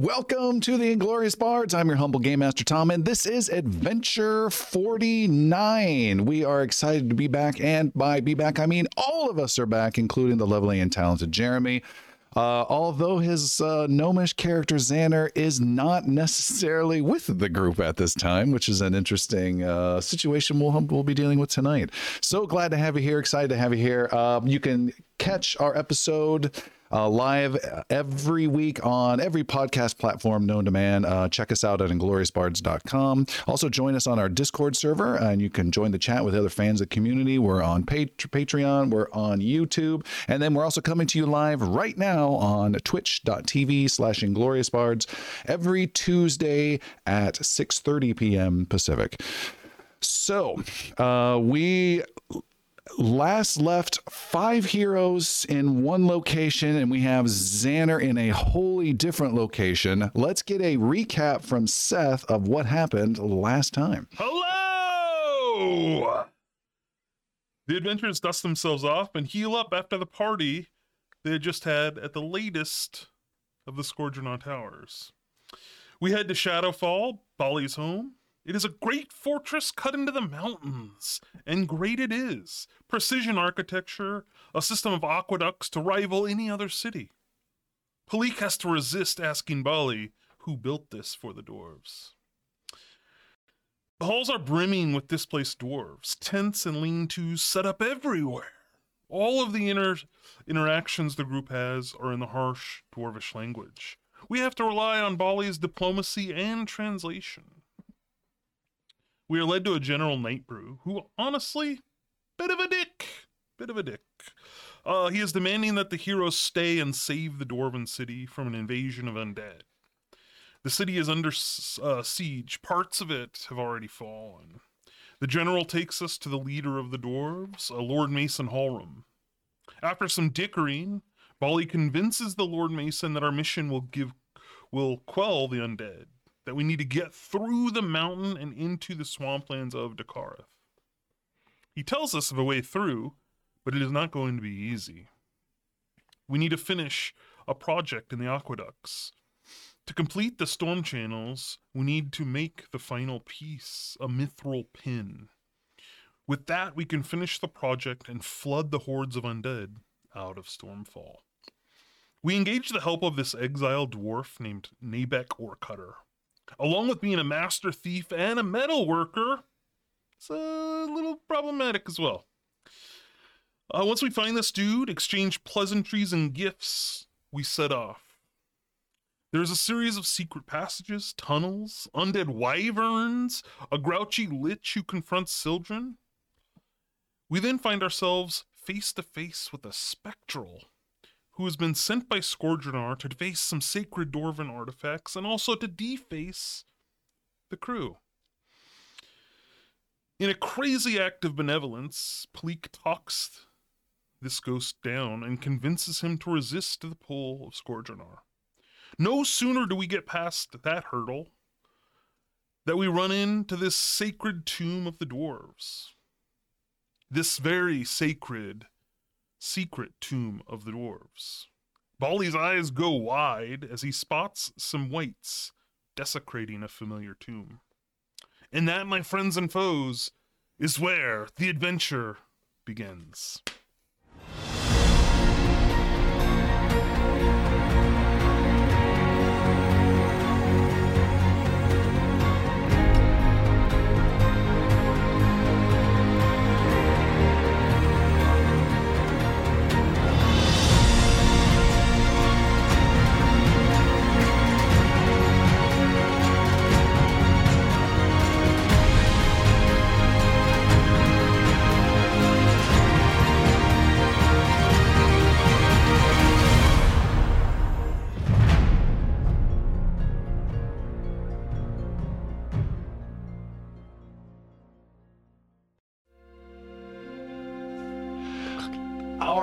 welcome to the Inglorious Bards. I'm your humble game master Tom, and this is Adventure 49. We are excited to be back, and by be back, I mean all of us are back, including the lovely and talented Jeremy. Uh, although his uh, gnomish character Xander is not necessarily with the group at this time, which is an interesting uh, situation we'll, we'll be dealing with tonight. So glad to have you here. Excited to have you here. Um, you can catch our episode uh, live every week on every podcast platform known to man. Uh, check us out at ingloriousbards.com. Also, join us on our Discord server, and you can join the chat with other fans of the community. We're on Patreon, we're on YouTube, and then we're also coming to you live right now on twitch.tv slash ingloriousbards every Tuesday at 6.30 p.m. Pacific. So, uh, we last left five heroes in one location, and we have Xander in a wholly different location. Let's get a recap from Seth of what happened last time. Hello! The adventurers dust themselves off and heal up after the party they had just had at the latest of the Scourgeonaut Towers. We head to Shadowfall, Bali's home, it is a great fortress cut into the mountains, and great it is. Precision architecture, a system of aqueducts to rival any other city. Palik has to resist asking Bali who built this for the dwarves. The halls are brimming with displaced dwarves, tents and lean tos set up everywhere. All of the inter- interactions the group has are in the harsh dwarvish language. We have to rely on Bali's diplomacy and translation. We are led to a General Nightbrew, who honestly, bit of a dick. Bit of a dick. Uh, he is demanding that the heroes stay and save the Dwarven city from an invasion of undead. The city is under uh, siege. Parts of it have already fallen. The general takes us to the leader of the dwarves, a Lord Mason Hallram. After some dickering, Bali convinces the Lord Mason that our mission will give will quell the undead that we need to get through the mountain and into the swamplands of Dakareth. He tells us of a way through, but it is not going to be easy. We need to finish a project in the aqueducts. To complete the storm channels, we need to make the final piece, a mithril pin. With that, we can finish the project and flood the hordes of undead out of Stormfall. We engage the help of this exiled dwarf named Nabek Orcutter, along with being a master thief and a metal worker, it's a little problematic as well. Uh, once we find this dude, exchange pleasantries and gifts, we set off. There's a series of secret passages, tunnels, undead wyverns, a grouchy lich who confronts Sildren. We then find ourselves face to face with a spectral who has been sent by Scourgeonar to deface some sacred Dwarven artifacts and also to deface the crew. In a crazy act of benevolence, Pleek talks this ghost down and convinces him to resist the pull of Scourgeonar. No sooner do we get past that hurdle that we run into this sacred tomb of the dwarves. This very sacred secret tomb of the dwarves. Bali's eyes go wide as he spots some wights desecrating a familiar tomb. And that, my friends and foes, is where the adventure begins.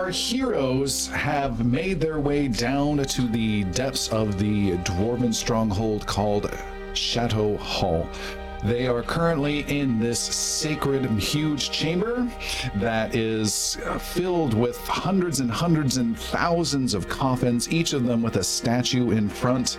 Our heroes have made their way down to the depths of the dwarven stronghold called Chateau Hall. They are currently in this sacred, huge chamber that is filled with hundreds and hundreds and thousands of coffins, each of them with a statue in front.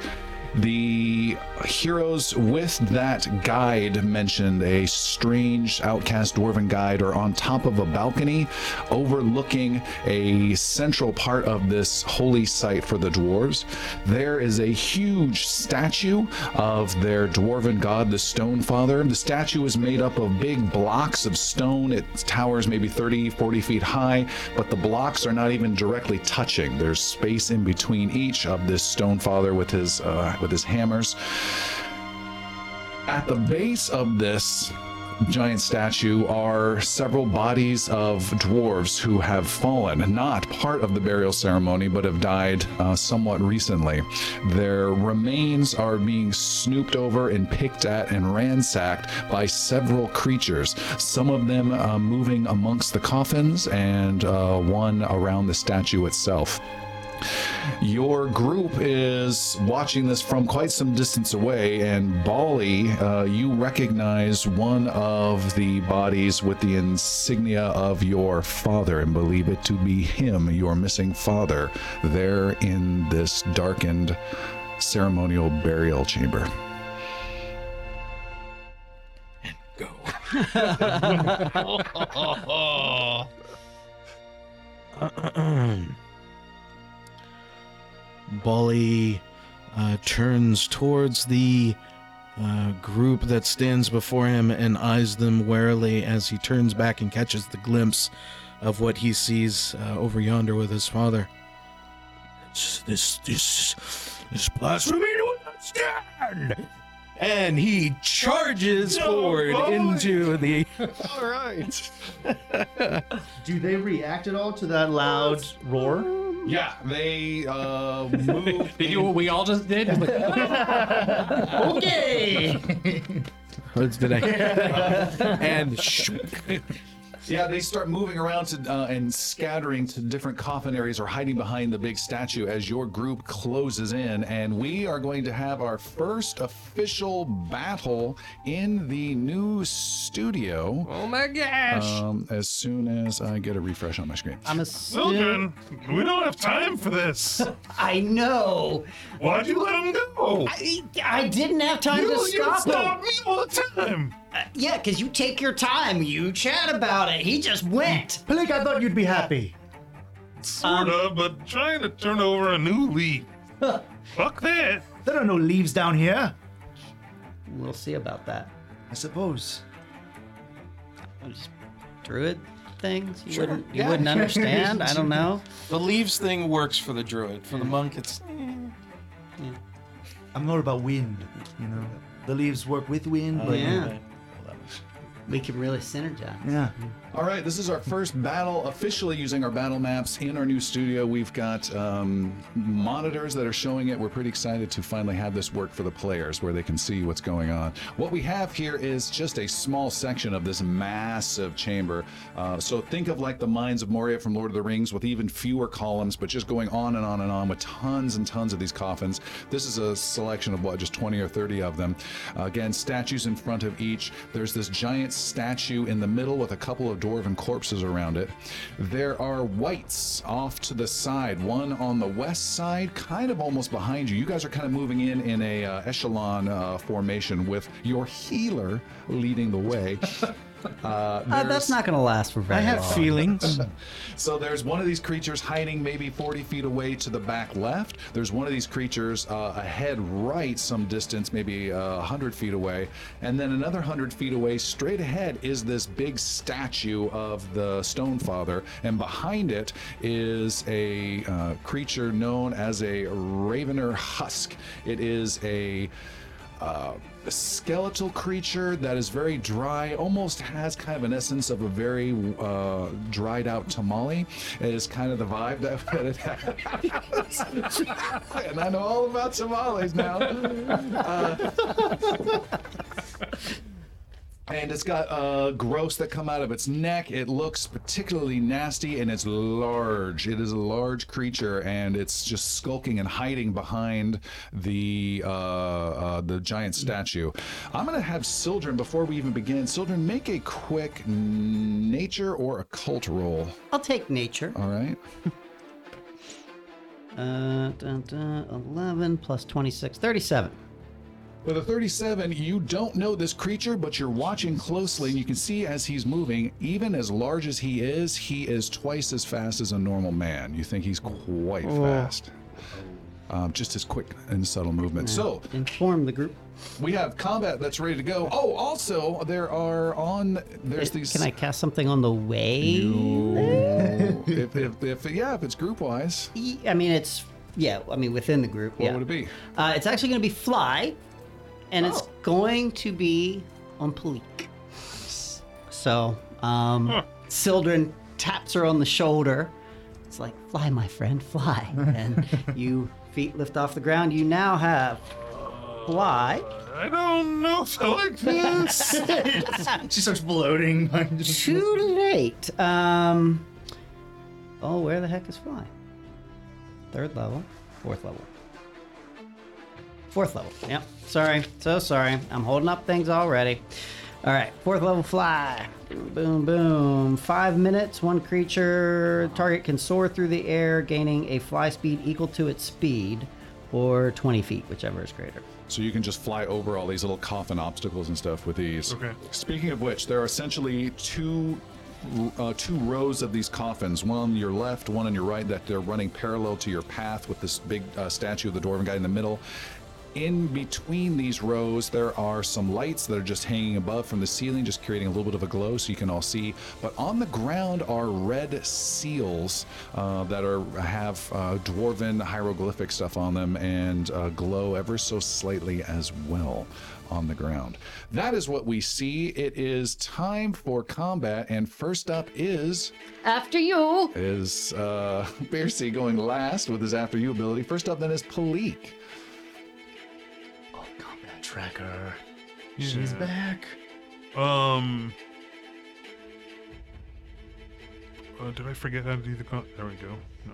The heroes with that guide mentioned a strange outcast dwarven guide are on top of a balcony overlooking a central part of this holy site for the dwarves. There is a huge statue of their dwarven god, the Stone Father. The statue is made up of big blocks of stone. It towers maybe 30, 40 feet high, but the blocks are not even directly touching. There's space in between each of this Stone Father with his uh, with his hammers. At the base of this giant statue are several bodies of dwarves who have fallen, not part of the burial ceremony, but have died uh, somewhat recently. Their remains are being snooped over and picked at and ransacked by several creatures, some of them uh, moving amongst the coffins and uh, one around the statue itself. Your group is watching this from quite some distance away, and Bali, uh, you recognize one of the bodies with the insignia of your father and believe it to be him, your missing father, there in this darkened ceremonial burial chamber. And go. Bali uh, turns towards the uh, group that stands before him and eyes them warily as he turns back and catches the glimpse of what he sees uh, over yonder with his father. This, this, this, this blasphemy to understand! And he charges forward into the. All right. Do they react at all to that loud roar? Yeah, they uh, move. They do what we all just did. Okay. What did I? and sh- Yeah, they start moving around to, uh, and scattering to different coffin areas or hiding behind the big statue as your group closes in. And we are going to have our first official battle in the new studio oh my gosh. um, as soon as I get a refresh on my screen. I'm a Children, we don't have time for this. I know. Why'd you let him go? I, I didn't have time You, to you stop stop him. me all the time. Uh, yeah, because you take your time. You chat about it. He just went. Blake, I thought you'd be happy. Sort of, but trying to turn over a new leaf. Fuck that. There are no leaves down here. We'll see about that. I suppose. Just druid things you Sure. wouldn't you Yeah. wouldn't understand. I don't know. the leaves thing works for the druid. For the monk, it's I'm more about wind, you know. The leaves work with wind, but yeah. We can really synergize. yeah. Mm-hmm. All right, this is our first battle officially using our battle maps in our new studio. We've got um, monitors that are showing it. We're pretty excited to finally have this work for the players where they can see what's going on. What we have here is just a small section of this massive chamber. Uh, so think of like the Mines of Moria from Lord of the Rings with even fewer columns, but just going on and on and on with tons and tons of these coffins. This is a selection of what, just 20 or 30 of them. Uh, again, statues in front of each. There's this giant statue in the middle with a couple of dwarven corpses around it. There are wights off to the side, one on the west side, kind of almost behind you. You guys are kind of moving in in a uh, echelon uh, formation with your healer leading the way. Uh, Uh, that's not going to last for very long. I have long. feelings. so there's one of these creatures hiding maybe 40 feet away to the back left. There's one of these creatures uh, ahead right some distance, maybe uh, 100 feet away. And then another 100 feet away, straight ahead, is this big statue of the Stone Father. And behind it is a uh, creature known as a Ravener Husk. It is a uh, a skeletal creature that is very dry, almost has kind of an essence of a very uh, dried out tamale. It is kind of the vibe that, that it has. and I know all about tamales now. Uh, and it's got uh, growths that come out of its neck. It looks particularly nasty, and it's large. It is a large creature, and it's just skulking and hiding behind the uh, uh, the giant statue. I'm gonna have Sildren before we even begin. Sildren, make a quick nature or occult roll. I'll take nature. All right. Uh, dun, dun, 11 plus 26, 37. With a 37, you don't know this creature, but you're watching closely, and you can see as he's moving, even as large as he is, he is twice as fast as a normal man. You think he's quite fast. Um, just his quick and subtle movement. So, Inform the group. we have combat that's ready to go. Oh, also, there are on. There's these. Can I cast something on the way? You- if, if, if, yeah, if it's group wise, I mean, it's yeah. I mean, within the group. what yeah. would it be? Uh, it's actually going to be fly, and it's Oh. going to be on Palik. So, um, Huh. Sildren taps her on the shoulder. It's like, fly, my friend, fly. and you feet lift off the ground. You now have fly. I don't know if I like this. She starts bloating. Too late. Um, oh, where the heck is fly? Third level, fourth level. Fourth level. Yep. Sorry. So sorry. I'm holding up things already. All right. Fourth level fly. Boom, boom, boom. Five minutes. One creature target can soar through the air, gaining a fly speed equal to its speed, or 20 feet, whichever is greater. So you can just fly over all these little coffin obstacles and stuff with these. Okay. Speaking of which, there are essentially two uh, two rows of these coffins, one on your left, one on your right, that they're running parallel to your path with this big uh, statue of the dwarven guy in the middle. In between these rows, there are some lights that are just hanging above from the ceiling, just creating a little bit of a glow so you can all see. But on the ground are red seals uh, that are have uh, dwarven hieroglyphic stuff on them and uh, glow ever so slightly as well on the ground. That is what we see. It is time for combat, and first up is After you. is uh, Piercy going last with his after you ability. First up then is Palik. Combat tracker. She's back. Um. Uh, did I forget how to do the con? There we go. No.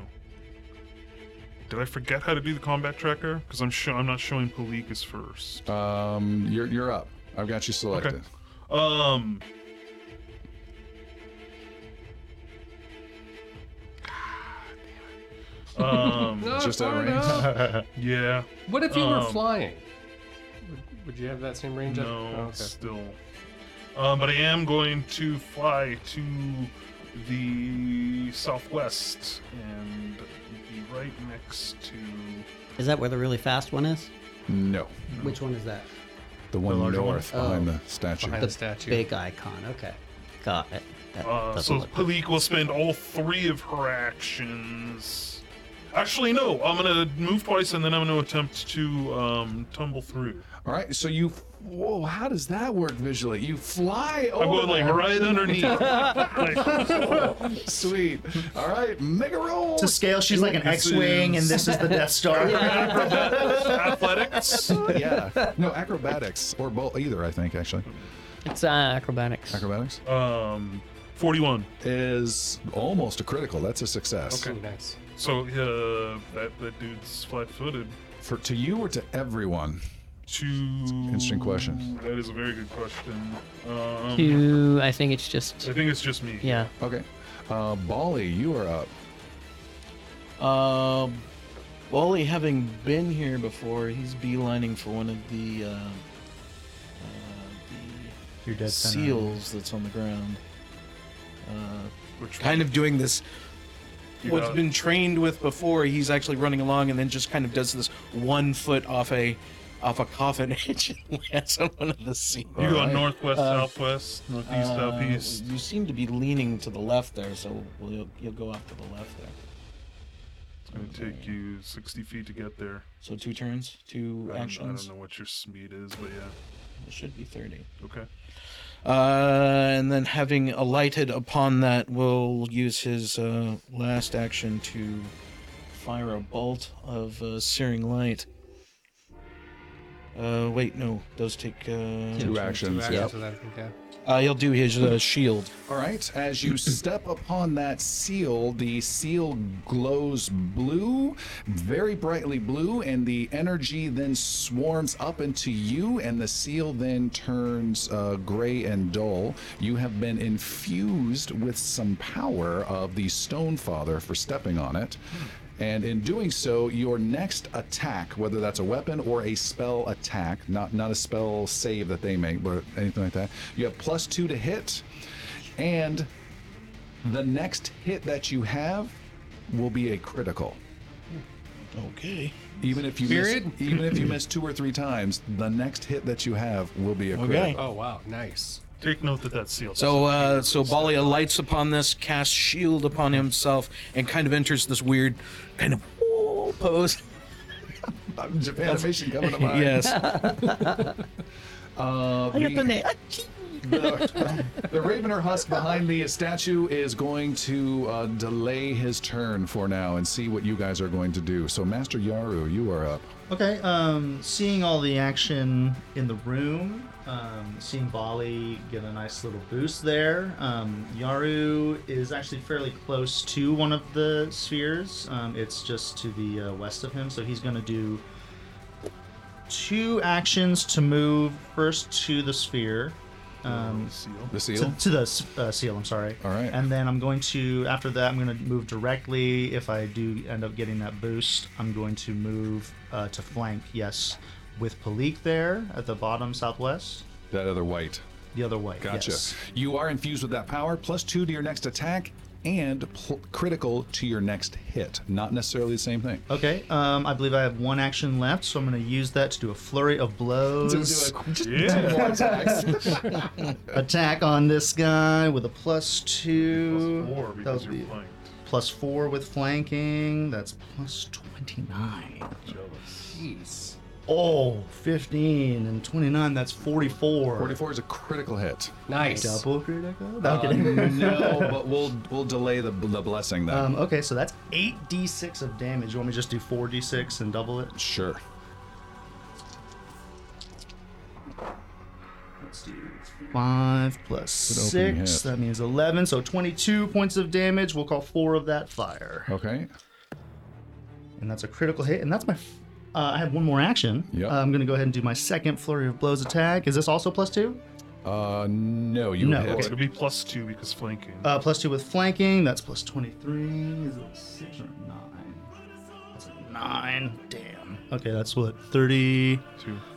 Did I forget how to do the combat tracker? Because I'm sure I'm not showing Palik as first. Um, you're you're up. I've got you selected. Um. Um. No, Just far out of range? enough. yeah. What if you were Um, flying? Would, would you have that same range? No. Oh, okay. Still. Um, but I am going to fly to the southwest and be right next to. Is that where the really fast one is? No, Which one is that? the one larger one? north behind the statue. Behind The the statue. big icon. Okay. Got it. That Uh, so look- Palik will spend all three of her actions. Actually, no. I'm gonna move twice, and then I'm gonna attempt to um, tumble through. All right, so you. Whoa, how does that work visually? You fly I'm over going like there. right underneath. Like, Sweet. All right, mega roll. To scale, she's like an This X-wing, and this is the Death Star. athletics. yeah. No, acrobatics or both. Either, I think actually. It's uh, acrobatics. Acrobatics Um, 41. is almost a critical. That's a success. Okay. Nice. So uh, that that dude's flat-footed. For to you or to everyone? To Interesting question. That is a very good question. Um, Two. I think it's just. I think it's just me. Yeah. Okay. Uh, Bali, you are up. Uh, Bali, having been here before, he's beelining for one of the, uh, uh, the dead seals that's on the ground. Uh, Which kind of doing this. You What's been trained with before, he's actually running along and then just kind of does this one foot off a off a coffin edge and lands on one of the seals. You go Alright. northwest, Uh, southwest, northeast, Uh, southeast. You seem to be leaning to the left there, so we'll, you'll, you'll go off to the left there. It's gonna take you 60 feet to get there. So two turns, two I don't, I don't know what your speed is, but yeah. It should be 30. Okay. Uh, and then having alighted upon that, will use his uh, last action to fire a bolt of uh, searing light. Uh, wait, no, those take. Uh, Two actions. Two actions with that, I think, yeah. uh, he'll do his uh, shield. All right. As you step upon that seal, the seal glows blue, very brightly blue, and the energy then swarms up into you, and the seal then turns uh, gray and dull. You have been infused with some power of the Stone Father for stepping on it. And in doing so, your next attack, whether that's a weapon or a spell attack, not not a spell save that they make, but anything like that, you have plus two to hit, and the next hit that you have will be a critical. Okay. Even if you Period? miss, even if you miss two or three times, the next hit that you have will be a Okay. critical. Oh wow, nice. Take note that that's sealed. So, uh, so Balia lights upon this, casts shield upon himself, and kind of enters this weird kind of pose. Japanimation coming to mind. yes. Uh, the, the, the Ravener husk behind the statue is going to uh, delay his turn for now and see what you guys are going to do. So, Master Yaru, you are up. Okay, um, seeing all the action in the room, um, seeing Bali get a nice little boost there. Um, Yaru is actually fairly close to one of the spheres. Um, it's just to the uh, west of him, so he's going to do two actions to move first to the sphere. Um, The to, seal. to the uh, seal. I'm sorry. All right. And then I'm going to after that I'm going to move directly. If I do end up getting that boost, I'm going to move uh, to flank. Yes, with Palik there at the bottom southwest. That other wight. The other wight. Gotcha. Yes. You are infused with that power, plus two to your next attack, and pl- critical to your next hit. Not necessarily the same thing. Okay. Um, I believe I have one action left, so I'm going to use that to do a flurry of blows. Just Yeah. two more attacks. Attack on this guy with a plus two. Plus four because you're flanked. plus four with flanking. That's plus 29. Jealous. Oh, 15 and 29. That's 44. 44 is a critical hit. Nice. Double critical? No, Uh, I'm no, but we'll we'll delay the, the blessing then. Um, okay, so that's 8d6 of damage. You want me to just do 4d6 and double it? sure. Let's do 5 plus Good opening 6. That means 11. So 22 points of damage. We'll call 4 of that fire. Okay. And that's a critical hit. And that's my. F- uh, I have one more action. Yep. I'm going to go ahead and do my second flurry of blows attack. Is this also plus 2? Uh, no, you No, hit. Well, it'll be plus two because flanking. Uh, plus 2 with flanking. That's plus 23. Is it 6 or 9? That's a 9. Damn. Okay, that's what? 32.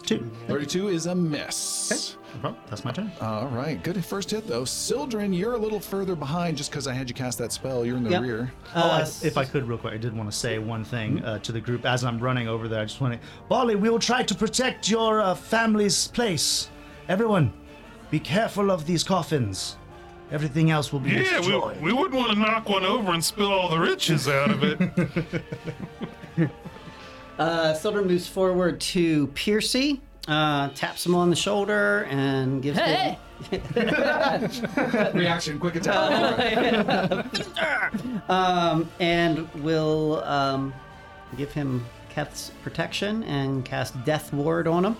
two. 32 is a miss. Okay, that's my turn. All right, good first hit though. Sildren, you're a little further behind just because I had you cast that spell. You're in the Yep. rear. Oh, I, Uh, if I could, real quick, I did want to say one thing uh, to the group as I'm running over there. I just want to, Bali, we will try to protect your uh, family's place. Everyone, be careful of these coffins. Everything else will be Yeah, destroyed. we, we wouldn't want to knock one over and spill all the riches out of it. Uh, Sildren moves forward to Piercy, uh, taps him on the shoulder, and gives him. Hey! Reaction, quick attack. um, and will um, give him Keth's protection and cast Death Ward on him.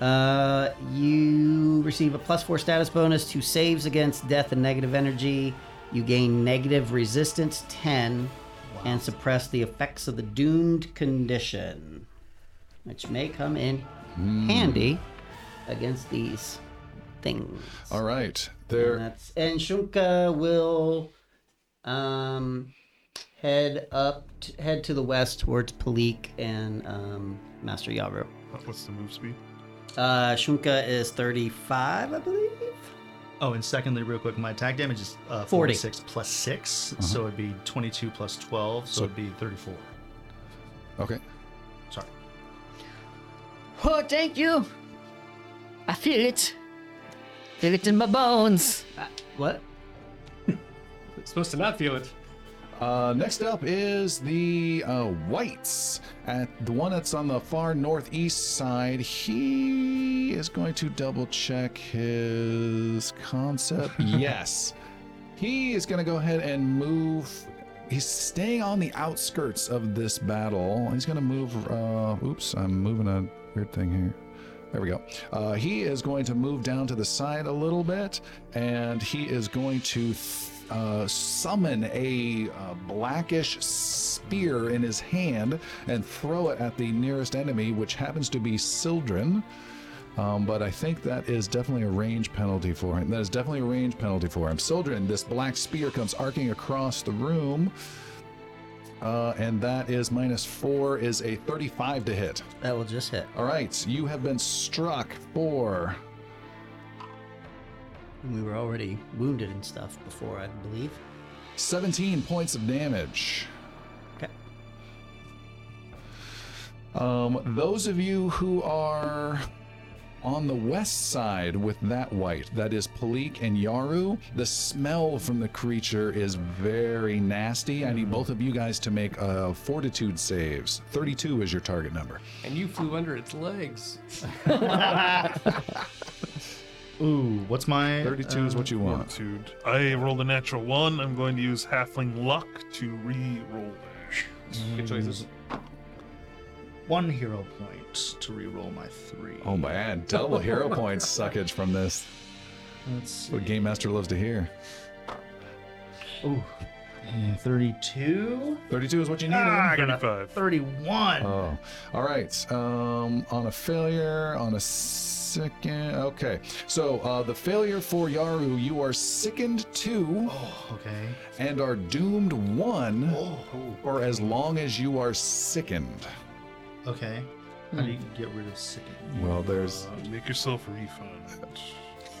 Uh, you receive a plus four status bonus to saves against death and negative energy. You gain negative resistance 10 and suppress the effects of the doomed condition, which may come in handy against these things. All right, And there. that's and Shunka will um head up t- head to the west towards Palik and um Master Yaru. What's the move speed? Uh Shunka is 35, I believe. Oh, and secondly, real quick, my attack damage is uh, 40. 46 plus 6, so it'd be 22 plus 12, so, So- it'd be 34. Okay. Sorry. Oh, thank you. I feel it. Feel it in my bones. What? Supposed to not feel it. Uh, next up is the uh, wights. At the one that's on the far northeast side, he is going to double check his concept. yes, he is going to go ahead and move. He's staying on the outskirts of this battle. He's going to move. Uh, oops, I'm moving a weird thing here. There we go. Uh, he is going to move down to the side a little bit, and he is going to uh, summon a uh, blackish spear in his hand and throw it at the nearest enemy, which happens to be Sildren. Um, but I think that is definitely a range penalty for him. That is definitely a range penalty for him. Sildren, this black spear comes arcing across the room. uh, and that is minus four is a 35 to hit. That will just hit. All right, you have been struck for We were already wounded and stuff before, I believe. 17 points of damage. Okay. Um, those of you who are on the west side with that wight, that is Palik and Yaru, the smell from the creature is very nasty. I need both of you guys to make uh, fortitude saves. 32 is your target number. And you flew under its legs. Ooh, what's my 32 is what you want. Fortitude. I rolled a natural one. I'm going to use halfling luck to re-roll that. Good choices. one hero point to re-roll my three? Oh man, double hero points suckage from this. Let's see. What Game Master loves to hear. Ooh, and 32. 32 is what you need. Ah, I got a 35. 31. Oh, all right. Um, on a failure, on a second. Okay, so uh, the failure for Yaru, you are sickened two Oh, okay. and are doomed one, Oh, or as long as you are sickened. okay. How do you get rid of sickening? Well, there's Uh, make yourself a refund.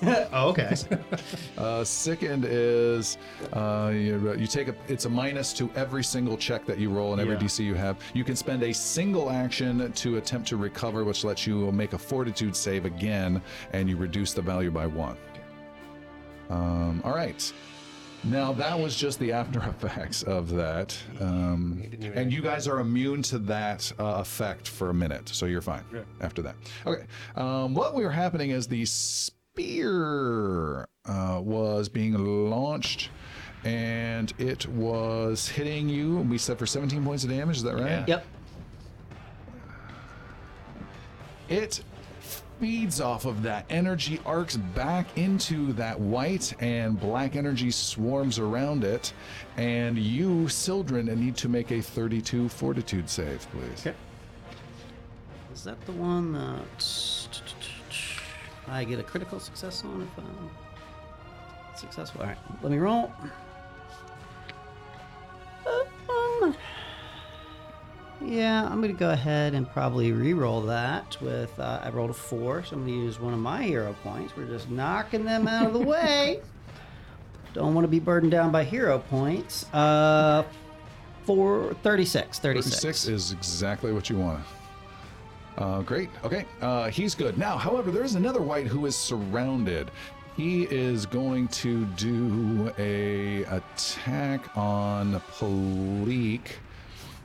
Oh, okay. uh, sickened is uh, you, you take a it's a minus to every single check that you roll and every Yeah. DC you have. You can spend a single action to attempt to recover, which lets you make a Fortitude save again, and you reduce the value by one. Um, all right. Now that was just the after effects of that, um, and you guys are immune to that uh, effect for a minute, so you're fine after that. Okay. Um, what we were happening is the spear uh, was being launched, and it was hitting you. We said for 17 points of damage. Is that right? Yep. It feeds off of that energy, arcs back into that wight, and black energy swarms around it. And you, Sildren, need to make a 32 fortitude save, please. Okay. Is that the one that I get a critical success on if I'm successful? All right, let me roll. Um, yeah, I'm gonna go ahead and probably re-roll that with. Uh, I rolled a four, so I'm gonna use one of my hero points. We're just knocking them out of the way. Don't want to be burdened down by hero points. Uh, four, 36, 36. 36 is exactly what you want. Uh, great. Okay. Uh, he's good. Now, however, there's another wight who is surrounded. He is going to do a attack on Palik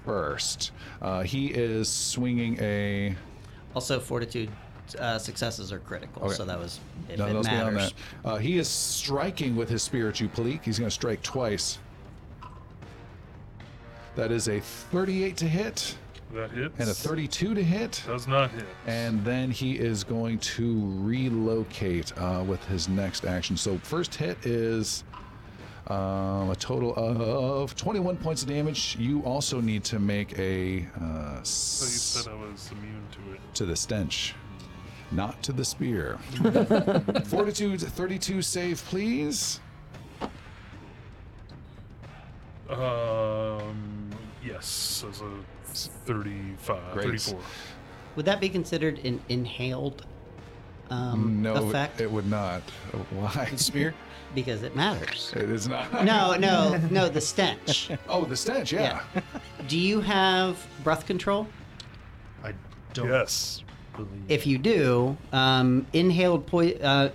first. Uh, he is swinging a. Also, fortitude uh, successes are critical, Okay. so that was if No, it let's be on matters. that. Uh, he is striking with his spear at you, Palik. He's going to strike twice. That is a 38 to hit That hits. and a 32 to hit. Does not hit. And then he is going to relocate uh, with his next action. So first hit is um, a total of 21 points of damage. You also need to make a uh, So you said I was immune to it. to the stench, not to the spear. Fortitude 32 save, please. Um, yes, as a 35, Great. 34. Would that be considered an inhaled um, No, effect? it, it would not. Why? Spear? because it matters. It is not. No, no, no, the stench. Oh, the stench, yeah. Do you have breath control? I don't Yes. believe. If you do, um, inhaled poison, uh,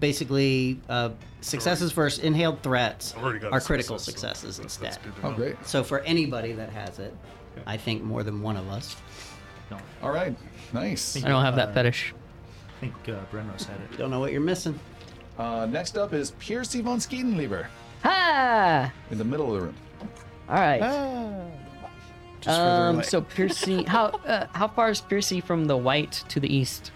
basically uh, successes versus inhaled threats I've already got a are critical success, successes that's- instead. that's good Oh, great. So for anybody that has it, I think more than one of us. All right. Nice. I don't have that Uh, fetish. I think uh, Brenros had it. Don't know what you're missing. Uh, next up is Piercy von Skedenleber Ha! in the middle of the room. All right. Just further Um, away. so Piercy, how uh, how far is Piercy from the wight to the east?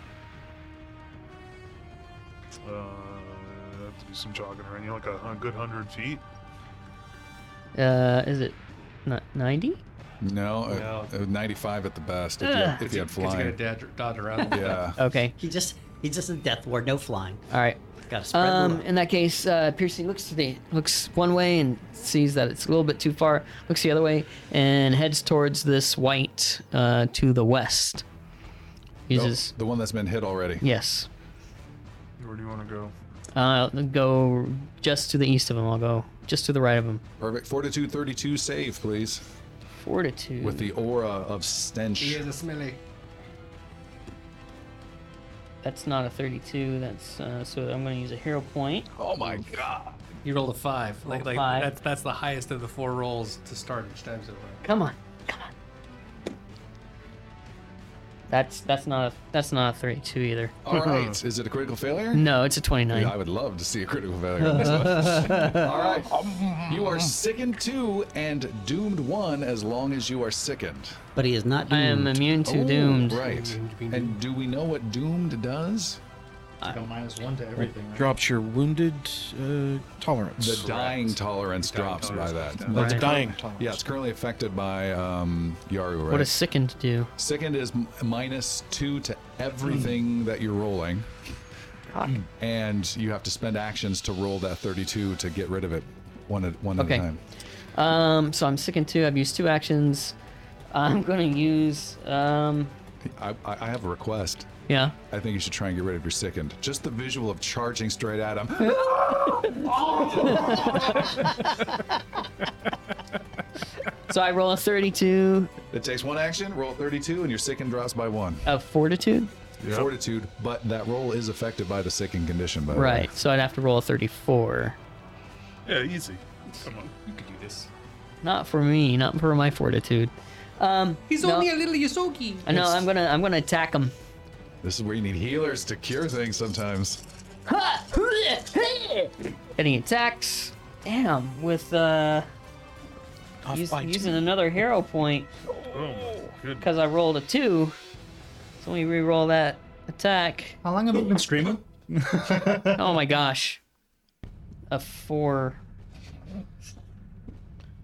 Uh, I have to do some jogging around. You know, like a, hun- good 100 feet. Uh, is it not ninety? No, uh, No. uh, 95 at the best if you, Ugh. if you had Because you gotta dodge, dodge around. Yeah. Okay. He just He's just a death ward, no flying. All right. Gotta spread the Um, love. in that case, uh, Piercy looks to the looks one way and sees that it's a little bit too far. Looks the other way and heads towards this wight uh, to the west. Uses The one that's been hit already. yes. Where do you want to go? Uh, go just to the east of him. I'll go just to the right of him. Perfect. Fortitude 32 save, please. Fortitude. With the aura of stench. He is a smelly. That's not a 32. That's uh, so I'm going to use a hero point. Oh my god. You rolled a five. Like, Rolled a like five. that's that's the highest of the four rolls to start each time. So far. Come on. That's that's not a that's not a 32 either. All right. Is it a critical failure? No, it's a 29. Yeah, I would love to see a critical failure. on this one. All right. You are sickened two and doomed one as long as you are sickened. But he is not I am immune to Oh, doomed. Right. And do we know what doomed does? Go minus one to everything. right? Drops your wounded uh, tolerance. The dying tolerance Dying drops by that. goes down. That's Right. dying tolerance. Yeah, it's currently affected by um, Yaru, right? What does sickened do? Sickened is m- minus two to everything that you're rolling, Fuck. and you have to spend actions to roll that 32 to get rid of it one at one Okay. at a time. Um, so I'm sickened two. I've used two actions. I'm gonna use um, I, I I have a request. Yeah. I think you should try and get rid of your sickened. Just the visual of charging straight at him. So I roll a 32 it takes one action, roll 32, and your sickened drops by one. of fortitude. Fortitude, but that roll is affected by the sickened condition, by the way. Right. So I'd have to roll a 34. Yeah, easy. Come on. You could do this. Not for me. Not for my fortitude. Um, He's no, only a little Yosoki. I know. I'm gonna. I'm gonna attack him. This is where you need healers to cure things sometimes. And he attacks. Damn. With uh, Off use- by two. using another hero point Oh, good. because I rolled a two. So let me re-roll that attack. How long have you been streaming? Oh my gosh. A four.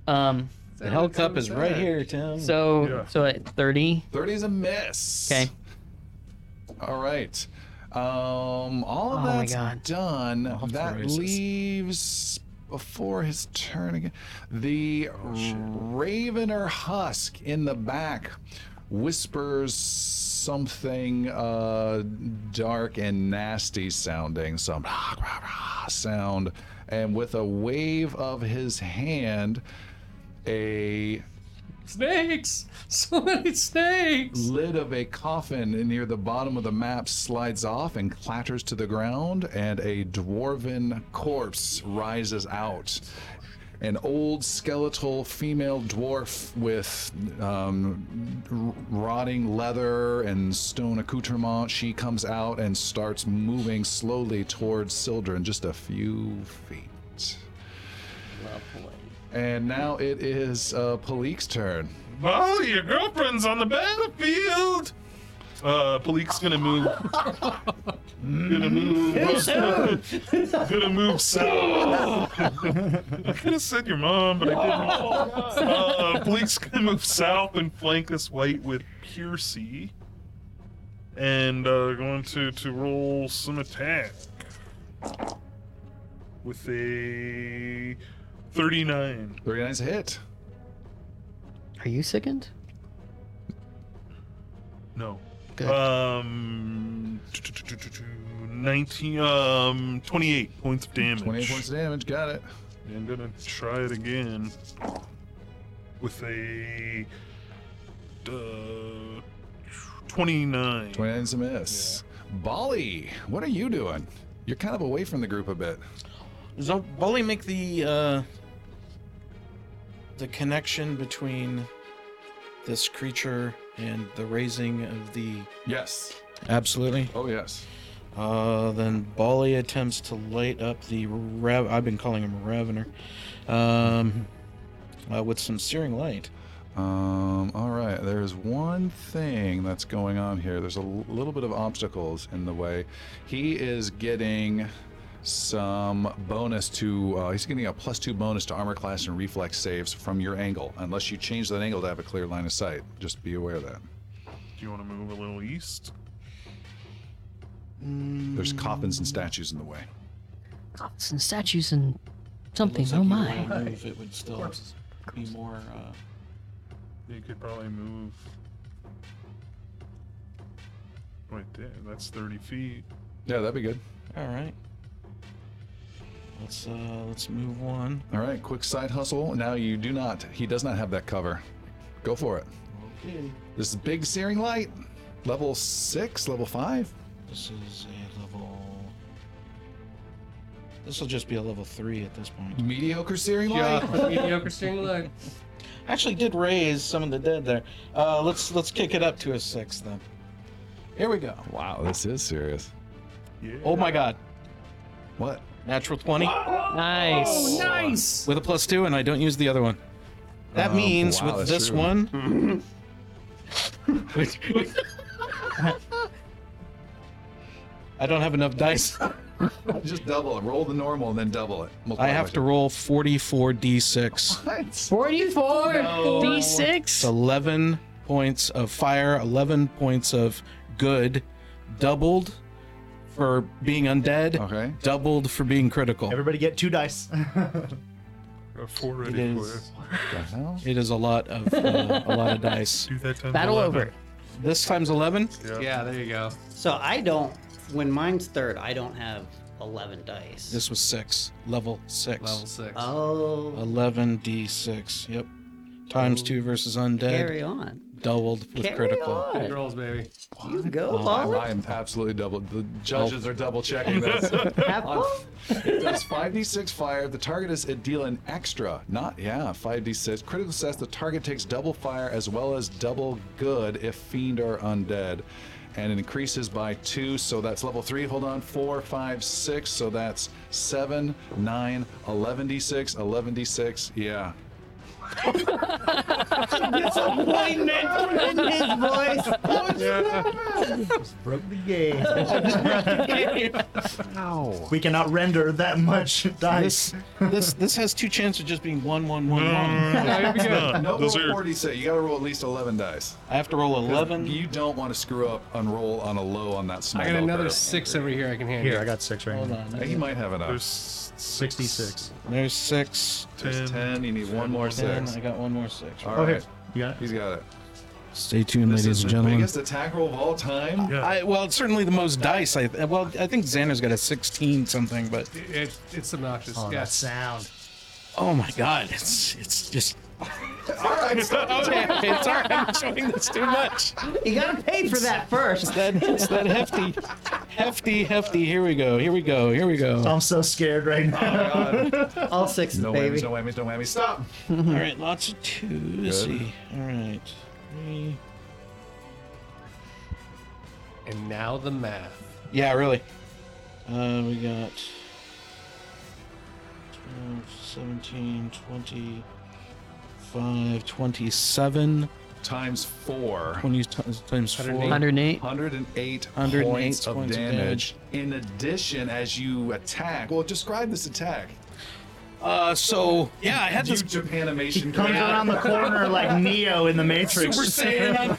Um. The Hell Cup is right here, Tim. So Yeah. so at 30. 30 is a miss. Okay. All right. Um, all of Oh that's done. to That leaves before his turn again. The Oh, Ravener Husk in the back whispers something uh, dark and nasty sounding, some sound, and with a wave of his hand, a Snakes! So many snakes! lid of a coffin near the bottom of the map slides off and clatters to the ground, and a dwarven corpse rises out. An old skeletal female dwarf with um, rotting leather and stone accoutrement. She comes out and starts moving slowly towards Sildren, just a few feet. And now it is uh, Palik's turn. Oh, your girlfriend's on the battlefield. Uh, Palik's gonna move. gonna move. gonna move south. I could have said your mom, but I didn't. Uh, Palik's gonna move south and flank this wight with Piercy, and uh, going to to roll some attack with a thirty-nine. 39 is a hit. Are you sickened? No. Good. Um, 19, um, 28 points of damage. 28 points of damage, got it. I'm gonna try it again with a uh, 29. 29 is a miss. Bali, what are you doing? You're kind of away from the group a bit. Does Bali make the uh, the connection between this creature and the raising of the? Yes. Absolutely. Oh, yes. Uh, then Bali attempts to light up the rev. I've been calling him a Ravener. Um, uh, with some searing light. Um, all right. There's one thing that's going on here. There's a l- little bit of obstacles in the way. He is getting some bonus to, uh, he's getting a plus two bonus to armor class and reflex saves from your angle, unless you change that angle to have a clear line of sight. Just be aware of that. Do you want to move a little east? There's coffins and statues in the way. Coffins and statues and something. Looks Oh you my. wanna move, it would still be more. Uh, You could probably move. Right there. That's 30 feet. Yeah, that'd be good. all right. Let's uh let's move one. All right, quick side hustle. Now you do not. He does not have that cover. Go for it. Okay. This is big searing light. Level six, level five. This is a level. This will just be a level three at this point. Mediocre searing light. Yeah, mediocre steering leg. Actually, did raise some of the dead there. Uh, let's let's kick it up to a six then. Here we go. Wow, this is serious. Yeah. Oh my God! What? Natural twenty Nice. Oh, nice. with a plus two, and I don't use the other one. That Oh, means wow, with this true. one. I don't have enough dice. Just double it. Roll the normal and then double it. Multiply I have to two. roll 44 d6. What? 44 It's d6. 11 points of fire, 11 points of good, doubled for being undead, Okay. doubled for being critical. Everybody get two dice. Got four It ready for you. is, The hell? it is a lot of uh, a lot of dice. Do that times Battle 11. over. This time's 11. Yeah. Yeah, there you go. So I don't. When mine's third, I don't have eleven dice. This was six, level six. Level six. oh, 11 d6. Yep. Times two versus undead, carry on. Doubled with Carry critical. Good on. rolls, baby. You go, Oh, I'm, Molly. I am absolutely double. The judges are double checking this. Have fun. It does 5d6 fire. The target is dealing extra. Not, yeah, 5d6. Critical success. The target takes double fire as well as double good if fiend or undead. And it increases by two, so that's level three. Hold on, four, five, six. So that's seven, nine, 11d6, 11d6. Yeah. In his voice. Just Broke the game. We cannot render that much dice. This this this has two chances of just being one one one one. Yeah, here we go. No Those roll are 4d6. You gotta roll at least 11 dice. I have to roll 11. You don't want to screw up and roll on a low on that small I got another curve. six over here I can hand Here, you. I got six right Hold here. on. He might have enough. There's 66. There's six. There's 10. You need one more Ten. six. I got one more six. All Oh, here. right. You got it? He's got it. Stay tuned, This ladies is and the gentlemen. biggest attack roll of all time. Yeah. I, well, it's certainly the most dice. I well, I think Xander's got a 16 something, but It, it's obnoxious. Oh, that yes. sound. oh my god, it's it's just. All right, stop. Okay, it's all right. I'm showing this too much. You gotta pay for that first. That it's that hefty, hefty, hefty. Here we go. Here we go. Here we go. I'm so scared right now. God. All sixes, No baby. whammies, no whammies, no whammies. Stop. All right, lots of two. Let's Good. see. All right, three. And now the math. Yeah, really. Uh, we got 12, 17, 25, 27, Times four. 20 t- times 4. 108. 108. 108, 108 points of points of damage. In addition, as you attack, well, describe this attack. Uh, so, yeah, I had You this Japanimation. Comes around the corner like Neo in the Matrix. Super Saiyan.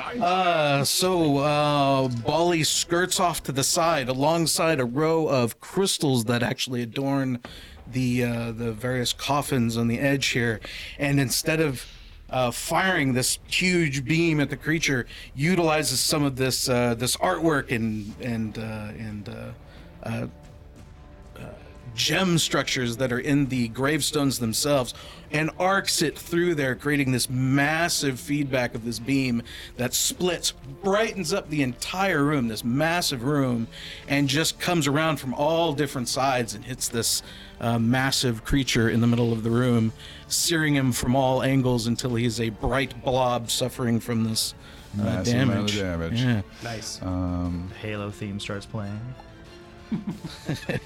Uh, so uh, Bali skirts off to the side alongside a row of crystals that actually adorn the uh, the various coffins on the edge here, and instead of uh, firing this huge beam at the creature, utilizes some of this uh, this artwork and and uh, and uh, uh, gem structures that are in the gravestones themselves and arcs it through there, creating this massive feedback of this beam that splits, brightens up the entire room, this massive room, and just comes around from all different sides and hits this uh, massive creature in the middle of the room, searing him from all angles until he's a bright blob suffering from this uh, Massive damage. amount of damage. Yeah. Nice. Um, Halo theme starts playing.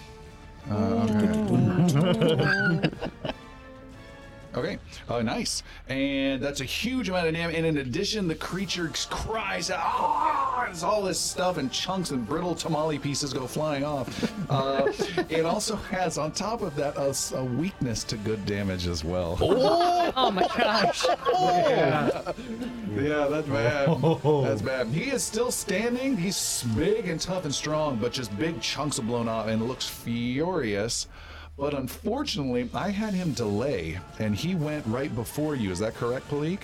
Okay. Oh, nice. And that's a huge amount of damage. And in addition, the creature cries out, "Ah!" as all this stuff and chunks and brittle tamale pieces go flying off. Uh, it also has, on top of that, a weakness to good damage as well. Oh my gosh. Yeah, that's bad. That's bad. He is still standing. He's big and tough and strong, but just big chunks are blown off and looks furious. But unfortunately, I had him delay, and he went right before you. Is that correct, Palik?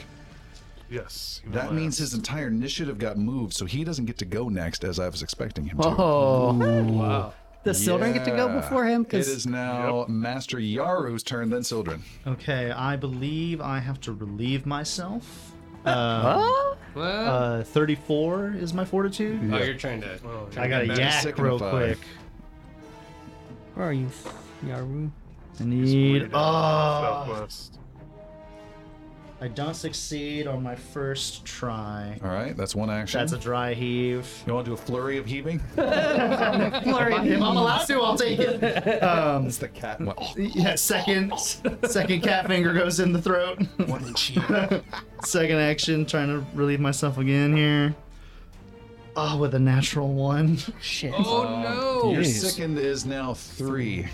Yes. That went means his entire initiative got moved, so he doesn't get to go next as I was expecting him to. Oh. Wow. Does Sildren get to go before him? Cause... It is now Master Yaru's turn, then Sildren. Okay, I believe I have to relieve myself. Uh, Huh? Uh, 34 is my fortitude. oh, you're trying to. Oh, I got a That's yak real five. quick. Where are you, Yaru? I need. down Oh, Southwest. I don't succeed on my first try. All right, that's one action. That's a dry heave. You want to do a flurry of heaving? flurry. If I'm allowed to, I'll take it. Um, It's the cat. one. Oh, yeah, second, second cat finger goes in the throat. one cheek. Second action, trying to relieve myself again here. Oh, with a natural one. Shit. Oh no! Your second is now three.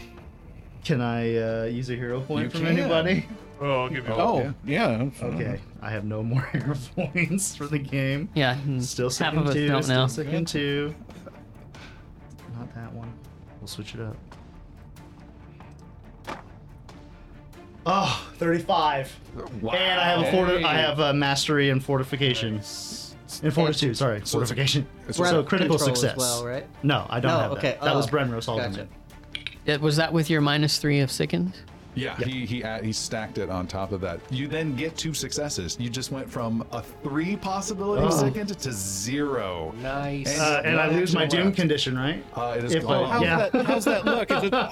Can I uh, use a hero point You from can. anybody? Oh, I'll give you. Oh, yeah. Okay, I have no more hero points for the game. Yeah. hmm. Still Half second of us two. don't Still know. second two. Not that one. We'll switch it up. Oh, 35. And I have a forti- I have a mastery and fortification. And fortitude, sorry. Fortification. it's So, critical Control as success. well, right? No, I don't No, have that. okay. That was Oh, Brenros gotcha. ultimate. Was that with your minus three of sickens? Yeah, he he add- he stacked it on top of that. You then get two successes. You just went from a three possibility Oh. second to zero. Nice. Uh, and I lose my action doom condition, right? Uh, it is If- gone. How's, Yeah. that, how's that look? Is it,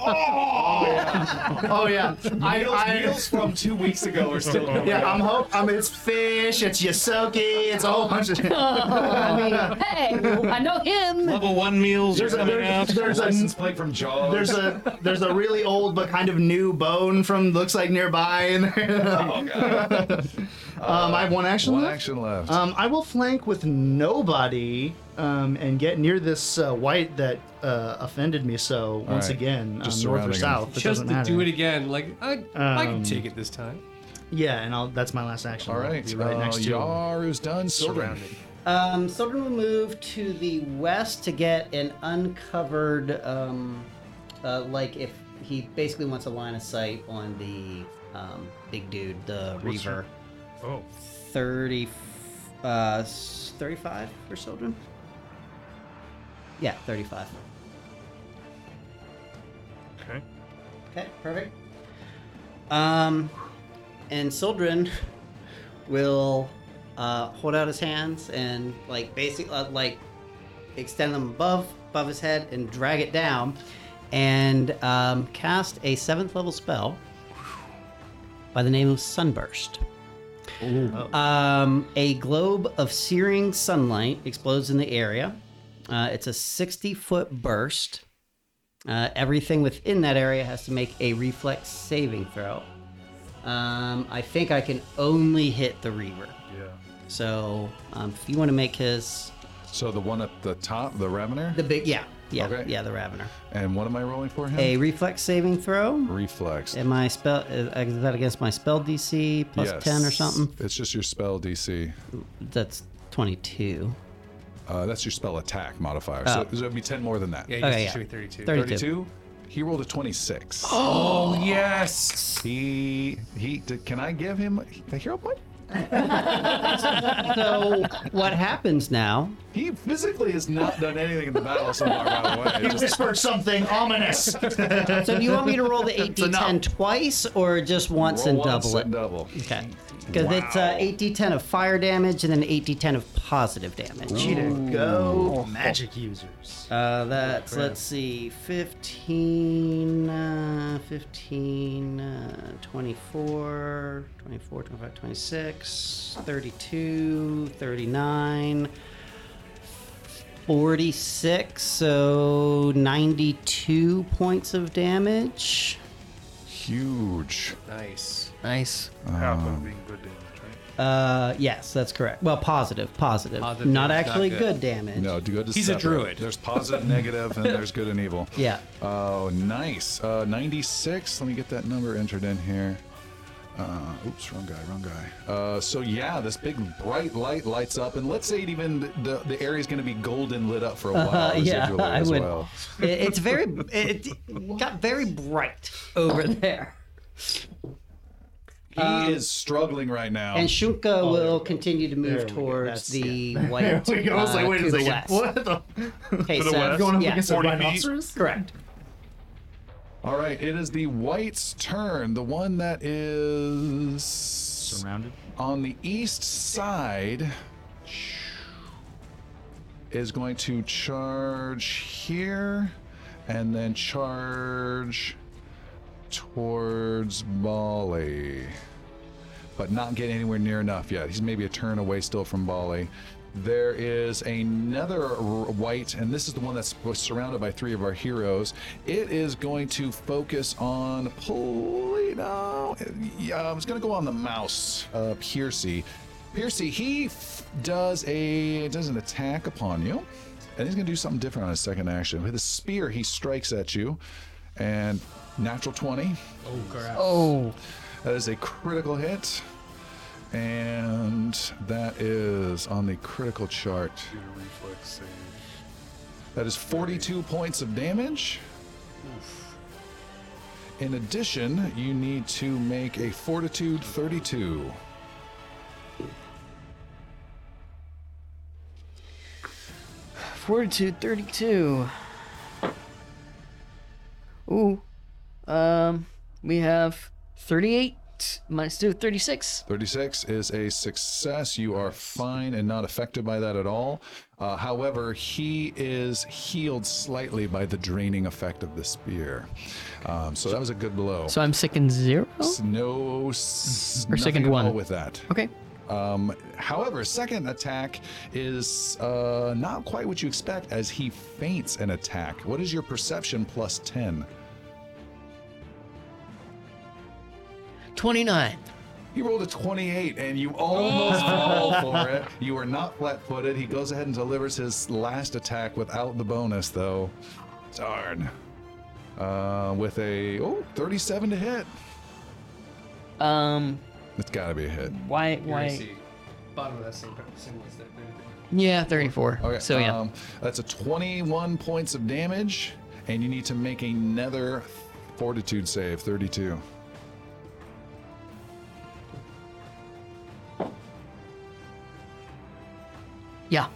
Oh yeah. I, Meals, I, meals from two weeks ago are still going yeah, I'm on. hope. I mean, it's fish. It's Yosoki. It's a whole bunch of. I mean, hey, I know him. level one meals are There's a, coming there's, out. there's a license plate from Jaws. there's a there's a really old but kind of new bone from looks like nearby in there. oh god. um, I have one action One left. action left. Um, I will flank with nobody um, and get near this uh, wight that uh, offended me so once right. again, Just um, north or south. It Just to matter. do it again. Like I, I can Um, take it this time. Yeah, and I'll, that's my last action. All right. Right, be right uh, next to him. Yaru's done. Sildren. Surrounded. Um, Sildren will move to the west to get an uncovered, um, uh, like if he basically wants a line of sight on the um, big dude, the What's your- Reaver. Oh, 30, uh, 35 for Sildren? Yeah, 35. okay. Okay, perfect. Um, and Sildren will uh, hold out his hands and like basically uh, like extend them above above his head and drag it down, and um, cast a seventh level spell by the name of Sunburst. Um, a globe of searing sunlight explodes in the area. Uh, it's a 60 foot burst. Uh, everything within that area has to make a reflex saving throw. Um, I think I can only hit the Reaver. Yeah. So um, if you want to make his So the one at the top, the Ravener. the big yeah yeah Okay. yeah the Ravener and what am I rolling for him? a reflex saving throw. reflex. Am I spell is is that against my spell DC plus Yes. ten or something? It's just your spell DC. That's twenty two. Uh, that's your spell attack modifier. Oh. So it would be 10 more than that. Yeah, you Okay, yeah. shoot me 32. 32. 32. He rolled a 26. Oh yes. He he. Did, can I give him a hero point? So what happens now? He physically has not done anything in the battle so far. By the way, He Just- whispered something ominous. So do you want me to roll the eight d ten enough. twice or just once roll and once double it? and double. Okay. Because it's uh, 8d10 of fire damage and then 8d10 of positive damage. Way to go, magic users. Uh, that's, let's see, 15, uh, 15, uh, 24, 24, 25, 26, 32, 39, 46, so 92 points of damage. Huge. Nice. Nice. Half of being good damage, right? Uh, yes, that's correct. Well, positive, positive, Positive, not not actually good. good. damage. No, good to He's a separate. druid. There's positive, negative, and there's good and evil. Yeah. Oh, nice. Uh, 96. Let me get that number entered in here. Uh, oops, wrong guy, wrong guy. Uh, so yeah, this big bright light lights up, and let's say it even the the area is going to be golden lit up for a while. Uh, yeah, I as would. well. It, it's very. It, it got very bright over there. He is struggling right now. And Shunka will continue to move towards the yeah. wight. There we go. I was like, uh, wait to a the second. west. What the? Okay, To the so west? Going up yeah, against a 40 feet. rhinoceros? correct. All right, it is the wight's turn. The one that is Surrounded. on the east side is going to charge here and then charge towards Bali. But not get anywhere near enough yet. He's maybe a turn away still from Bali. There is another wight, and this is the one that's surrounded by three of our heroes. It is going to focus on Polino. Yeah, it's going to go on the mouse, uh, Piercy. Piercy, he f- does a does an attack upon you, and he's going to do something different on his second action. With his spear, he strikes at you, and natural twenty. Oh crap. Oh, That is a critical hit. And that is on the critical chart. Do reflex save. That is 42 points of damage. In addition, you need to make a fortitude 32. fortitude 32. Ooh. Um, we have 38 minus 2, 36. 36 is a success. You are fine and not affected by that at all. Uh, however, he is healed slightly by the draining effect of the spear. Um, so that was a good blow. So I'm sick and zero? No, s- Or second one. with that. Okay. Um, however, second attack is uh, not quite what you expect as he feints an attack. What is your perception plus 10? 29. He rolled a 28 and you almost fall for it. You are not flat footed. He goes ahead and delivers his last attack without the bonus, though. Darn. Uh, with a oh, 37 to hit. Um, It's got to be a hit. why, You're why? see Bottom of that same symbol is that. Yeah, 34. Okay. So yeah. Um, that's a 21 points of damage, and you need to make another fortitude save, 32. Yeah,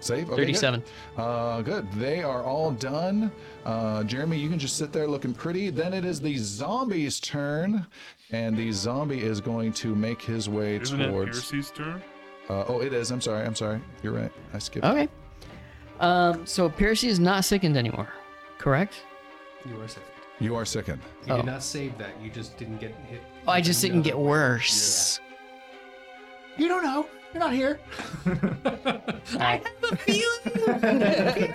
Save? Okay, good. 37. Uh, good. They are all done. Uh, Jeremy, you can just sit there looking pretty. Then it is the zombie's turn, and the zombie is going to make his way Isn't it towards. Piercy's turn? Uh, oh, it is. I'm sorry. I'm sorry. You're right. I skipped. Okay. Um, so Piercy is not sickened anymore, correct? You are sickened. You are sickened. You Oh. did not save that. You just didn't get hit. Oh, I just didn't get worse. You don't know. You're not here. I have a feeling.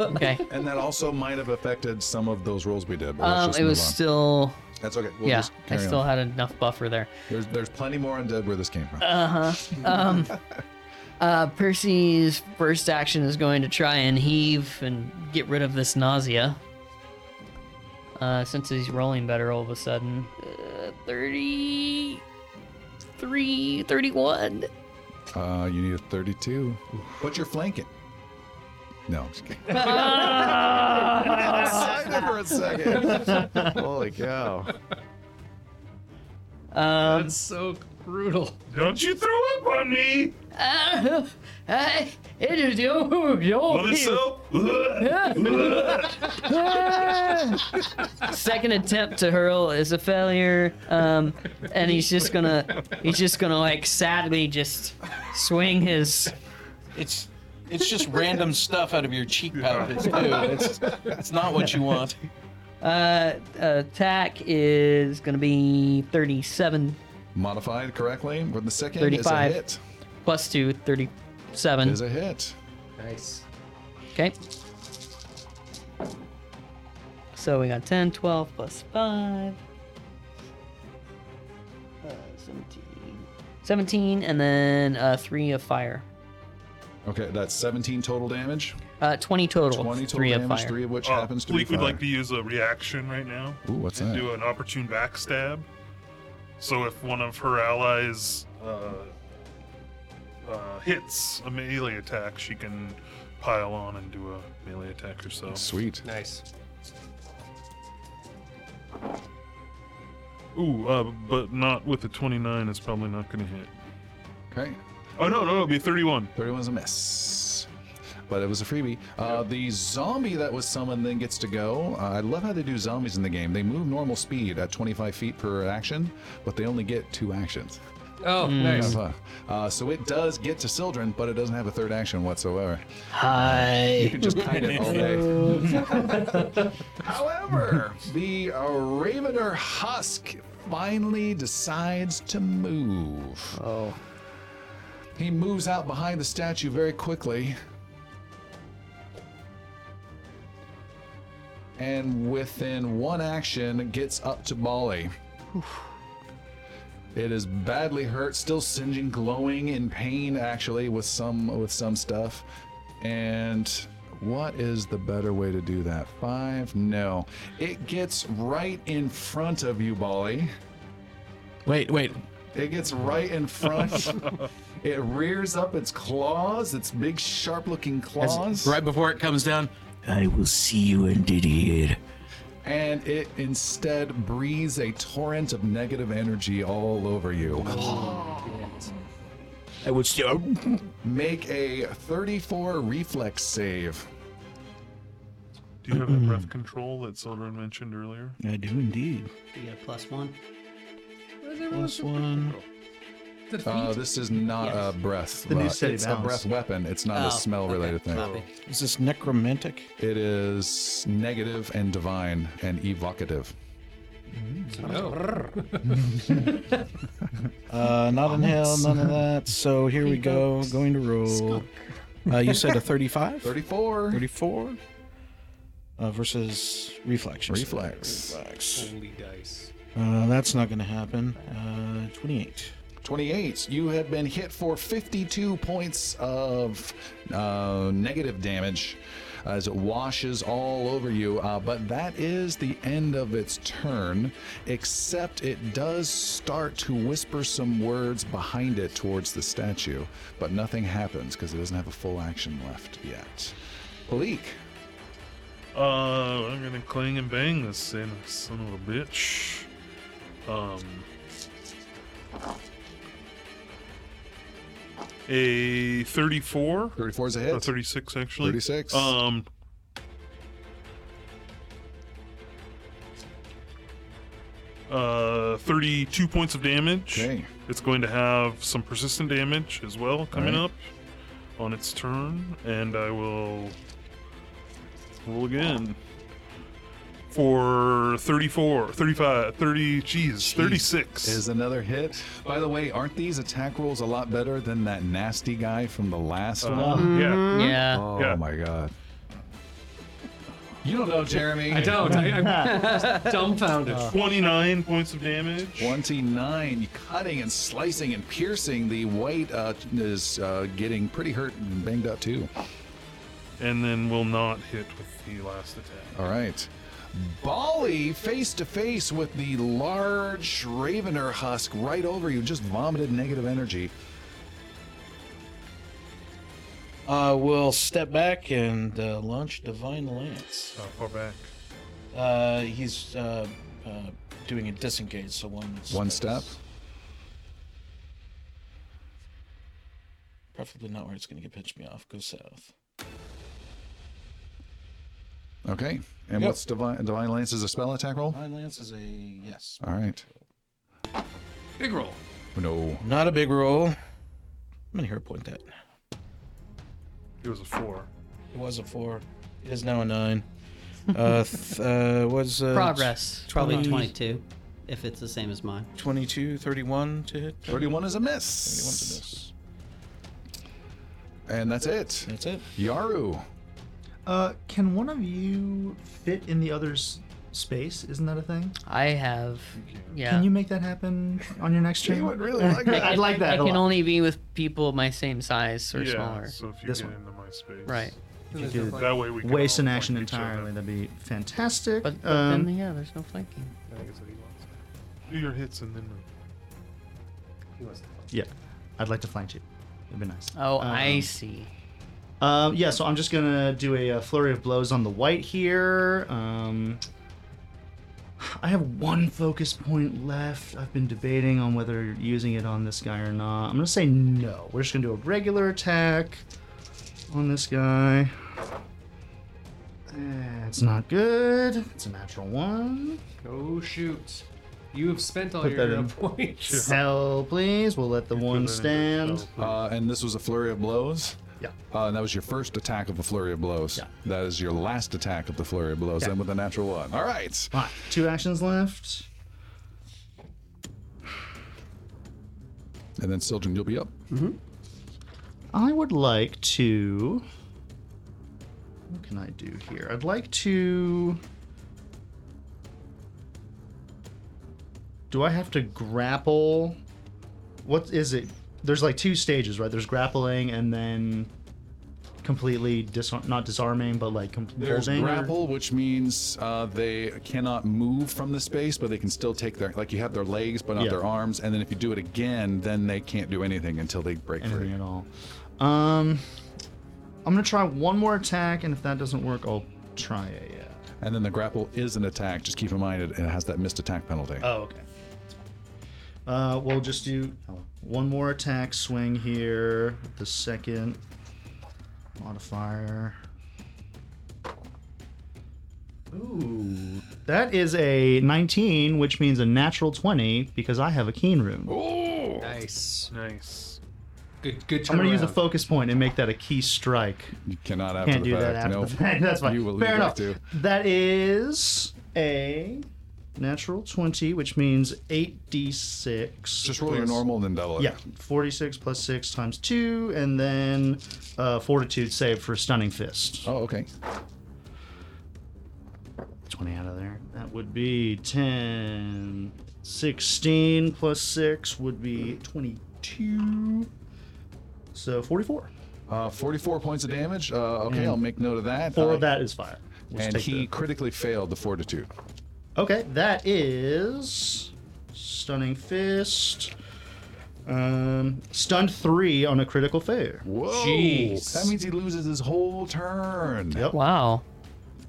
okay. And that also might have affected some of those rolls we did. But Um, it was on. still That's okay. We'll yeah. just I still on. had enough buffer there. There's there's plenty more undead where this came from. Uh huh. Um, uh, Piercy's first action is going to try and heave and get rid of this nausea. Uh, since he's rolling better all of a sudden. Uh, 33, 31. Uh, you need a 32. But you're flanking. No, I'm just kidding. Excited for a second. Holy cow. Um, That's so brutal. Don't you throw up on me! uh, It is you. What is so? Second attempt to hurl is a failure, um, and he's just gonna, he's just gonna like sadly just swing his. It's it's just random stuff out of your cheek pouches too. It's it's not what you want. Uh, attack is gonna be 37 Modified correctly. For the second 35. is a hit. plus 2, 37. Is a hit. Nice. Okay. So we got 10, 12 plus 5. Uh, 17. 17, and then uh, 3 of fire. Okay, that's 17 total damage. Uh, 20 total. 20 total 3 of damage, fire. three of which Uh, happens to be Bleak would fire. like to use a reaction right now. Ooh, what's and that? do an opportune backstab. So if one of her allies uh, uh, hits a melee attack, she can pile on and do a melee attack herself. Sweet. Nice. Ooh, uh, but not with the 29. It's probably not going to hit. Okay. Oh no, no, it'll be 31. 31's a miss. But it was a freebie. Uh, the zombie that was summoned then gets to go. Uh, I love how they do zombies in the game. They move normal speed at 25 feet per action, but they only get two actions. Oh, nice. Uh, uh, so it does get to Sildren, but it doesn't have a third action whatsoever. Hi you Hi. can just kite it all day. However, the uh, Ravener Husk finally decides to move. Oh. He moves out behind the statue very quickly. And within one action, gets up to Bali. It is badly hurt, still singeing, glowing in pain actually with some with some stuff. And what is the better way to do that? Five? No. It gets right in front of you, Bali. Wait, wait. It gets right in front. it rears up its claws, its big, sharp looking As- claws. right before it comes down, I will see you indeed. And it instead breathes a torrent of negative energy all over you. I would still. Make a 34 reflex save. Do you have that breath mm-hmm. control that Sildren mentioned earlier? I do indeed. You get a plus one. Plus one. Is it Uh, this is not Yes. a breath. The new steady it's a breath weapon. It's not a Oh, smell related okay, thing. copy. Is this necromantic? It is negative and divine and evocative. Oh. Uh, not in hell, none of that. So here we go. Going to roll. Uh, you said a 35? 34. 34? Uh, versus reflex. Reflex. Reflex. Holy dice. Uh, that's not going to happen. Uh, 28. 28. You have been hit for 52 points of uh, negative damage as it washes all over you. Uh, but that is the end of its turn, except it does start to whisper some words behind it towards the statue. But nothing happens because it doesn't have a full action left yet. Malik. Uh, I'm gonna clang and bang this son of a bitch. Um, a 34 34 is a hit. 36 actually. 36. Um. Uh, 32 points of damage. Okay. It's going to have some persistent damage as well coming Alright. up on its turn, and I will roll again for 34, 35, 30, jeez, 36. Is another hit. By the way, aren't these attack rolls a lot better than that nasty guy from the last Uh, one? Yeah. Yeah. Oh Yeah. my god. You don't know, Jeremy. I don't. I, I'm dumbfounded. 29 points of damage. 29, cutting and slicing and piercing. The wight uh, is uh, getting pretty hurt and banged up too. And then will not hit with the last attack. All right. Bali face to face with the large Ravener husk right over you, just vomited negative energy. Uh, we'll step back and uh, launch Divine Lance. How far back? Uh, he's uh, uh, doing a disengage, so one. One step. Preferably not where it's going to get pitch me off. Go south. Okay. And Yep. what's divine? Divine Lance is a spell attack roll. Divine Lance is a yes. All right. Big roll. No. Not a big roll. How many hurt point that? It was a four. It was a four. It is now a nine. uh, th- uh, was uh, Progress. It's probably 20 22, if it's the same as mine. 22, 31 to hit. 31 is a miss. 31's a miss. And that's it. That's it. Yaru. Uh, can one of you fit in the other's space. Isn't that a thing? I have. Yeah. Can you make that happen on your next stream? You would really like that. I'd like that. I a can lot. only be with people my same size or yeah. smaller. So if you This get one. into my space, Right. You could That way we can waste all an action each other. entirely. That'd be fantastic. But, but um, then, yeah, there's no flanking. Do your hits and then move. He wants to yeah, I'd like to flank you. It'd be nice. Oh, I Um, see. Um, yeah, so I'm just gonna do a, uh flurry of blows on the wight here. Um, I have one focus point left. I've been debating on whether using it on this guy or not. I'm gonna say no. We're just gonna do a regular attack on this guy. Eh, It's not good. It's a natural one. Go shoot. You have spent all Put that your in. points. Hell, please. We'll let the Put one stand. Uh, and this was a flurry of blows. Yeah. Uh, and that was your first attack of a flurry of blows. Yeah. That is your last attack of the flurry of blows. Okay. Then with a natural one. All right. All right, two actions left. And then Sildren, you'll be up. Mm-hmm. I would like to. What can I do here? I'd like to. Do I have to grapple? What is it? There's like two stages, right? There's grappling and then completely disar- not disarming, but like com- There's holding. grapple, which means uh, they cannot move from the space, but they can still take their like you have their legs, but not Yeah. their arms. And then if you do it again, then they can't do anything until they break anything free. at all. Um, I'm gonna try one more attack, and if that doesn't work, I'll try a. Uh, And then the grapple is an attack. Just keep in mind it, it has that missed attack penalty. Oh, okay. Uh, we'll just do one more attack swing here. The second modifier. Ooh, that is a 19, which means a natural 20 because I have a keen rune. Nice. Nice. Good. Good. I'm gonna use a focus point and make that a key strike. You cannot after Can't the do fact. that after Nope. the fact. That's fine. You will Fair leave enough. that. That is a natural 20, which means 8d6. Just roll your plus- normal and then double it. Yeah, 46 plus 6 times 2, and then uh, fortitude save for stunning fist. Oh, okay. 20 out of there. That would be 10. 16 plus 6 would be 22. So 44. Uh, 44 points of damage. Uh, okay, I'll make note of that. Four Uh, of that is fire. We'll and take he the- critically failed the fortitude. Okay, that is stunning fist. Um, stunned three on a critical failure. Whoa! Jeez. That means he loses his whole turn. Yep. Wow.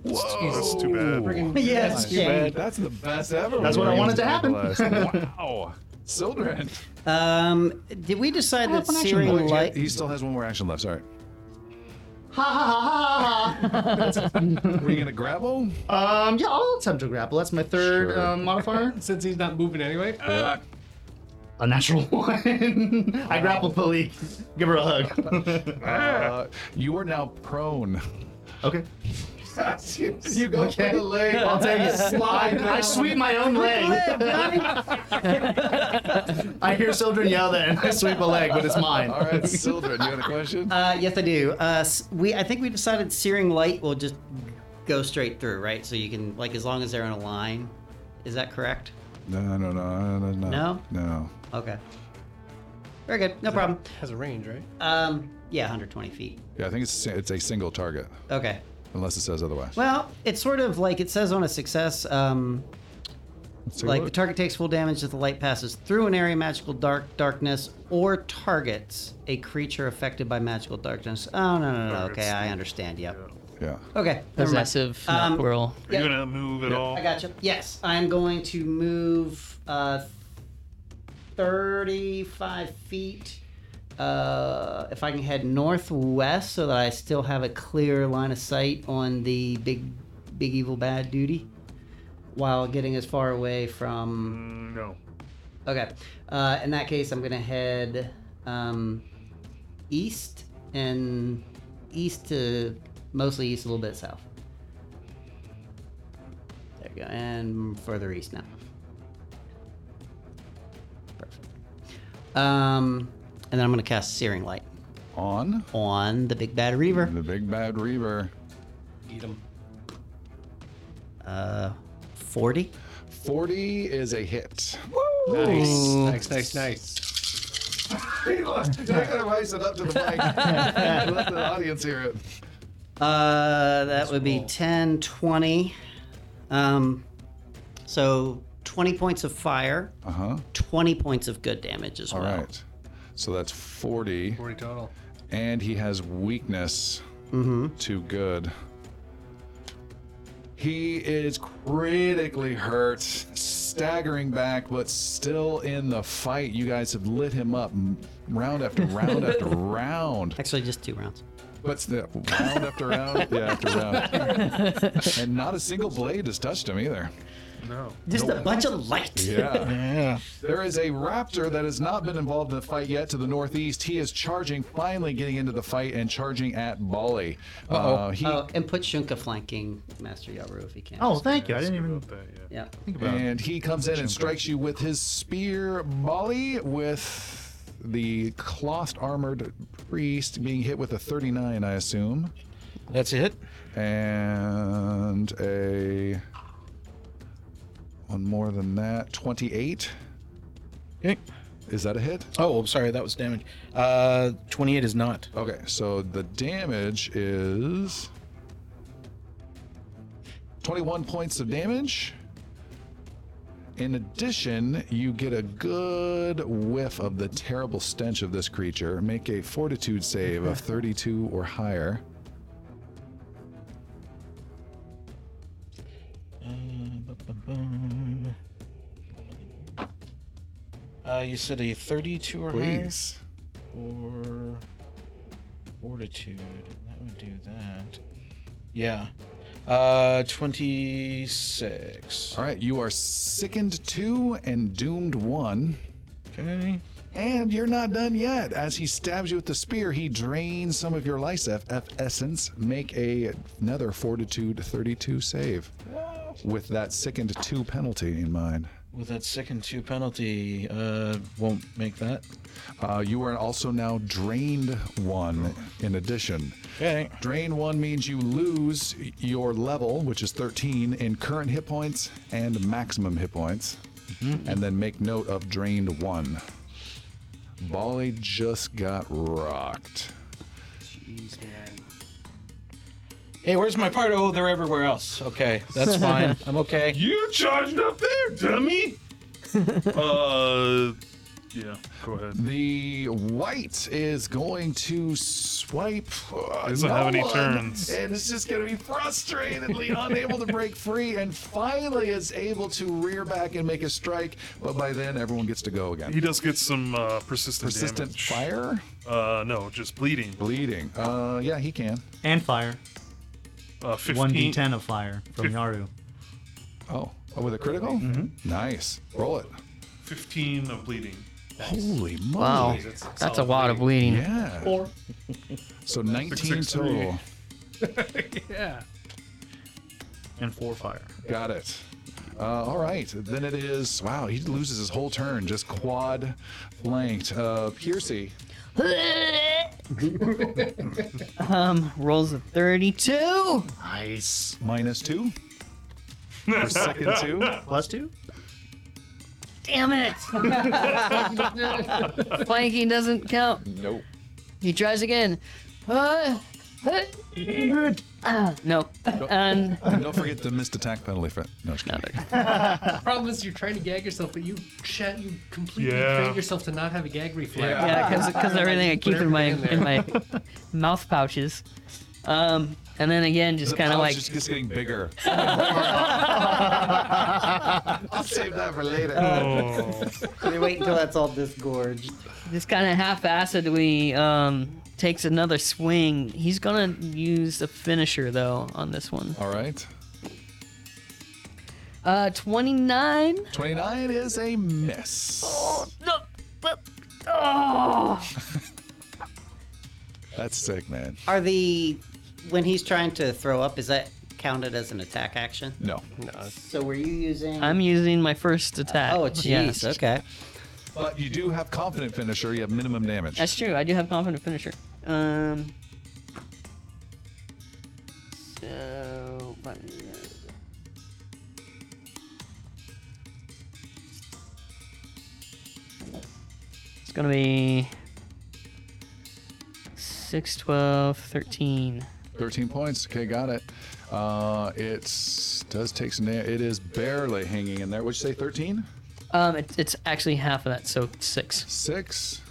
Whoa! That's too bad. Yes, That's too bad. That's the best ever. That's what I wanted to happen. wow. Sildren. Um, did we decide that searing wait, light? He still has one more action left. Sorry. Ha ha ha ha ha! Were you gonna grapple? Um, yeah, I'll attempt to grapple. That's my third Sure. um, modifier. Since he's not moving anyway. Ah, A natural one. I grappled Philippe. Give her a hug. Uh, you are now prone. okay. You, you go Okay. for the leg. I'll take it. Slide. I sweep my own leg. I hear children yell that, and I sweep a leg, but it's mine. All right, Sildren, you had a question? Uh, yes, I do. Uh, we I think we decided searing light will just go straight through, right? So you can like as long as they're in a line. Is that correct? No, no, no, no, no, no. No? No. Okay. Very good. No problem. Has a range, right? Um, yeah, 120 feet. Yeah, I think it's it's a single target, Okay. Unless it says otherwise. Well, it's sort of like it says on a success. Um, Let's take a like the target takes full damage if the light passes through an area of magical dark darkness or targets a creature affected by magical darkness. Oh no no no. no. Okay, I understand. Yep. yeah. Okay. never mind. Possessive, Um, not. Are you Yeah. gonna move at all? I got you. Yes, I'm going to move uh, 35 feet. Uh, if I can head northwest so that I still have a clear line of sight on the big, big evil bad duty, while getting as far away from. Mm, no. Okay. Uh, in that case, I'm gonna head um, east and east to mostly east, a little bit south. There you go, and further east now. Perfect. Um, and then I'm gonna cast Searing Light On on the big bad Reaver. the big bad Reaver. Eat him. Uh, 40. 40 is a hit. Nice, nice, nice, nice. Hey, look, I gotta raise it up to the mic. Let the audience hear it. Uh, that would be 10, 20. Um, so 20 points of fire, Uh huh. 20 points of good damage as All well. right. So that's 40. 40 total. And he has weakness mm-hmm. to good. He is critically hurt, staggering back, but still in the fight. You guys have lit him up round after round after round. Actually, just two rounds. But still, round after round, yeah, after round. and not a single blade has touched him either. No. Just a bunch of light. Yeah. Yeah. There is a raptor that has not been involved in the fight yet to the northeast. He is charging, finally getting into the fight and charging at Bali. Uh, he, Oh, and put Shunka flanking Master Yaru if he can. Oh, thank you. I didn't even About that, yeah. yeah. think about and he comes in and strikes you with his spear, Bali, with the cloth armored priest being hit with a 39, I assume. That's it. And a. One more than that. 28. Okay. Is that a hit? Oh, sorry, that was damage. Uh, 28 is not. Okay, so the damage is 21 points of damage. In addition, you get a good whiff of the terrible stench of this creature. Make a fortitude save of 32 or higher. Uh, you said a 32 or higher? Please. Or fortitude. That would do that. Yeah. Uh, 26. All right, you are sickened two and doomed one. Okay. And you're not done yet. As he stabs you with the spear, he drains some of your life eff- eff- essence. Make a, another Fortitude 32 save with that sickened two penalty in mind. With that sickened two penalty, uh, won't make that. Uh, you are also now drained one in addition. Okay. Drain one means you lose your level, which is 13, in current hit points and maximum hit points. And then make note of drained one. Bali just got rocked. Hey, where's my part? Oh, they're everywhere else. Okay, that's fine. I'm okay. You charged up there, dummy. uh, yeah. Go ahead. The wight is going to swipe. Uh, Doesn't no have any one, turns. And it's just going to be frustratedly unable to break free and finally is able to rear back and make a strike. But by then, everyone gets to go again. He does get some uh, persistent, Persistent damage. fire? Uh, no, just bleeding. Bleeding. Uh, yeah, he can. And fire. Uh, 15. 1d10 of fire from Fif- Yaru. Oh, oh with a critical? Mm-hmm. Nice. Roll it. 15 of bleeding. Holy moly. Wow. That's, That's a lot of bleeding. Yeah. Four. So 19 six, three. total. Yeah. And 4 fire. Got it. Uh, all right. Then it is. Wow, he loses his whole turn, just quad flanked. Uh, Piercy. um, rolls a 32. Nice. minus two. For sickened two. Plus 2? Damn it. Flanking doesn't count. Nope. He tries again. Uh, uh, uh, no. And And don't forget the missed attack penalty for. No, just kidding. The problem is you're trying to gag yourself, but you chat, you completely Yeah. train yourself to not have a gag reflex. yeah, because everything I keep in my everything in my mouth pouches. Um, and then again, just The kind of pouch like just getting bigger. I'll save that for later. Oh. You wait until that's all disgorged. just kind of half-assedly um, takes another swing. He's gonna use a finisher though on this one. All right. Uh, 29. 29 is a miss. No, but, oh. That's sick, man. Are the when he's trying to throw up, is that counted as an attack action? No. So were you using? I'm using my first attack. Oh, jeez. Yes. Okay. But you do have confident finisher. You have minimum damage. That's true. I do have confident finisher. Um, so, it's gonna be 6, 12, 13. 13 points. Okay, got it. Uh, it does take some. It is barely hanging in there. Would you say 13? Um, it, it's actually half of that, so six. Six.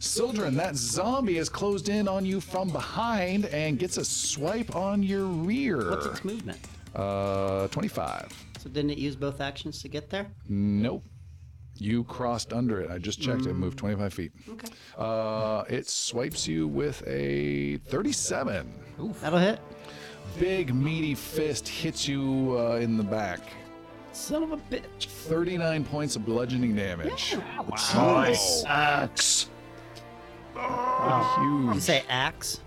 Sildren, that zombie has closed in on you from behind and gets a swipe on your rear. What's its movement? Uh, 25. So didn't it use both actions to get there? Nope. You crossed under it. I just checked it. Moved 25 feet. Okay. Uh, it swipes you with a 37. That'll hit. Big meaty fist hits you uh, in the back. Son of a bitch. 39 points of bludgeoning damage. Nice. Axe. Did you say axe?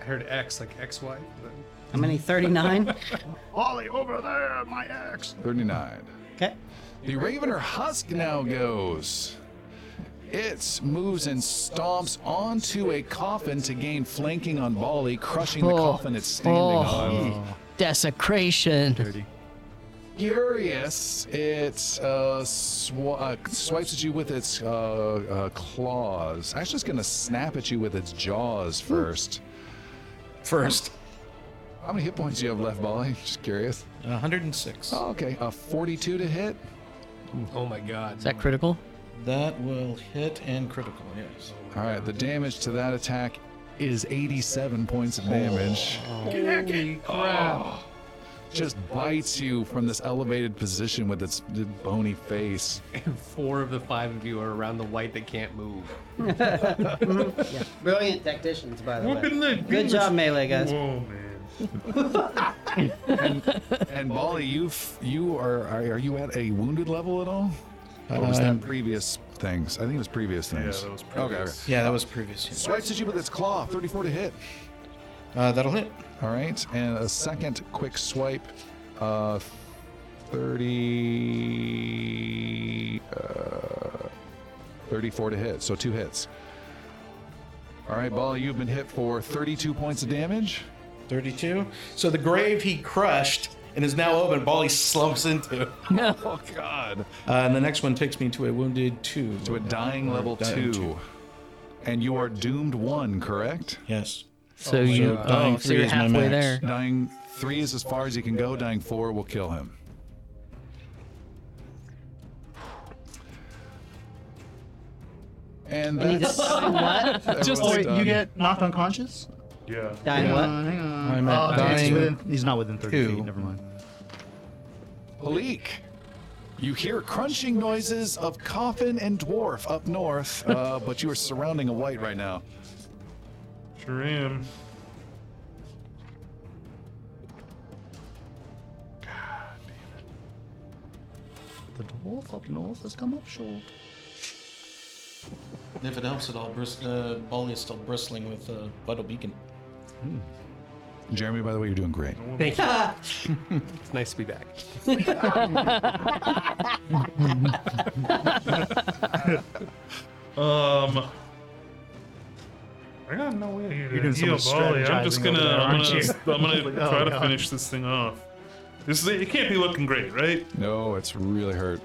I heard X, like XY. How many? 39? Ollie, over there, my axe. 39. okay. The Ravener Husk now goes. It moves and stomps onto a coffin to gain flanking on Bali, crushing the Oh. coffin it's standing Oh. on. Desecration. Furious, it uh, sw- uh, swipes at you with its uh, uh, claws. Actually, it's going to snap at you with its jaws first. First, How many hit points do you have left, Bali? Just curious. 106. Oh, okay, a 42 to hit. Oh my god. Is that critical? That will hit and critical, yes. All right, the damage to that attack is 87 points of damage. Holy crap. Just bites you from this elevated position with its bony face. And Four of the five of you are around the wight that can't move. Brilliant tacticians, by the Look way. that. Good job, melee guys. Whoa, man. And Bali, you you are, are are you at a wounded level at all? Or was Um, that previous things? I think it was previous things. Yeah, that was previous. okay. Yeah, that was previous. Swipes at you with its claw, 34 to hit. Uh, that'll hit. All right, and a second quick swipe, uh, 30, uh, 34 to hit, so two hits. All right, Bali, you've been hit for 32 points of damage. 32. So the grave he crushed and is now open, Bali slumps into. Oh, God. Uh, and the next one takes me to a wounded two. To a dying level dying two. And you are doomed one, correct? Yes. So you, so dying oh, so three you're is my halfway max. there. Dying three is as far as you can go. Dying four will kill him. And And that's what? just Oh, wait, you get knocked unconscious? Yeah. Dying what? hang on. I'm at oh, he's, dying within, he's not within 30 two. feet. Never mind. Palik. You hear crunching noises of coffin and dwarf up north, uh, but you are surrounding a wight right now. Sure am. The dwarf up north has come up short. If it helps at all, bris- uh, Bali is still bristling with uh, Vital Beacon. Jeremy, by the way, you're doing great. Thank you. it's nice to be back. Um. I got no way here You're to doing so heal much Bali. I'm just gonna, over there, I'm aren't gonna, you? I'm gonna Like, try oh, to God. finish this thing off. This is, it can't be looking great, right? No, it's really hurt.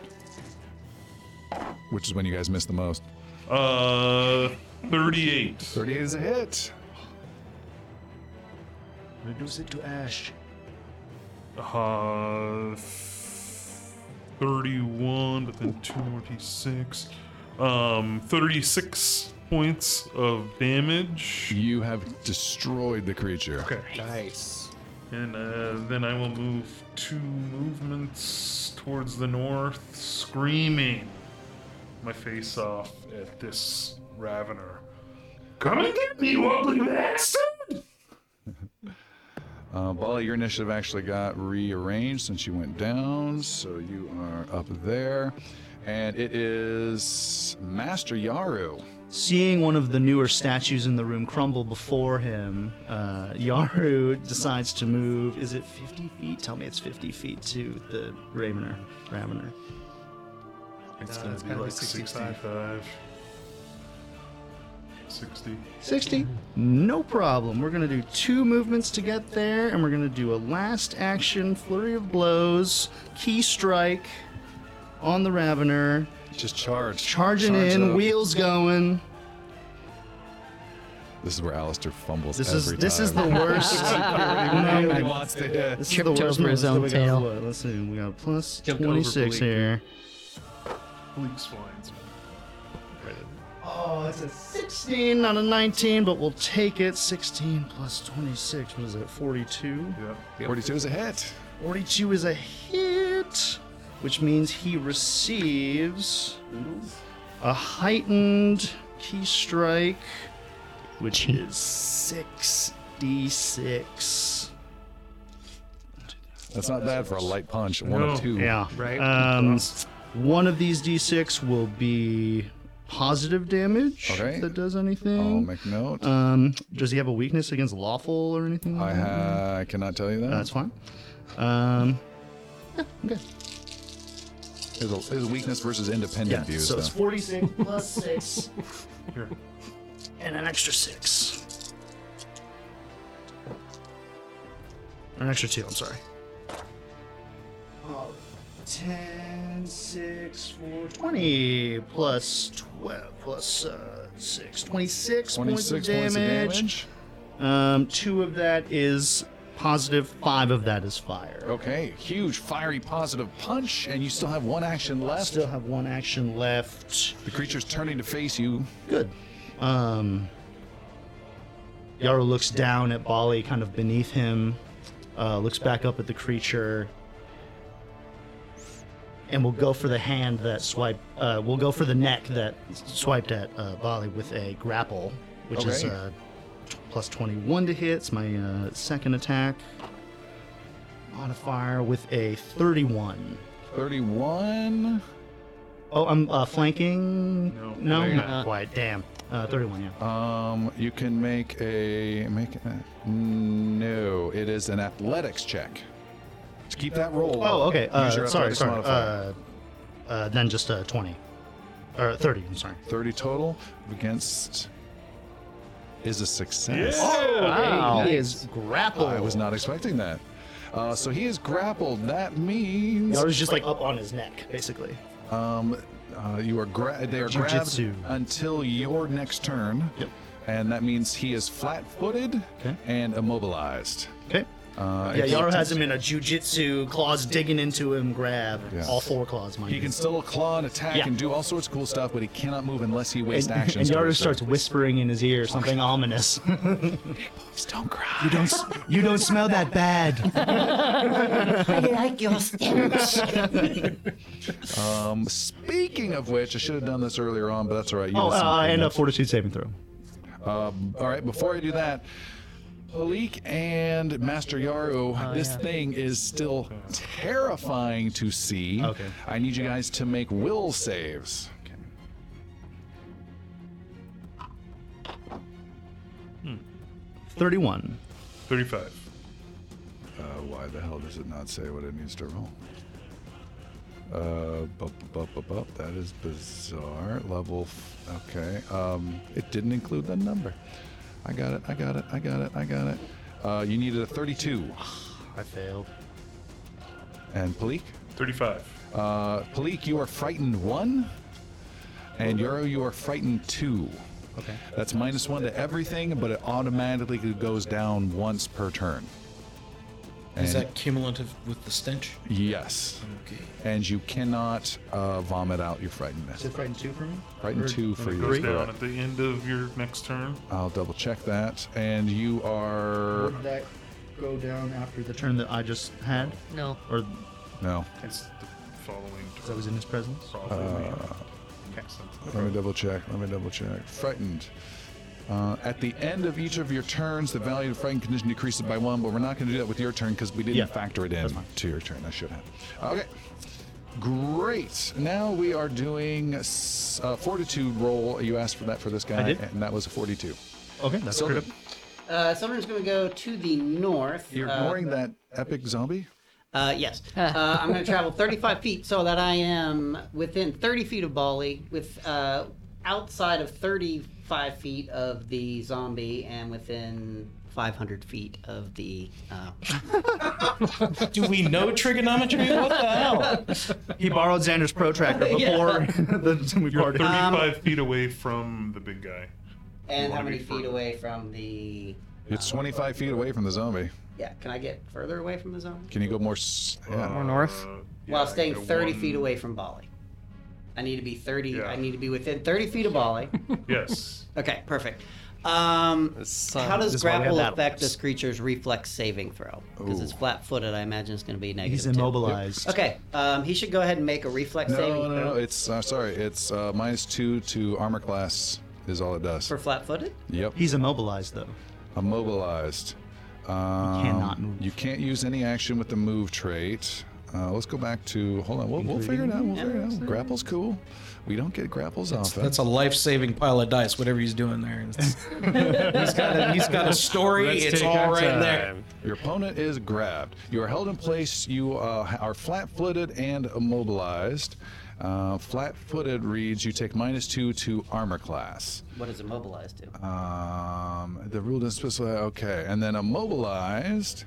Which is when you guys miss the most. Uh, 38. 38 is a hit. Reduce it to ash. Uh, 31, but then 2d6. Um, 36 points of damage. You have destroyed the creature. Okay. Nice. And uh, then I will move two movements towards the north, screaming my face off at this Ravener. Come and get me, you ugly bastard! Uh, Bali, your initiative actually got rearranged since you went down, so you are up there. And it is Master Yaru. Seeing one of the newer statues in the room crumble before him, uh, Yaru decides to move. Is it 50 feet? Tell me it's 50 feet to the Ravener. Ravener. It's Uh, gonna it's be like 65. 65. 60. 60? No problem. We're going to do two movements to get there, and we're going to do a last action flurry of blows, ki strike on the Ravener. Just charge. Charging Charge in, up. wheels going. This is where Alistair fumbles This is every this is the time. worst. He really wants to hit. This is Tripped the worst over his own we got tail. what? Let's see. We got plus Jumped over 26 Bleak. here. Bleak's fine. Oh, it's a 16, not a 19, but we'll take it. 16 plus 26. What is it? 42. Yeah. 42 is a hit. 42 is a hit, which means he receives a heightened ki strike, which is 6d6. That's not bad for a light punch. One No. of two. Yeah. Right. Um, one of these d6 will be positive damage. Okay. If that does I'll anything. make note. Um, does he have a weakness against lawful or anything? I like that? ha- I cannot tell you that. That's fine. Um, okay. His, his weakness versus independent Yeah. views. So it's though. 46 plus 6. Here. And an extra 6. An extra 2, I'm sorry. Oh, 10, 6, 4, 20 plus 12 plus uh, 6. 26, 26 points, of points damage. of damage. Um, two of that is positive, five of that is fire. Okay, huge fiery positive punch, and you still have one action left. Still have one action left. The creature's turning to face you. Good. Um, Yaro looks down at Bali, kind of beneath him, uh, looks back up at the creature, and we'll go for the hand that swipe. Uh, will go for the neck that swiped at uh, Bali with a grapple, which is uh, plus 21 to hit. It's my uh, second attack. Modifier with a 31. 31. Oh, I'm uh, flanking. No. no, You're not not. quite. Damn. Uh, 31. Yeah. Um, you can make a make. A, no, it is an athletics check. To keep that roll. Oh, okay. Use Uh, your sorry, sorry. Uh, uh, then just uh, 20. Or 30, I'm sorry. 30 total against is a success. Yeah. Wow. He is grappled. I was not expecting that. Uh, so he is grappled. That means I was just like up on his neck, basically. um, uh, you are gra- they are grabbed until your next turn. Yep. And that means he is flat-footed Okay. and immobilized. Okay. Uh, Yeah, he- Yaro has him in a jujitsu, claws digging into him, grab. Yeah. All four claws, mind He you. can still claw and attack Yeah. and do all sorts of cool stuff, but he cannot move unless he wastes and, actions. and to Yaro do starts whispering in his ear something ominous. Please don't cry. you don't, s- you don't smell that bad. I like your stench. Um, speaking of which, I should have done this earlier on, but that's all right. You Oh, did uh, something and a else. fortitude saving throw. Um, all right, before I do that, Palik and Master Yaru, Oh, this thing is still terrifying to see. Okay. I need you guys to make will saves. 31. 35. Uh, why the hell does it not say what it needs to roll? Uh, bup, bup, bup, bup. That is bizarre. Level. F- okay. Um, it didn't include the number. I got it. I got it. I got it. I got it. Uh, you needed a 32. I failed. And Palik? 35. Uh, Palik, you are frightened one. And Yaru, you are frightened two. Okay. That's minus one to everything, but it automatically goes down once per turn. Is that cumulative with the stench? Yes. Okay. And you cannot uh, vomit out your frightenedness. Is it frightened two for me? Frightened Or- two for It you. goes is down correct. at the end of your next turn. I'll double check that. And you are. Would that go down after the turn that I just had? No. Or No. It's the following that turn. was in his presence? Probably. Uh, Something. Let me double check. Let me double check. Frightened. Uh, at the end of each of your turns, the value of the frightened condition decreases by one, but we're not going to do that with your turn because we didn't Yeah, factor it in to your turn. I should have. Okay. Great. Now we are doing a uh, fortitude roll. You asked for that for this guy, did. and that was a 42. Okay, that's So critical. Uh, Summoner's going to go to the north. you're uh, ignoring that epic zombie? Uh, yes. uh, I'm going to travel 35 feet so that I am within 30 feet of Bali, with uh, outside of 35 feet of the zombie, and within 500 feet of the. Uh, Do we know trigonometry? What the hell? He borrowed Xander's protractor before the, we You're parted. 35 feet away from the big guy. and how wanna many be feet further. away from the. It's 25 feet away from the zombie. Yeah, can I get further away from the zone? Can you go more? s- Yeah. More north? Uh, While staying 30 one- feet away from Bali. I need to be 30. Yeah. I need to be within 30 feet of Bali. Yes. Okay, perfect. Um, how does This is why we have grapple affect this creature's reflex saving throw? Because it's flat-footed, I imagine it's going to be negative. He's two. immobilized. Okay, um, he should go ahead and make a reflex No, saving no, no, throw no. It's uh, sorry. It's uh, minus two to armor class is all it does. for flat-footed. Yep. He's immobilized though. Immobilized. Um, cannot move. You can't use any action with the move trait. Uh, let's go back to. Hold on. We'll, we'll figure it out. We'll figure it out. Grapple's cool. We don't get grapples often. That's a life-saving pile of dice. Whatever he's doing there, It's- he's got a, he's got a story. Let's it's all right all our right there. Your opponent is grabbed. You are held in place. You uh, are flat-footed and immobilized. Uh, flat-footed reads you take minus two to armor class. What does immobilized do? Um, the rule doesn't specify. Okay, and then immobilized.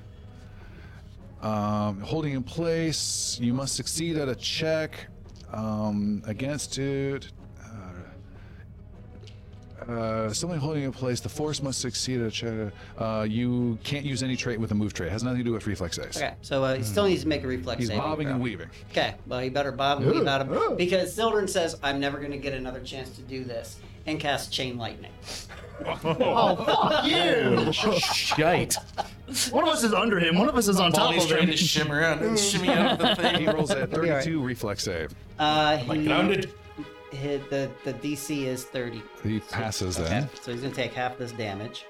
Um, holding in place, you must succeed at a check um, against it. Uh, uh, something holding in place, the force must succeed at a check. Uh, you can't use any trait with a move trait. It has nothing to do with reflex saves. Okay, so uh, he still needs to make a reflex He's saving bobbing throw. and weaving. Okay, well, he better bob and weave out of because Sildren says, "I'm never going to get another chance to do this," and cast chain lightning. Oh, fuck you! Shite. One of us is under him. One of us is on top Baldy's of trying him. to shimmer out and shimmy out of the thing. He rolls a be all right. 32 reflex save. Uh, he, grounded. he- the the DC is 30. He passes Okay, then. so he's going to take half this damage.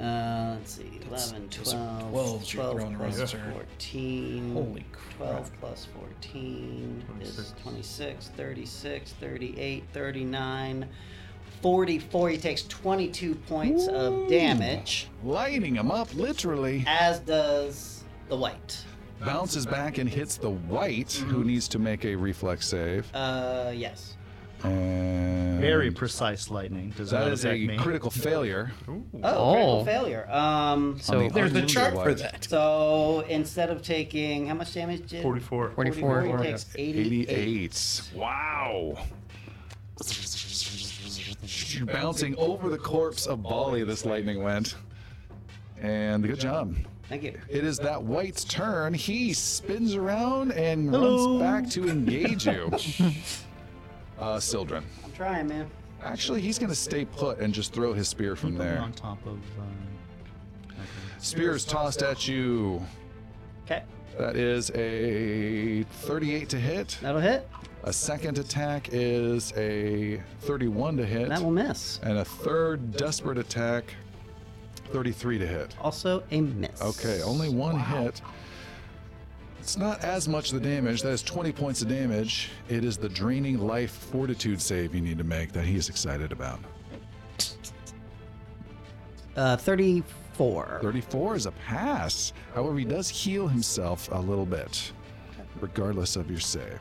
Uh, let's see, 11, those are 12, 12s you're 12 throwing plus around, sir. 14. Holy 12 plus 14 is 26, 36, 38, 39, 44. He takes 22 points of damage, Lighting him up, literally. as does the wight. bounces back and hits the wight, who needs to make a reflex save. Uh, yes. And Very precise lightning. Does that not a me. critical failure. Oh, Oh. critical failure. Um, So the There's the chart for that. so instead of taking how much damage did 44. 44. he takes 88. 88. Wow. Bouncing over the corpse of Bali, this lightning went. And good job. Thank you. It is that wight's turn. He spins around and runs back to engage you. Uh, Sildren. I'm trying, man. Actually, he's going to stay put and just throw his spear from there. On top of. Um, Spear is tossed at you. Okay, That is a 38 to hit. that'll hit. A second attack is a 31 to hit. That will miss. And a third desperate attack, 33 to hit. Also a miss. Okay, only one hit. It's not as much the damage. That is 20 points of damage. It is the draining life fortitude save you need to make that he is excited about. Uh, 34. 34 is a pass. However, he does heal himself a little bit, regardless of your save.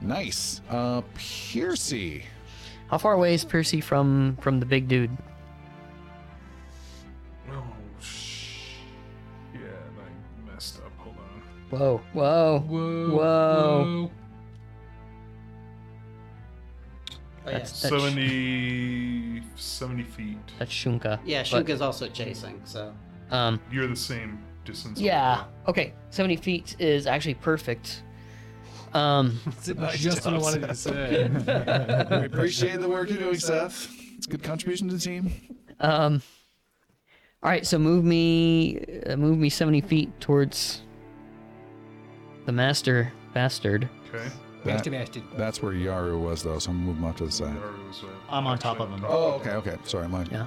Nice. Uh, Piercy. How far away is Piercy from from the big dude? Oh, sh- yeah, I messed up. Hold on. Whoa, whoa, Whoa. Whoa. Oh, yeah. That's- That's- 70, 70 feet. that's Shunka. Yeah, but, Shuka's also chasing, so. Um, You're the same distance. yeah. Okay, 70 feet is actually perfect. Um, Just what I wanted to say. We appreciate the work you're doing, Seth. It's a good contribution to the team. um. All right, so move me, uh, move me 70 feet towards the master bastard. Okay. That- Nasty, nasty. that's where Yaru was, though, so I'm gonna move him up to the side. Yaru I'm on top of him. Oh, okay, okay. Sorry, mine. Yeah.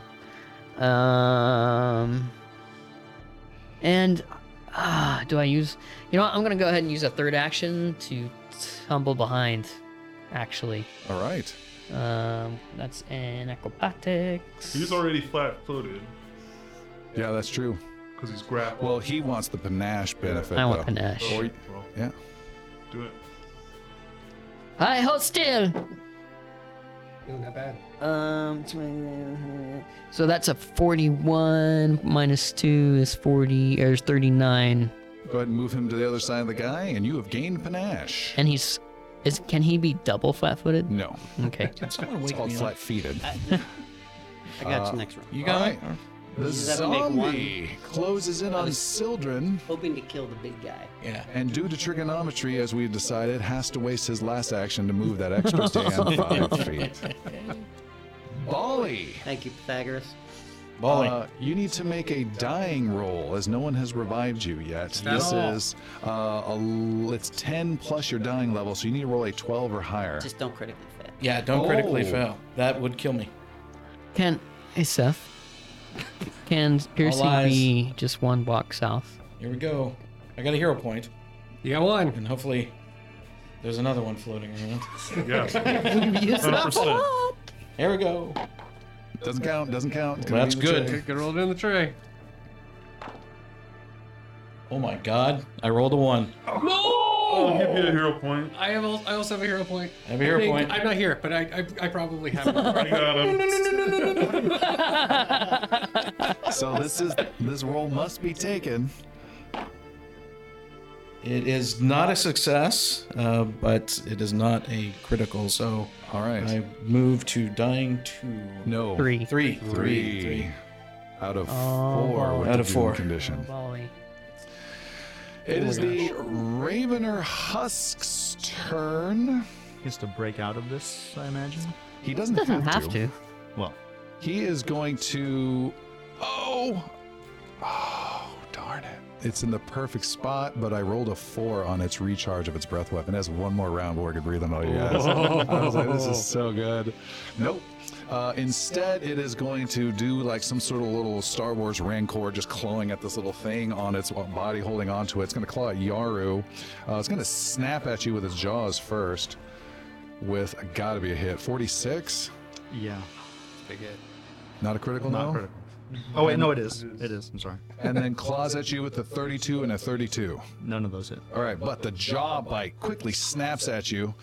Um. And ah, do I use? You know, what? I'm gonna go ahead and use a third action to tumble behind. Actually, All right. um, that's an acrobatics. He's already flat footed Yeah, that's true. because he's grappled. Well, he wants the panache benefit, I want though. panache. Or, yeah. do it. I hold still. Feeling that bad. Um, so that's a 41 minus 2 is 40, or is 39. Go ahead and move him to the other side of the guy, and you have gained panache. And he's. Is, can he be double flat footed? No, Okay. Someone it's called me flat-feeted. I got Uh, you next round. You got All it? right. The just have make one. zombie closes in on Sildren, Hoping to kill the big guy. Yeah. and due to trigonometry, as we've decided, has to waste his last action to move that extra stand five feet. Bali. Thank you, Pythagoras. Bali. Uh, you need to make a dying roll, as no one has revived you yet. This all? is uh, a, l- it's 10 plus your dying level, so you need to roll a 12 or higher. Just don't critically fail. yeah, don't critically Oh. fail. That would kill me. Can. Hey, Seth. Can Piercy eyes. be just one block south? Here we go. I got a hero point, You got one. and hopefully there's another one floating around. Yeah, hundred percent. Here we go. Doesn't count. Doesn't count. It's gonna That's be in the good. tray. Good roll it in the tray. Oh my god. I rolled a one. Oh, I'll give you a hero point. I have. al- I also have a hero point. I have a hero I think- point. I'm not here, but I. I, I probably have. it. I got him. So this is this roll must be taken. It is not a success, uh, but it is not a critical, so All right. I move to dying two. no. Three. Three. Three. Three. Out of Oh, four. with Out the of four. Condition. Bali. It is the Ravener Husk's turn. He has to break out of this, I imagine. He doesn't, Doesn't have to. Well, He is going to. Oh! Darn it. It's in the perfect spot, but I rolled a four on its recharge of its breath weapon. It has one more round before it can breathe on all you guys. I was like, this is so good. Nope. Uh, instead, it is going to do like some sort of little Star Wars Rancor just clawing at this little thing on its body, holding onto it. It's going to claw at Yaru. Uh, it's going to snap at you with its jaws first, with gotta be a hit. 46? yeah. Big hit. Not a critical, Not no? critical. Oh wait, no, it is. It is. I'm sorry. and then claws at you with the 32 and a 32. None of those hit. All right, but the jaw bite quickly snaps at you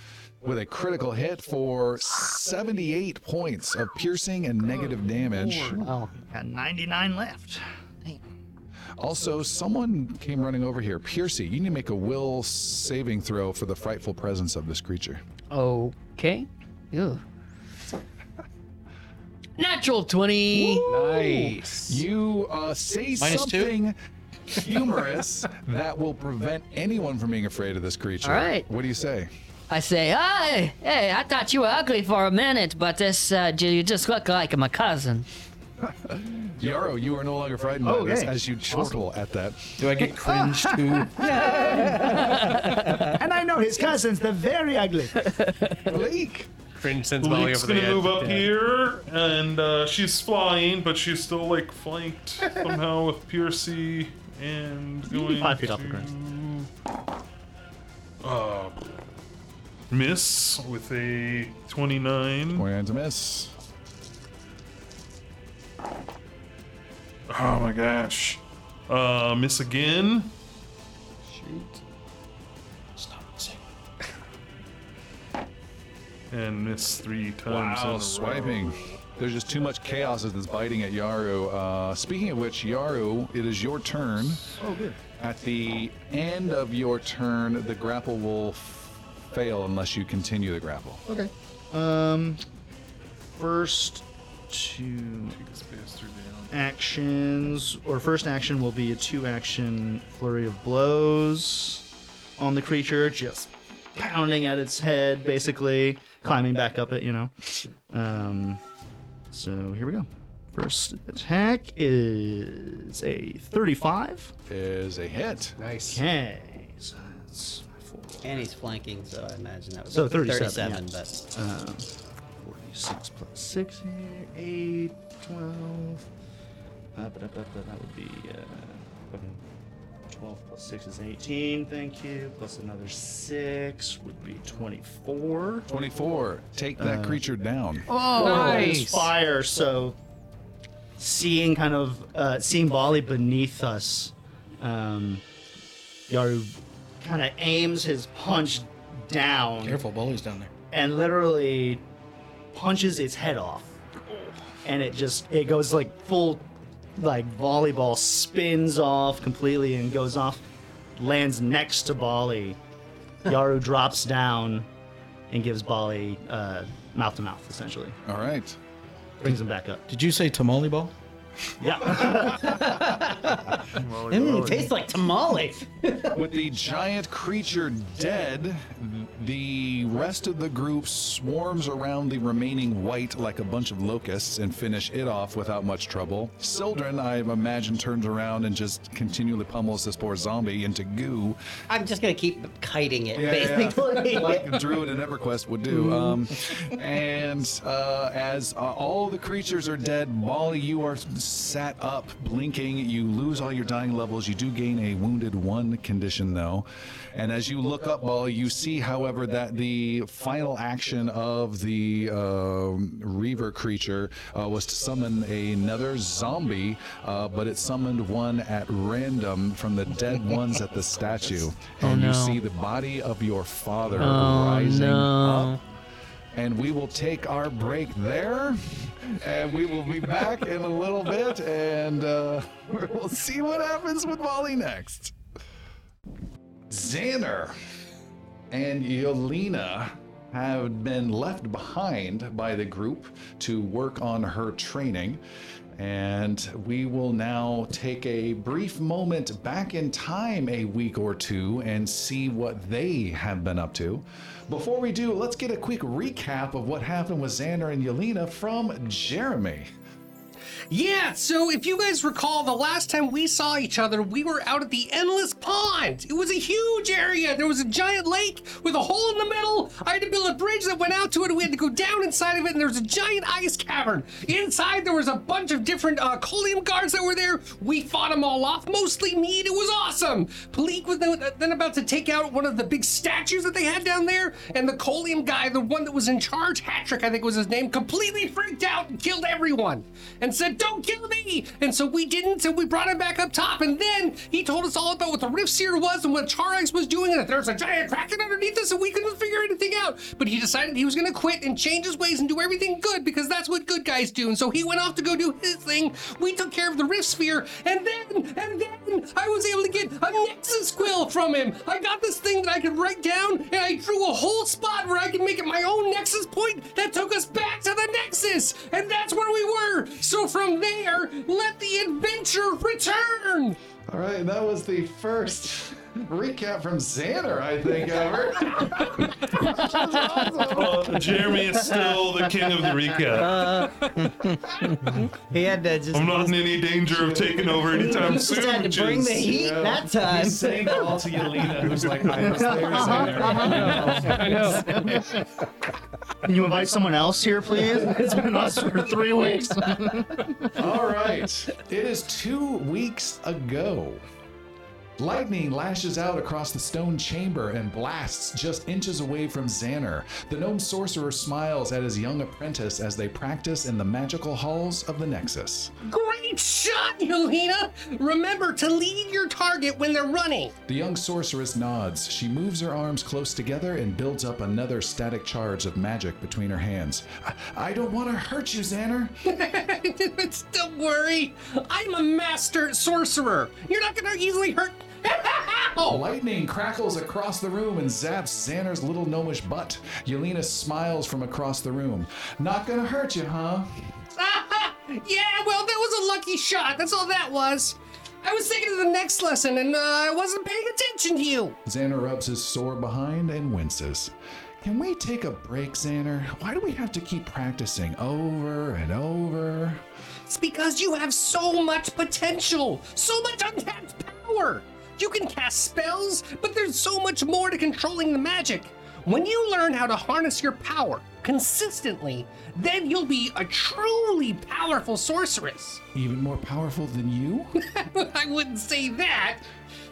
with a critical hit for 78 points of piercing and negative damage. Oh, Got 99 left. Also, someone came running over here. Piercy, you need to make a will saving throw for the frightful presence of this creature. okay. Ew. Natural 20. Nice. You uh, say Minus two? something humorous that will prevent anyone from being afraid of this creature. All right. What do you say? I say, hey, hey, I thought you were ugly for a minute, but this, uh, you just look like my cousin. Yaru, you are no longer frightened by this Okay. as you chortle at that. Do I get cringe too? And I know his cousins, they're very ugly. Bleak. Cringe sends Molly over the gonna edge. move up Yeah. here, and uh, she's flying, but she's still like flanked somehow with Piercy and be going five feet off the to, ground. Uh, miss with a 29. 29 to miss. Oh my gosh. Uh, miss again. And miss three times. in a Wow, row. swiping. There's just too much chaos as it's biting at Yaru. Uh, speaking of which, Yaru, it is your turn. Oh, good. At the end of your turn, the grapple will f- fail unless you continue the grapple. Okay. Um, first two Take the bastard down. actions, or first action will be a two-action flurry of blows on the creature, just pounding at its head, basically climbing back up it. You know. Um, so here we go. First attack is a 35. Is a hit. Nice. Okay, so that's four. And he's flanking, so I imagine that was So 37, 37 but Um, 46 plus 6 here, 8, 12. Uh, but, but, but that would be uh, 12 plus 6 is 18, thank you. Plus another 6 would be 24. 24. Take that Uh, creature down. Oh, nice. fire, so seeing kind of uh, seeing Bali beneath us, um, Yaru kind of aims his punch down Careful, Bali's down there. and literally punches its head off, and it just it goes like full like volleyball spins off completely and goes off, lands next to Bali. Yaru drops down and gives Bali uh, mouth to mouth essentially, All right. brings him back up. Did you say tamale ball? Yeah. Mm, tastes like tamale. With the giant creature dead, the rest of the group swarms around the remaining wight like a bunch of locusts and finish it off without much trouble. Sildren, I imagine, turns around and just continually pummels this poor zombie into goo. I'm just gonna keep kiting it, Yeah, yeah. basically. like a druid in EverQuest would do. Um, and uh, as uh, all the creatures are dead, Bali, you are sat up, blinking. You lose all your dying levels. You do gain a wounded one condition, though. And as you look up, Bali, you see, however, that the final action of the uh, Reaver creature uh, was to summon another zombie, uh, but it summoned one at random from the dead ones at the statue. And no. you see the body of your father Oh, rising no. up. And we will take our break there, and we will be back in a little bit, and uh, we'll see what happens with Bali next. Xander and Yelena have been left behind by the group to work on her training. And we will now take a brief moment back in time a week or two and see what they have been up to. Before we do, let's get a quick recap of what happened with Xander and Yelena from Jeremy. Yeah, so if you guys recall, the last time we saw each other, we were out at the Endless Pond. It was a huge area. There was a giant lake with a hole in the middle. I had to build a bridge that went out to it, and we had to go down inside of it, and there was a giant ice cavern. Inside, there was a bunch of different uh, Colium guards that were there. We fought them all off, mostly me. It was awesome. Palik was then about to take out one of the big statues that they had down there, and the Colium guy, the one that was in charge, Hatrick, I think was his name, completely freaked out and killed everyone and said, Don't kill me! And so we didn't, so we brought him back up top, and then he told us all about what the Rift Seer was and what Charax was doing, and that there's a giant kraken underneath us, and we couldn't figure anything out. But he decided he was gonna quit and change his ways and do everything good because that's what good guys do. And so he went off to go do his thing. We took care of the Rift Sphere, and then, and then I was able to get a Nexus Quill from him. I got this thing that I could write down, and I drew a whole spot where I could make it my own Nexus point that took us back to the Nexus, and that's where we were. So from there, let the adventure return. All right, that was the first recap from Xander, I think, ever. Well, Jeremy is still the king of the recap. he had to just, I'm not in any danger of taking over anytime just soon. had to bring is- the heat that time. He's saying it all to Yelena, who's like, I was uh-huh, there, Xander. Uh-huh, uh-huh. I know. Can you invite someone else here, please? It's been us for three weeks. All right. It is two weeks ago. Lightning lashes out across the stone chamber and blasts just inches away from Xander. The gnome sorcerer smiles at his young apprentice as they practice in the magical halls of the Nexus. Great shot, Yelena! Remember to lead your target when they're running. The young sorceress nods. She moves her arms close together and builds up another static charge of magic between her hands. I, I don't want to hurt you, Xander. Don't worry, I'm a master sorcerer. You're not gonna easily hurt. Oh, Lightning crackles across the room and zaps Xander's little gnomish butt. Yelena smiles from across the room. Not gonna hurt you, huh? yeah, well, that was a lucky shot. That's all that was. I was thinking of the next lesson and uh, I wasn't paying attention to you. Xander rubs his sore behind and winces. Can we take a break, Xander? Why do we have to keep practicing over and over? It's because you have so much potential, so much untapped power. You can cast spells, but there's so much more to controlling the magic. When you learn how to harness your power consistently, then you'll be a truly powerful sorceress. Even more powerful than you? I wouldn't say that.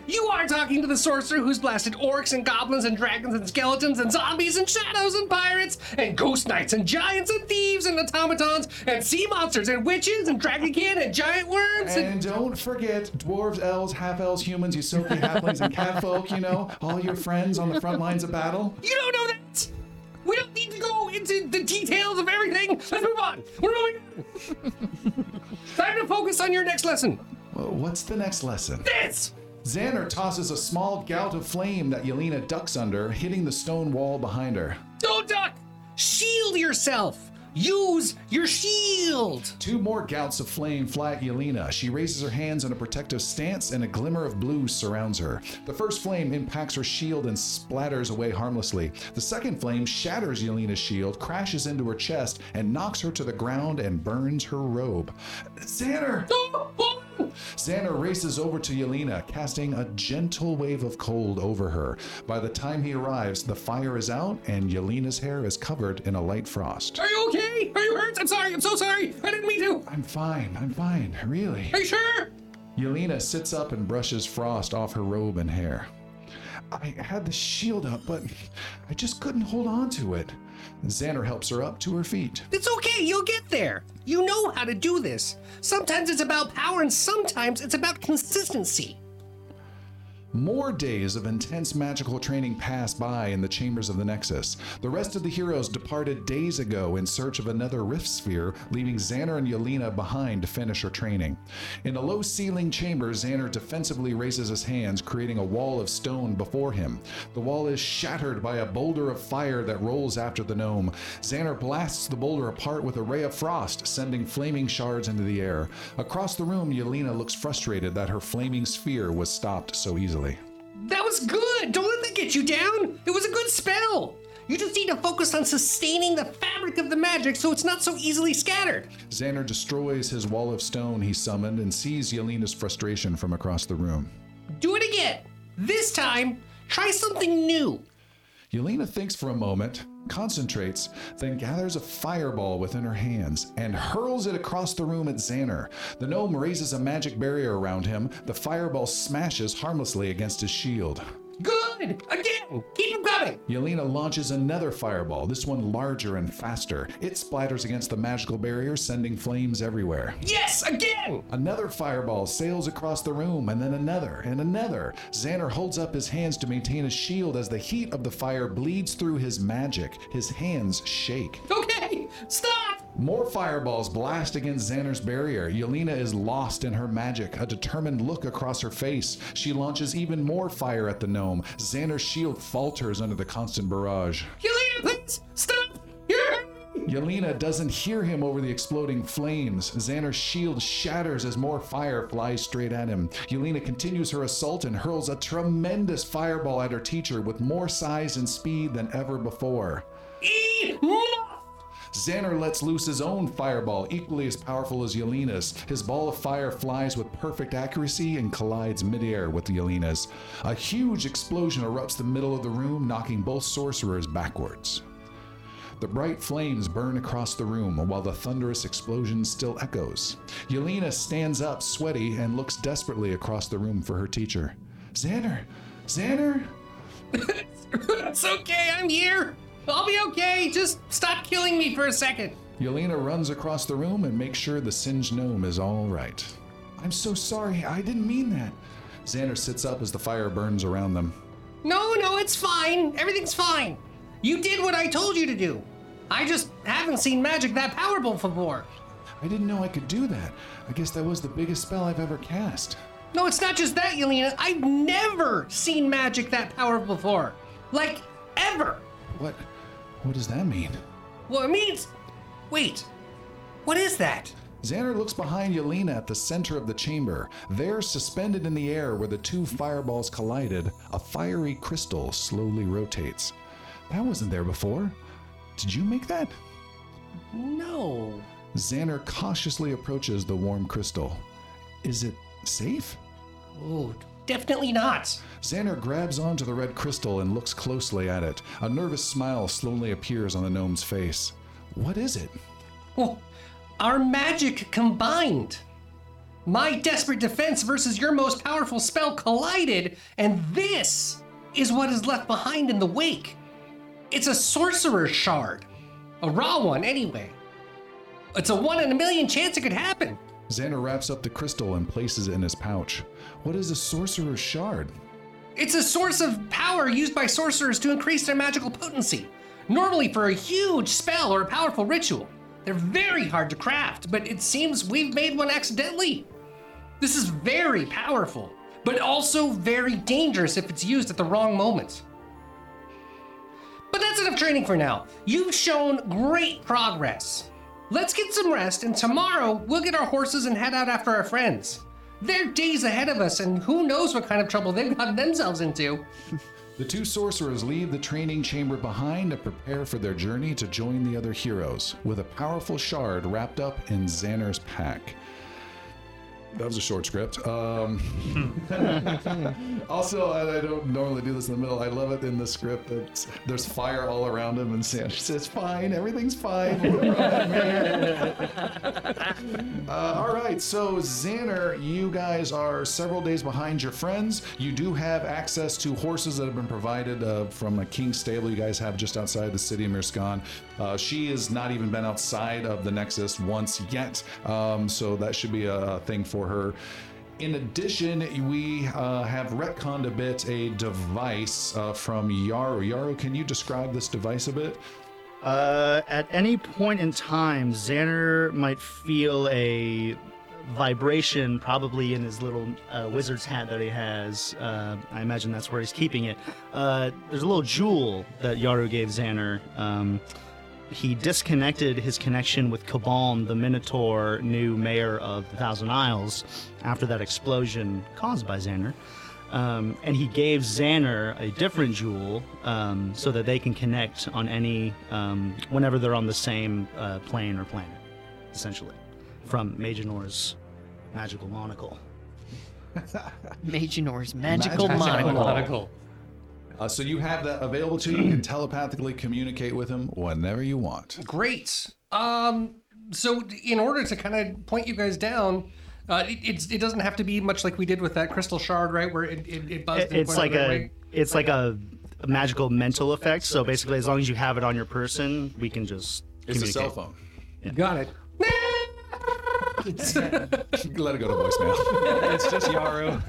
You are talking to the sorcerer who's blasted orcs and goblins and dragons and skeletons and zombies and shadows and pirates and ghost knights and giants and thieves and automatons and sea monsters and witches and dragonkin and giant worms and And don't forget dwarves, elves, half elves, humans, Yusoki, halflings, and catfolk, you know, all your friends on the front lines of battle. You don't know that! We don't need to go into the details of everything. Let's move on. We're moving on. Time to focus on your next lesson. Well, what's the next lesson? This. Xander tosses a small gout of flame that Yelena ducks under, hitting the stone wall behind her. Don't duck. Shield yourself. Use your shield. Two more gouts of flame fly at Yelena. She raises her hands in a protective stance, and a glimmer of blue surrounds her. The first flame impacts her shield and splatters away harmlessly. The second flame shatters Yelena's shield, crashes into her chest, and knocks her to the ground and burns her robe. Xander! Oh, oh, Xander races over to Yelena, casting a gentle wave of cold over her. By the time he arrives, the fire is out and Yelena's hair is covered in a light frost. Are you okay? Are you hurt? I'm sorry. I'm so sorry. I didn't mean to. I'm fine, I'm fine, really. Are you sure? Yelena sits up and brushes frost off her robe and hair. I had the shield up, but I just couldn't hold on to it. Xander helps her up to her feet. It's okay. You'll get there. You know how to do this. Sometimes it's about power, and sometimes it's about consistency. More days of intense magical training pass by in the chambers of the Nexus. The rest of the heroes departed days ago in search of another rift sphere, leaving Xander and Yelena behind to finish her training. In a low ceiling chamber, Xander defensively raises his hands, creating a wall of stone before him. The wall is shattered by a boulder of fire that rolls after the gnome. Xander blasts the boulder apart with a ray of frost, sending flaming shards into the air. Across the room, Yelena looks frustrated that her flaming sphere was stopped so easily. That was good. Don't let that get you down. It was a good spell. You just need to focus on sustaining the fabric of the magic so it's not so easily scattered. Xander destroys his wall of stone he summoned and sees Yelena's frustration from across the room. Do it again. This time, try something new. Yelena thinks for a moment, concentrates, then gathers a fireball within her hands and hurls it across the room at Xander. The gnome raises a magic barrier around him. The fireball smashes harmlessly against his shield. Good. Again. Keep them coming. Yelena launches another fireball, this one larger and faster. It splatters against the magical barrier, sending flames everywhere. Yes. Again. Another fireball sails across the room, and then another, and another. Xander holds up his hands to maintain a shield as the heat of the fire bleeds through his magic. His hands shake. Okay. Stop. More fireballs blast against Xander's barrier. Yelena is lost in her magic, a determined look across her face. She launches even more fire at the gnome. Xander's shield falters under the constant barrage. Yelena, please stop. Yelena doesn't hear him over the exploding flames. Xander's shield shatters as more fire flies straight at him. Yelena continues her assault and hurls a tremendous fireball at her teacher with more size and speed than ever before. Enough. Xander lets loose his own fireball, equally as powerful as Yelena's. His ball of fire flies with perfect accuracy and collides midair with Yelena's. A huge explosion erupts the middle of the room, knocking both sorcerers backwards. The bright flames burn across the room while the thunderous explosion still echoes. Yelena stands up, sweaty, and looks desperately across the room for her teacher. Xander! Xander! it's okay. I'm here. I'll be okay. Just stop killing me for a second. Yelena runs across the room and makes sure the singed gnome is all right. I'm so sorry, I didn't mean that. Xander sits up as the fire burns around them. No, no, it's fine. Everything's fine. You did what I told you to do. I just haven't seen magic that powerful before. I didn't know I could do that. I guess that was the biggest spell I've ever cast. No, it's not just that, Yelena. I've never seen magic that powerful before. Like, ever. What what does that mean? Well, it means. Wait. What is that? Xander looks behind Yelena at the center of the chamber. There, suspended in the air where the two fireballs collided, a fiery crystal slowly rotates. That wasn't there before. Did you make that? No. Xander cautiously approaches the warm crystal. Is it safe? Oh, definitely not. Xander grabs onto the red crystal and looks closely at it. A nervous smile slowly appears on the gnome's face. What is it? Well, our magic combined. My desperate defense versus your most powerful spell collided, and this is what is left behind in the wake. It's a sorcerer's shard. A raw one, anyway. It's a one in a million chance it could happen. Xander wraps up the crystal and places it in his pouch. What is a sorcerer's shard? It's a source of power used by sorcerers to increase their magical potency. normally for a huge spell or a powerful ritual. They're very hard to craft, but it seems we've made one accidentally. This is very powerful, but also very dangerous if it's used at the wrong moment. But that's enough training for now. You've shown great progress. Let's get some rest, and tomorrow we'll get our horses and head out after our friends. They're days ahead of us, and who knows what kind of trouble they've gotten themselves into. The two sorcerers leave the training chamber behind and prepare for their journey to join the other heroes, with a powerful shard wrapped up in Xander's pack. That was a short script. Um, also, I don't normally do this in the middle. I love it in the script that there's fire all around him, and Xander says, "Fine, everything's fine." Uh, all right, so Xander, you guys are several days behind your friends. You do have access to horses that have been provided uh, from a king stable you guys have just outside the city of Mirskan. Uh, she has not even been outside of the Nexus once yet, um, so that should be a thing for her. In addition, we uh, have retconned a bit a device uh, from Yaru. Yaru, can you describe this device a bit? Uh, at any point in time, Xander might feel a vibration, probably in his little uh, wizard's hat that he has. Uh, I imagine that's where he's keeping it. Uh, there's a little jewel that Yaru gave Xander. Um, he disconnected his connection with Kabalm, the Minotaur, new mayor of the Thousand Isles, after that explosion caused by Xander. Um, and he gave Xander a different jewel um, so that they can connect on any, um, whenever they're on the same uh, plane or planet, essentially, from Magenor's magical monocle. Magenor's magical Magical monocle. Uh, so you have that available to you. You can telepathically communicate with him whenever you want. Great. Um, so in order to kind of point you guys down, uh, it, it's, it doesn't have to be much like we did with that crystal shard, right? Where it, it, it buzzed. It- it's like a, way. it's like a, a magical mental effect. So basically, as long as you have it on your person, we can just It's a communicate. cell phone. Got it. Let it go to voicemail. It's just Yaru.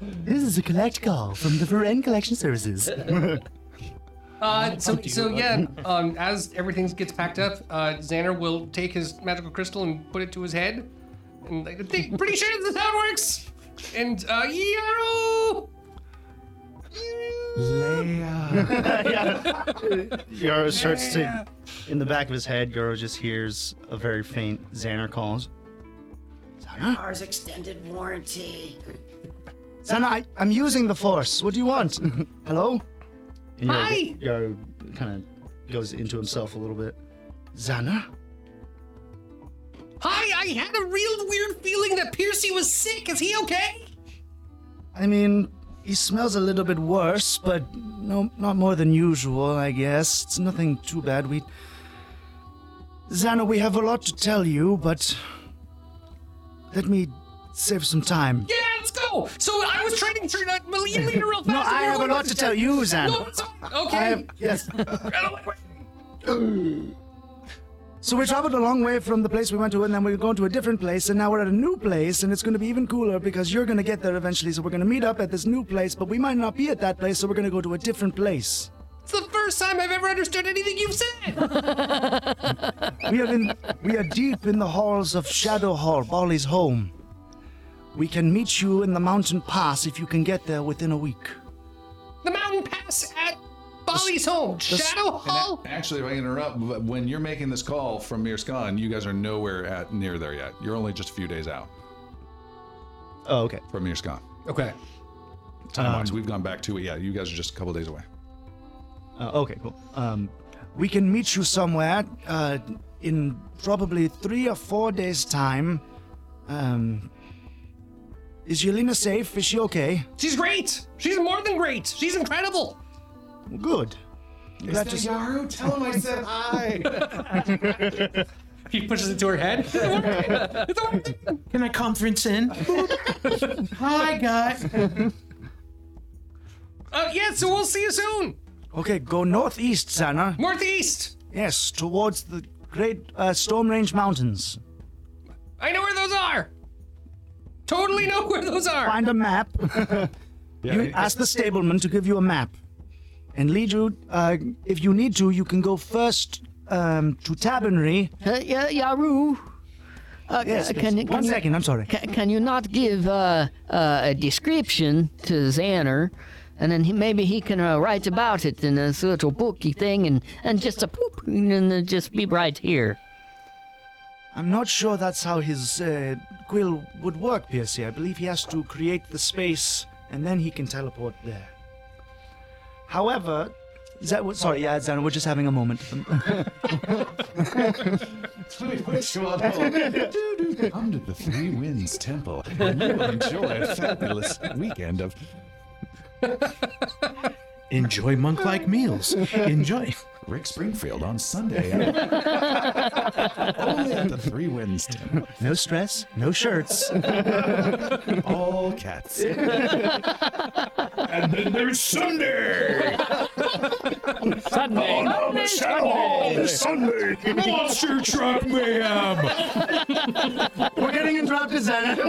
This is a collect call from the Varen Collection Services. Uh, so, so yeah, um, as everything gets packed up, uh, Xander will take his magical crystal and put it to his head. And I think, pretty sure this is how it works. And uh, Yaru! Yaru starts to, in the back of his head, Yaru just hears a very faint Xander calls. Xander? Ours extended warranty. Xander, I, I'm using the Force. What do you want? Hello? And Yaru, Hi! Yaru kind of goes into himself a little bit. Xander? Hi, I had a real weird feeling that Piercy was sick. Is he okay? I mean, he smells a little bit worse, but no, not more than usual, I guess. It's nothing too bad. We. Xana, we have a lot to tell you, but. Let me save some time. Yeah, let's go. So I was trying to turn out Malia leader real fast. No, I have a lot to tell you, No, Xana. it's okay. I have, yes. okay. So we traveled a long way from the place we went to, and then we we're going to a different place, and now we're at a new place, and it's going to be even cooler because you're going to get there eventually. So we're going to meet up at this new place, but we might not be at that place, so we're going to go to a different place. It's the first time I've ever understood anything you've said. We are in, we are deep in the halls of Shadow Hall, Bali's home. We can meet you in the mountain pass if you can get there within a week. the mountain pass at Bali's home, Shadow Hall. Actually, if I interrupt, but when you're making this call from Mirskan, you guys are nowhere at near there yet. You're only just a few days out Oh, okay. from Mirskan. Okay. Time wise, Um, we've gone back to it. Yeah, you guys are just a couple days away. Uh, okay, cool. Um, we can meet you somewhere uh, in probably three or four days' time. Um, is Yelena safe? Is she okay? She's great. She's more than great. She's incredible. Good. Glad to see- Yaru? Tell him I said hi. He pushes it to her head. It's all right. Can I conference in? Hi, guys. Uh, yeah, so we'll see you soon. Okay, go northeast, Sana. Northeast. Yes, towards the great uh, Storm Range Mountains. I know where those are. Totally know where those are. Find a map. you ask the stableman to give you a map. And lead you. Uh, if you need to, you can go first um, to Tabernary. Uh, yeah, Yaru. Uh, Yes, can, yes. can One you, second, I'm sorry. Can, can you not give uh, uh, a description to Xander, and then he, maybe he can uh, write about it in this little booky thing, and, and just a poop, and just be right here. I'm not sure that's how his uh, quill would work, Piercy. I believe he has to create the space and then he can teleport there. However, is that what? Sorry, yeah, Xander, we're just having a moment. Come to the Three Winds Temple, and you will enjoy a fabulous weekend of. Enjoy monk like meals. Enjoy. Rick Springfield on Sunday. Only at the Three Winds Temple. no stress, no shirts. All cats. And then there's Sunday. Sunday. Oh, Sunday. Monster Truck Mayhem. we're getting interrupted, Xander.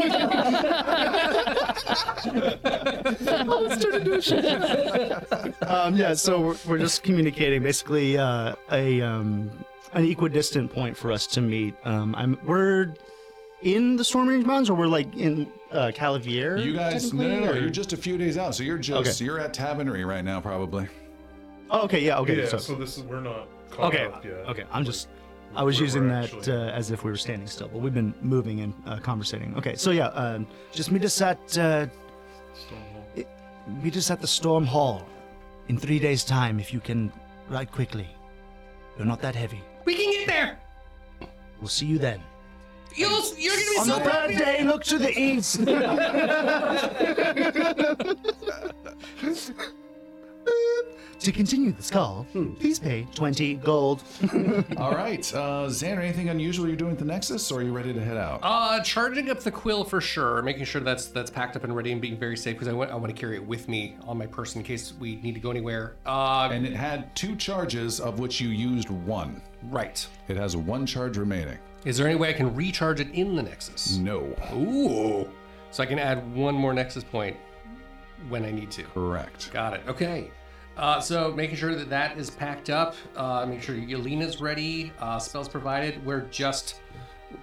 um, yeah, so we're, we're just communicating basically uh, a um, an equidistant point for us to meet. Um, I'm we're in the Storm Range Mountains, or we're like in uh, Calavier. You guys, no, no, no, or- you're just a few days out, so you're just Okay. you're at Tavernary right now, probably. Oh, okay, yeah, okay. yeah, so, so, this is we're not caught okay, up yet. okay. I'm just. I was We're- using we're that actually- uh, as if we were standing still, but we've been moving and uh, conversating. Okay, so yeah, um, just meet us at uh, Stonewall. meet us at the Storm Hall in three days' time if you can ride quickly. You're not that heavy. We can get there. We'll see you then. You'll, you're gonna be On so the proud. third day, look to the east. to continue this call, please pay 20 gold. All right, uh, Xander, anything unusual you're doing at the Nexus, or are you ready to head out? Uh, charging up the quill for sure, making sure that's that's packed up and ready and being very safe because I want I want to carry it with me on my person in case we need to go anywhere. Uh, and it had two charges, of which you used one. right. It has one charge remaining. Is there any way I can recharge it in the Nexus? No. Ooh. So I can add one more Nexus point when I need to. Correct. Got it. Okay. Uh, so making sure that that is packed up, uh, make sure Yelena's ready, uh, spells provided. We're just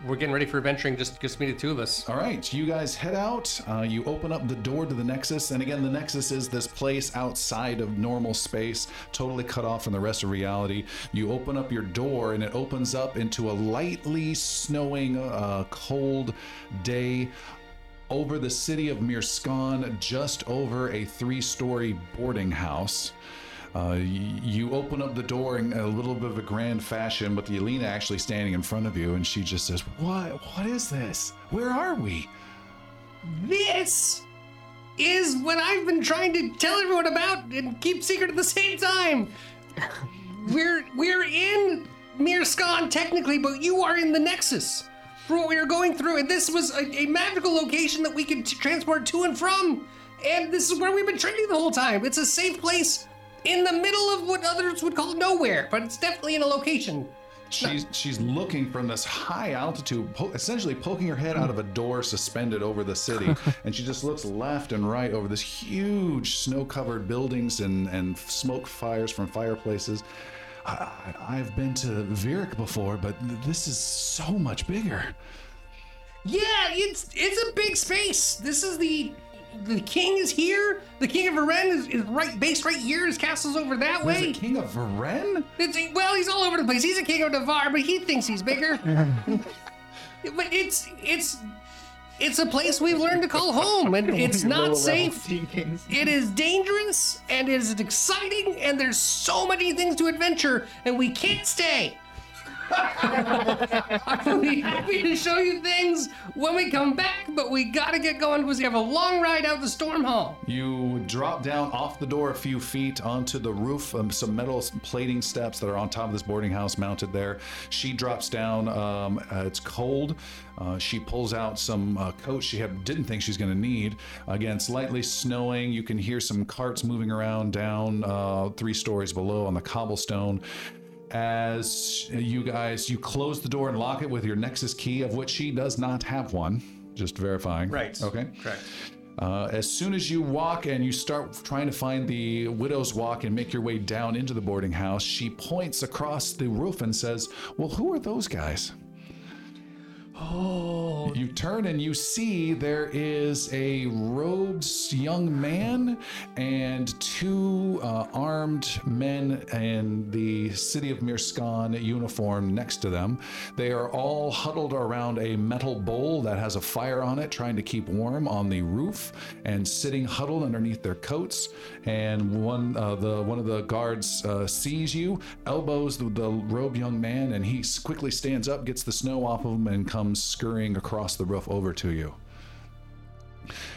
we're getting ready for adventuring. Just just me the two of us. All right, you guys head out. Uh, you open up the door to the Nexus, and again, the Nexus is this place outside of normal space, totally cut off from the rest of reality. You open up your door, and it opens up into a lightly snowing, uh, cold day over the city of Mirskan, just over a three-story boarding house. Uh, you open up the door in a little bit of a grand fashion, with Yelena actually standing in front of you, and she just says, "What? What is this? Where are we?" This is what I've been trying to tell everyone about and keep secret at the same time. We're we're in Mirskan technically, but you are in the Nexus for what we were going through, and this was a, a magical location that we could t- transport to and from. And this is where we've been training the whole time. It's a safe place in the middle of what others would call nowhere, but it's definitely in a location. She's she's looking from this high altitude, po- essentially poking her head out of a door suspended over the city, and she just looks left and right over this huge snow-covered buildings and and smoke fires from fireplaces. I, I've been to Virik before, but th- this is so much bigger. Yeah, it's it's a big space. This is the the king is here. The king of Varen is, is right based right here. His castle's over that There's way. a king of Varen? It's, well, he's all over the place. He's a king of Navarre, but he thinks he's bigger. but it's it's it's a place we've learned to call home, and it's not safe. It is dangerous, and it is exciting, and there's so many things to adventure, and we can't stay. I'll be happy to show you things when we come back, but we gotta get going because we have a long ride out the storm hall. You drop down off the door a few feet onto the roof, um, some metal plating steps that are on top of this boarding house mounted there. She drops down. Um, uh, it's cold. Uh, she pulls out some uh, coats she had, didn't think she's going to need. Again, slightly snowing. You can hear some carts moving around down uh, three stories below on the cobblestone. As you guys, you close the door and lock it with your Nexus key, of which she does not have one. Just verifying. Right. Okay. Correct. Uh, as soon as you walk and you start trying to find the widow's walk and make your way down into the boarding house, she points across the roof and says, Well, who are those guys? Oh, You turn and you see there is a robed young man and two uh, armed men in the city of Mirskan uniform next to them. They are all huddled around a metal bowl that has a fire on it, trying to keep warm on the roof, and sitting huddled underneath their coats. And one, uh, the one of the guards uh, sees you, elbows the, the robed young man, and he quickly stands up, gets the snow off of him, and comes scurrying across the roof over to you.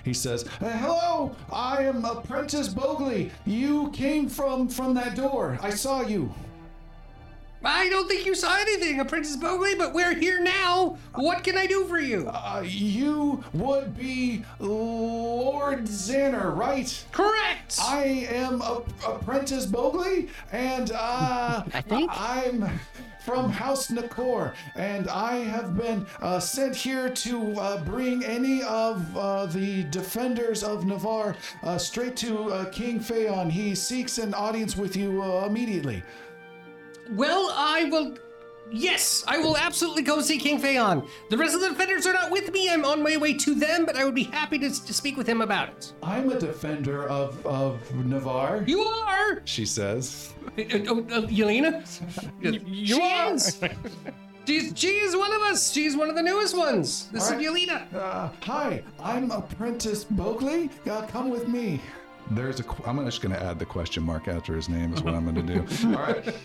He says, "Uh, "Hello, I am Apprentice Bogley. You came from from that door. I saw you." I don't think you saw anything, Apprentice Bogley, but we're here now. What can I do for you? Uh, you would be Lord Xaner, right? Correct. I am a- Apprentice Bogley, and uh, I think. I'm from House Nakor, and I have been uh, sent here to uh, bring any of uh, the defenders of Navarre uh, straight to uh, King Phaon. He seeks an audience with you uh, immediately. Well, I will. Yes, I will absolutely go see King Phaon. The rest of the defenders are not with me. I'm on my way to them, but I would be happy to, to speak with him about it. I'm a defender of, of Navarre, You are, she says. uh, uh, uh, Yelena. You she are. is. She's, she is one of us. She's one of the newest ones. This All right. is Yelena. Uh, hi, I'm Apprentice Bogley. Uh, come with me. There's a. qu- I'm just going to add the question mark after his name. Is what I'm going to do. All right.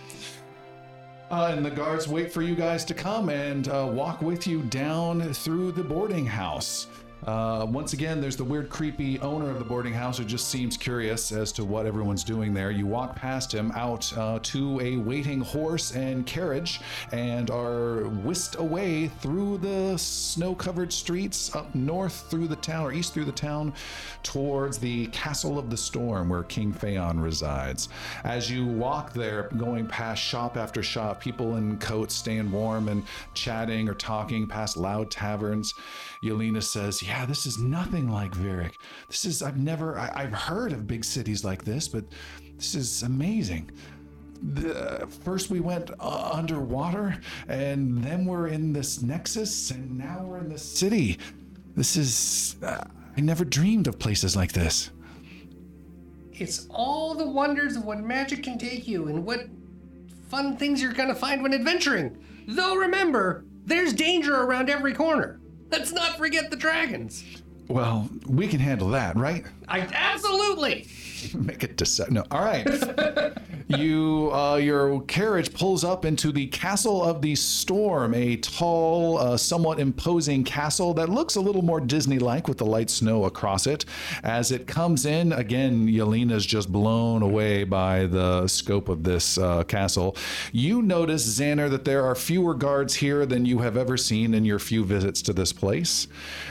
Uh, and the guards wait for you guys to come and uh, walk with you down through the boarding house. Uh, once again, there's the weird, creepy owner of the boarding house who just seems curious as to what everyone's doing there. You walk past him out uh, to a waiting horse and carriage and are whisked away through the snow covered streets up north through the town or east through the town towards the Castle of the Storm where King Phaon resides. As you walk there, going past shop after shop, people in coats staying warm and chatting or talking past loud taverns, Yelena says, Yeah, this is nothing like Virik. This is, I've never, I, I've heard of big cities like this, but this is amazing. The, first we went uh, underwater, and then we're in this nexus, and now we're in the city. This is, uh, I never dreamed of places like this. It's all the wonders of what magic can take you and what fun things you're gonna find when adventuring. Though remember, there's danger around every corner. Let's not forget the dragons. Well, we can handle that, right? I absolutely. Make it dece- No. All right. you, uh, your carriage pulls up into the Castle of the Storm, a tall, uh, somewhat imposing castle that looks a little more Disney-like with the light snow across it. As it comes in, again, Yelena's just blown away by the scope of this uh, castle. You notice, Xander, that there are fewer guards here than you have ever seen in your few visits to this place.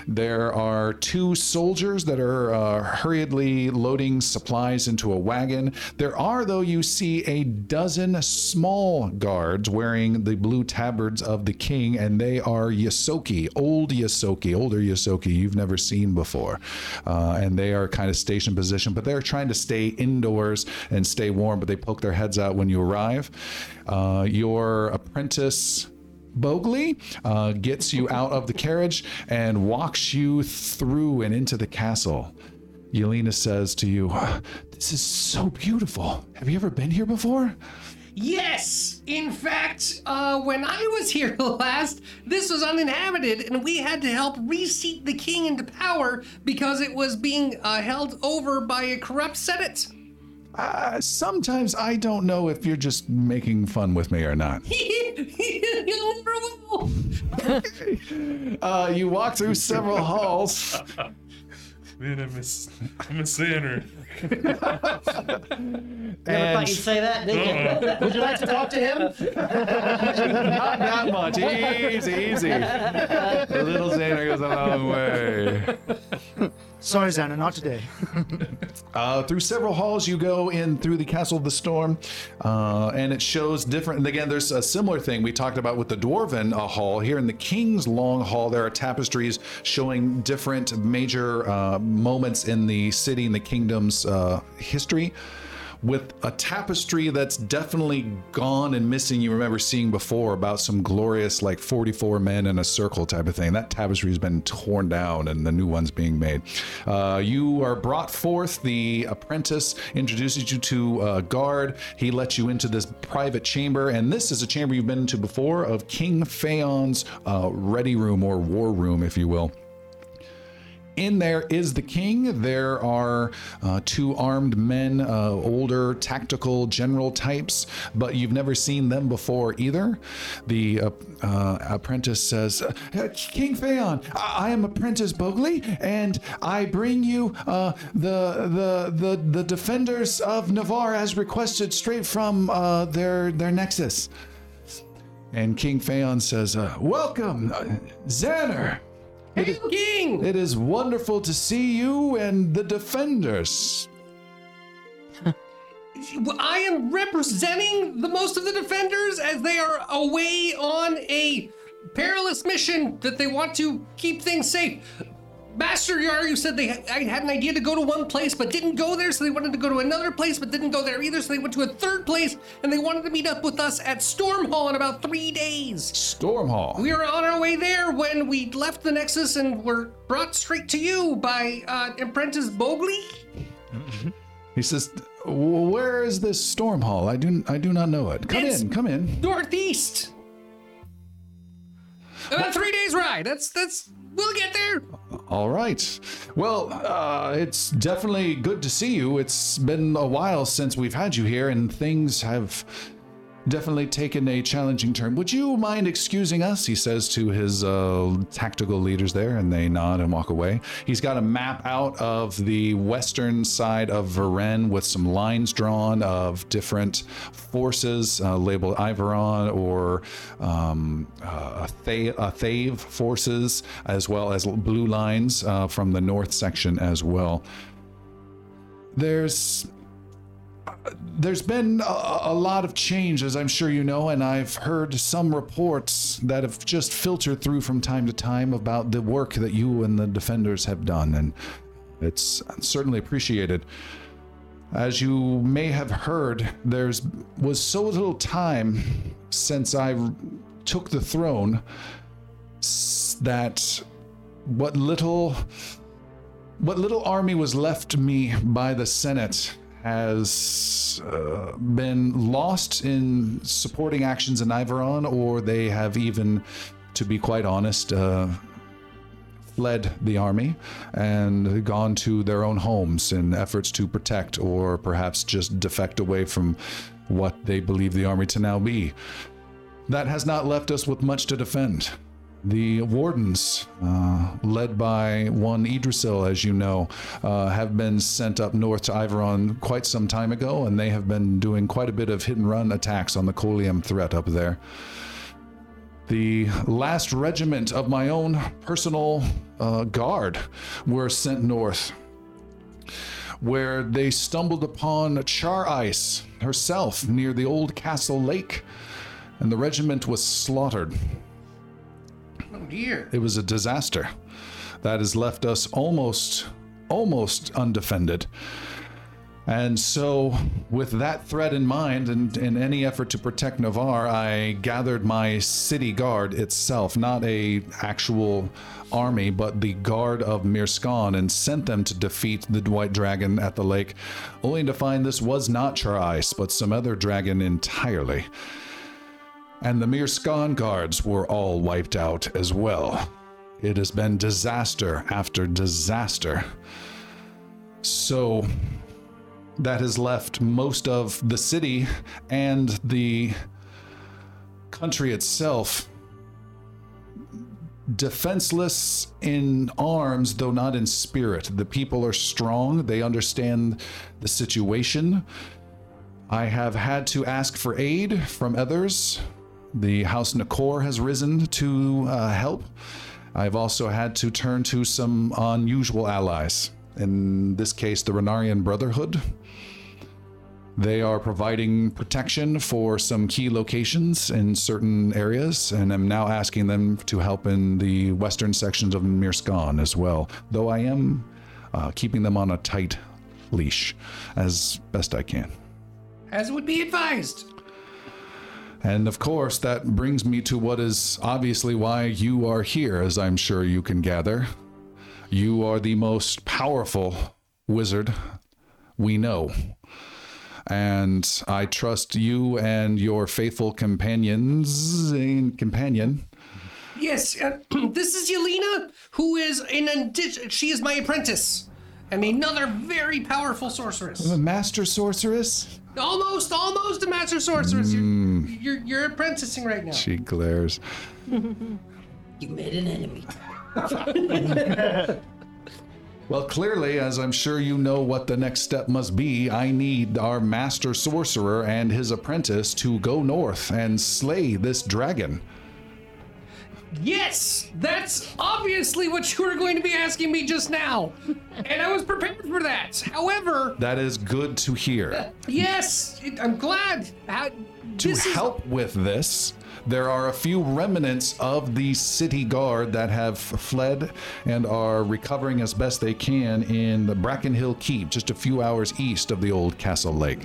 There are two soldiers that are uh, hurriedly loading supplies into a wagon. There are, though, you see a dozen small guards wearing the blue tabards of the king, and they are Yosoki, old Yosoki, older Yosoki you've never seen before. Uh, and they are kind of station position, but they're trying to stay indoors and stay warm, but they poke their heads out when you arrive. Uh, your apprentice. Bogley uh, gets you out of the carriage and walks you through and into the castle. Yelena says to you, This is so beautiful. Have you ever been here before? Yes! In fact, uh, when I was here last, this was uninhabited, and we had to help reseat the king into power because it was being uh, held over by a corrupt senate. Uh, sometimes I don't know if you're just making fun with me or not. you never will. Uh, you walk through several halls. Man, I miss, I miss Xander. Never thought you'd say that, did you? Would you like to talk to him? Not that much. Easy, easy. The little Xander goes a long way. Sorry, Xana, not today. Uh, through several halls, you go in through the Castle of the Storm, uh, and it shows different. And again, there's a similar thing we talked about with the Dwarven uh, Hall. Here in the King's Long Hall, there are tapestries showing different major uh, moments in the city and the kingdom's uh, history. With a tapestry that's definitely gone and missing, you remember seeing before about some glorious, like 44 men in a circle type of thing. That tapestry has been torn down and the new one's being made. Uh, you are brought forth. The apprentice introduces you to a guard. He lets you into this private chamber, and this is a chamber you've been into before of King Phaon's uh, ready room or war room, if you will. In there is the king. There are uh, two armed men, uh, older tactical general types, but you've never seen them before either. The uh, uh, apprentice says, uh, King Phaon, I-, I am Apprentice Bogley, and I bring you the, the, the, the defenders of Navarre as requested straight from their, their nexus. And King Phaon says, Welcome, Xander. Hey, King! It is wonderful to see you and the defenders. I am representing the most of the defenders as they are away on a perilous mission that they want to keep things safe. Master Yaru said they I had an idea to go to one place but didn't go there, so they wanted to go to another place but didn't go there either, so they went to a third place and they wanted to meet up with us at Storm Hall in about three days. Storm Hall. We were on our way there when we left the Nexus and were brought straight to you by uh, Apprentice Bogley. He says, "Where is this Storm Hall? I do I do not know it. Come It's- in, come in." northeast. About three days ride. That's that's. We'll get there. All right. Well, uh, it's definitely good to see you. It's been a while since we've had you here, and things have definitely taken a challenging turn. Would you mind excusing us? He says to his uh, tactical leaders there, and they nod and walk away. He's got a map out of the western side of Varennes with some lines drawn of different forces uh, labeled Iveron or um, uh, Thave forces, as well as blue lines uh, from the north section as well. There's there's been a, a lot of change, as I'm sure you know, and I've heard some reports that have just filtered through from time to time about the work that you and the defenders have done, and it's certainly appreciated. As you may have heard, there's was so little time since I took the throne that what little what little army was left me by the Senate has uh, been lost in supporting actions in Iveron, or they have even, to be quite honest, uh, fled the army and gone to their own homes in efforts to protect or perhaps just defect away from what they believe the army to now be. That has not left us with much to defend. The wardens, uh, led by one Idrisil, as you know, uh, have been sent up north to Iveron quite some time ago, and they have been doing quite a bit of hit and run attacks on the Colium threat up there. The last regiment of my own personal uh, guard were sent north, where they stumbled upon Char Ice herself near the old castle lake, and the regiment was slaughtered. Dear. It was a disaster that has left us almost, almost undefended. And so, with that threat in mind, and in any effort to protect Navarre, I gathered my city guard itself, not a actual army, but the guard of Mirskan, and sent them to defeat the White Dragon at the lake, only to find this was not Charais, but some other dragon entirely. And the Mirskan guards were all wiped out as well. It has been disaster after disaster. So, that has left most of the city and the country itself defenseless in arms, though not in spirit. The people are strong, they understand the situation. I have had to ask for aid from others. The House Nakor has risen to uh, help. I've also had to turn to some unusual allies. In this case, the Renarian Brotherhood. They are providing protection for some key locations in certain areas, and I'm now asking them to help in the western sections of Mirskan as well, though I am uh, keeping them on a tight leash as best I can. As would be advised. And of course, that brings me to what is obviously why you are here, as I'm sure you can gather. You are the most powerful wizard we know. And I trust you and your faithful companions, eh, companion, Yes, uh, this is Yelena, who is an indi- she is my apprentice, and another very powerful sorceress. A master sorceress. Almost, almost a master sorceress. You're, mm. you're, you're apprenticing right now. She glares. You made an enemy. Well, clearly, as I'm sure you know what the next step must be, I need our master sorcerer and his apprentice to go north and slay this dragon. Yes, that's obviously what you were going to be asking me just now, and I was prepared for that. However, That is good to hear. yes, it, I'm glad. How, To this is- help with this, there are a few remnants of the city guard that have fled and are recovering as best they can in the Brackenhill Keep, just a few hours east of the old Castle Lake.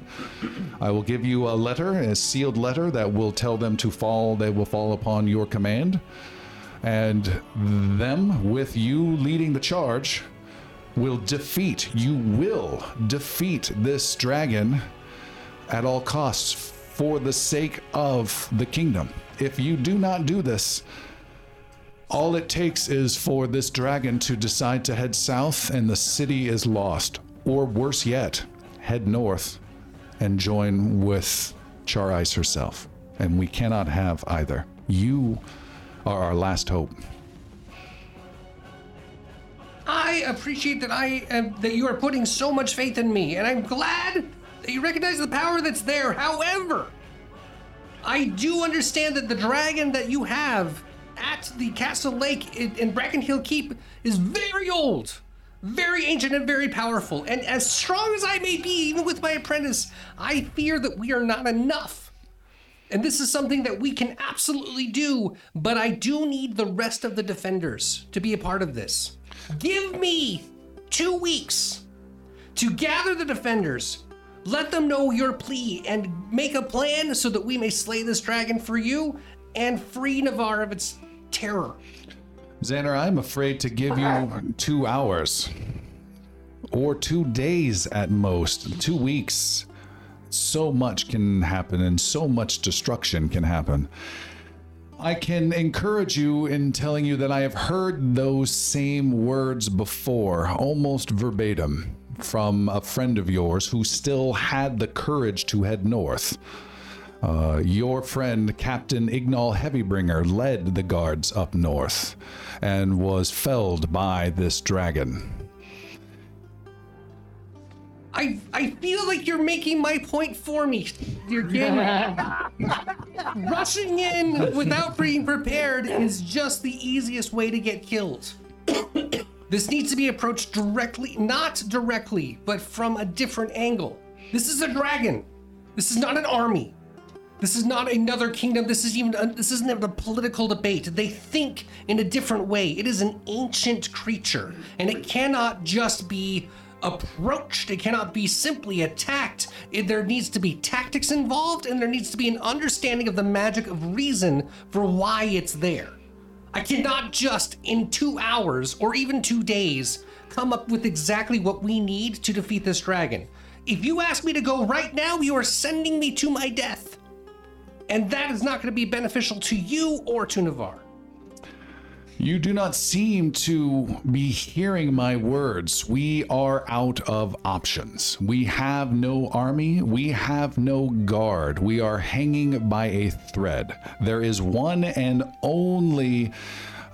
I will give you a letter, a sealed letter that will tell them to fall, they will fall upon your command. And them, with you leading the charge, will defeat, you will defeat this dragon at all costs for the sake of the kingdom. If you do not do this, all it takes is for this dragon to decide to head south and the city is lost. Or worse yet, head north and join with Char Ice herself. And we cannot have either. You are our last hope. I appreciate that I am, that you are putting so much faith in me, and I'm glad that you recognize the power that's there. However, I do understand that the dragon that you have at the Castle Lake in, in Bracken Hill Keep is very old, very ancient, and very powerful. And as strong as I may be, even with my apprentice, I fear that we are not enough. And this is something that we can absolutely do, but I do need the rest of the defenders to be a part of this. Give me two weeks to gather the defenders, let them know your plea, and make a plan so that we may slay this dragon for you and free Navarre of its terror. Xander, I'm afraid to give you two hours or two days at most, two weeks. So much can happen and so much destruction can happen. I can encourage you in telling you that I have heard those same words before, almost verbatim, from a friend of yours who still had the courage to head north. Uh, your friend, Captain Ignal Heavybringer, led the guards up north and was felled by this dragon. I I feel like you're making my point for me. You're getting rushing in without being prepared is just the easiest way to get killed. this needs to be approached directly, not directly, but from a different angle. This is a dragon. This is not an army. This is not another kingdom. This is even a, this isn't even a political debate. They think in a different way. It is an ancient creature, and it cannot just be approached. It cannot be simply attacked. It- there needs to be tactics involved, and there needs to be an understanding of the magic of reason for why it's there. I cannot just in two hours or even two days come up with exactly what we need to defeat this dragon. If you ask me to go right now, you are sending me to my death. And that is not going to be beneficial to you or to Navarre. You do not seem to be hearing my words. We are out of options. We have no army. We have no guard. We are hanging by a thread. There is one and only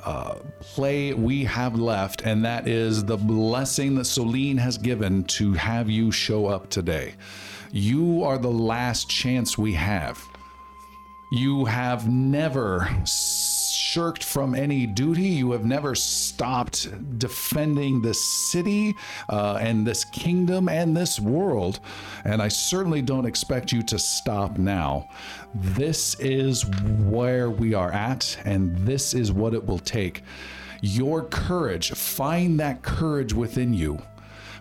uh, play we have left, and that is the blessing that Soline has given to have you show up today. You are the last chance we have. You have never s- shirked from any duty. You have never stopped defending this city uh, and this kingdom and this world. And I certainly don't expect you to stop now. This is where we are at, and this is what it will take. Your courage, find that courage within you.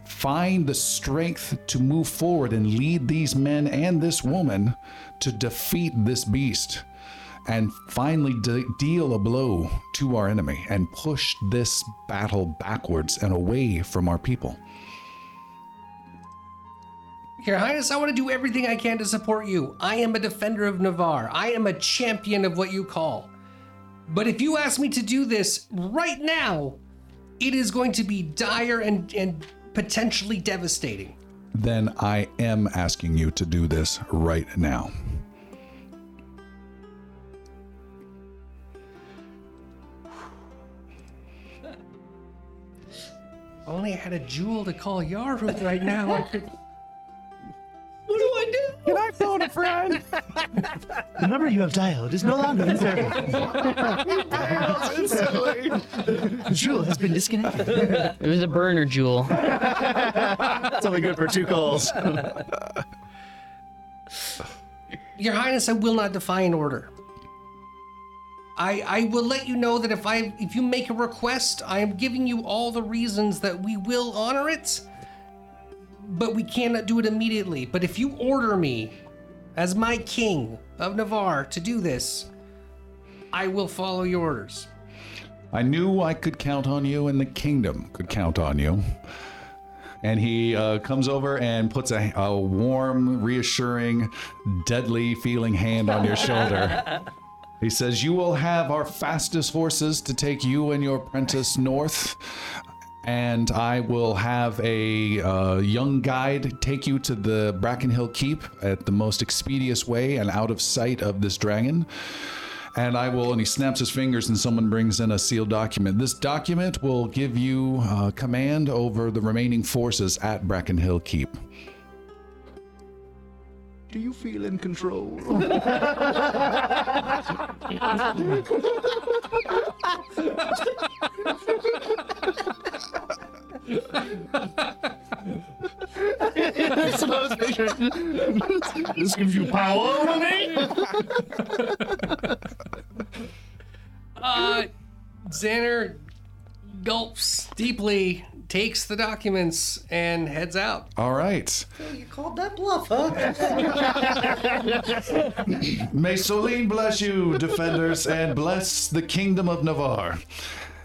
Find the strength to move forward and lead these men and this woman to defeat this beast and finally de- deal a blow to our enemy and push this battle backwards and away from our people. Your Highness, I want to do everything I can to support you. I am a defender of Navarre. I am a champion of what you call. But if you ask me to do this right now, it is going to be dire and, and potentially devastating. Then I am asking you to do this right now. I only had a jewel to call Yaru right now. I could. What do I do? Can I phone a friend? The number you have dialed is no longer in service. The jewel has been disconnected. It was a burner jewel. It's only good for two calls. Your Highness, I will not defy an order. I, I will let you know that if I if you make a request, I am giving you all the reasons that we will honor it, but we cannot do it immediately. But if you order me, as my king of Navarre, to do this, I will follow your orders. I knew I could count on you, and the kingdom could count on you. And he uh, comes over and puts a, a warm, reassuring, deadly feeling hand on your shoulder. He says, You will have our fastest horses to take you and your apprentice north. And I will have a uh, young guide take you to the Brackenhill Keep at the most expeditious way and out of sight of this dragon. And I will, and he snaps his fingers, and someone brings in a sealed document. This document will give you uh, command over the remaining forces at Brackenhill Keep. Do you feel in control? That's what I was picturing. This gives you power over me? Uh, Xander gulps deeply, takes the documents, and heads out. All right. You called that bluff, huh? May Solene bless you, defenders, and bless the kingdom of Navarre.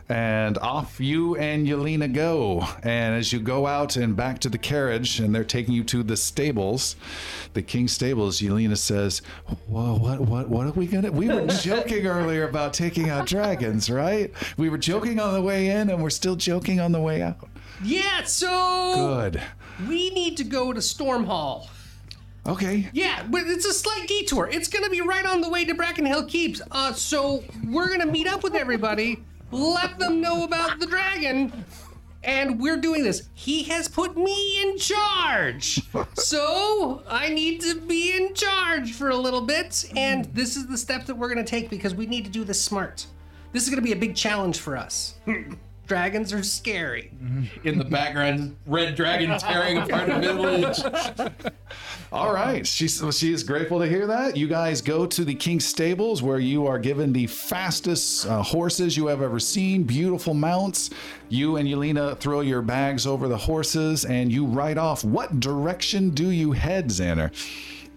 And off you and Yelena go. And as you go out and back to the carriage, and they're taking you to the stables, the king's stables, Yelena says, Whoa, what, what, what are we gonna? We were joking earlier about taking out dragons, right? We were joking on the way in, and we're still joking on the way out. Yeah, so Good. we need to go to Storm Hall. Okay. Yeah, but it's a slight detour. It's gonna be right on the way to Brackenhill Keeps. Uh, so we're gonna meet up with everybody, let them know about the dragon, and we're doing this. He has put me in charge, so I need to be in charge for a little bit. And this is the step that we're gonna take because we need to do this smart. This is gonna be a big challenge for us. Dragons are scary. In the background, red dragon tearing apart a village. All right. She's she is grateful to hear that. You guys go to the King's Stables where you are given the fastest uh, horses you have ever seen, beautiful mounts. You and Yelena throw your bags over the horses and you ride off. What direction do you head, Xander?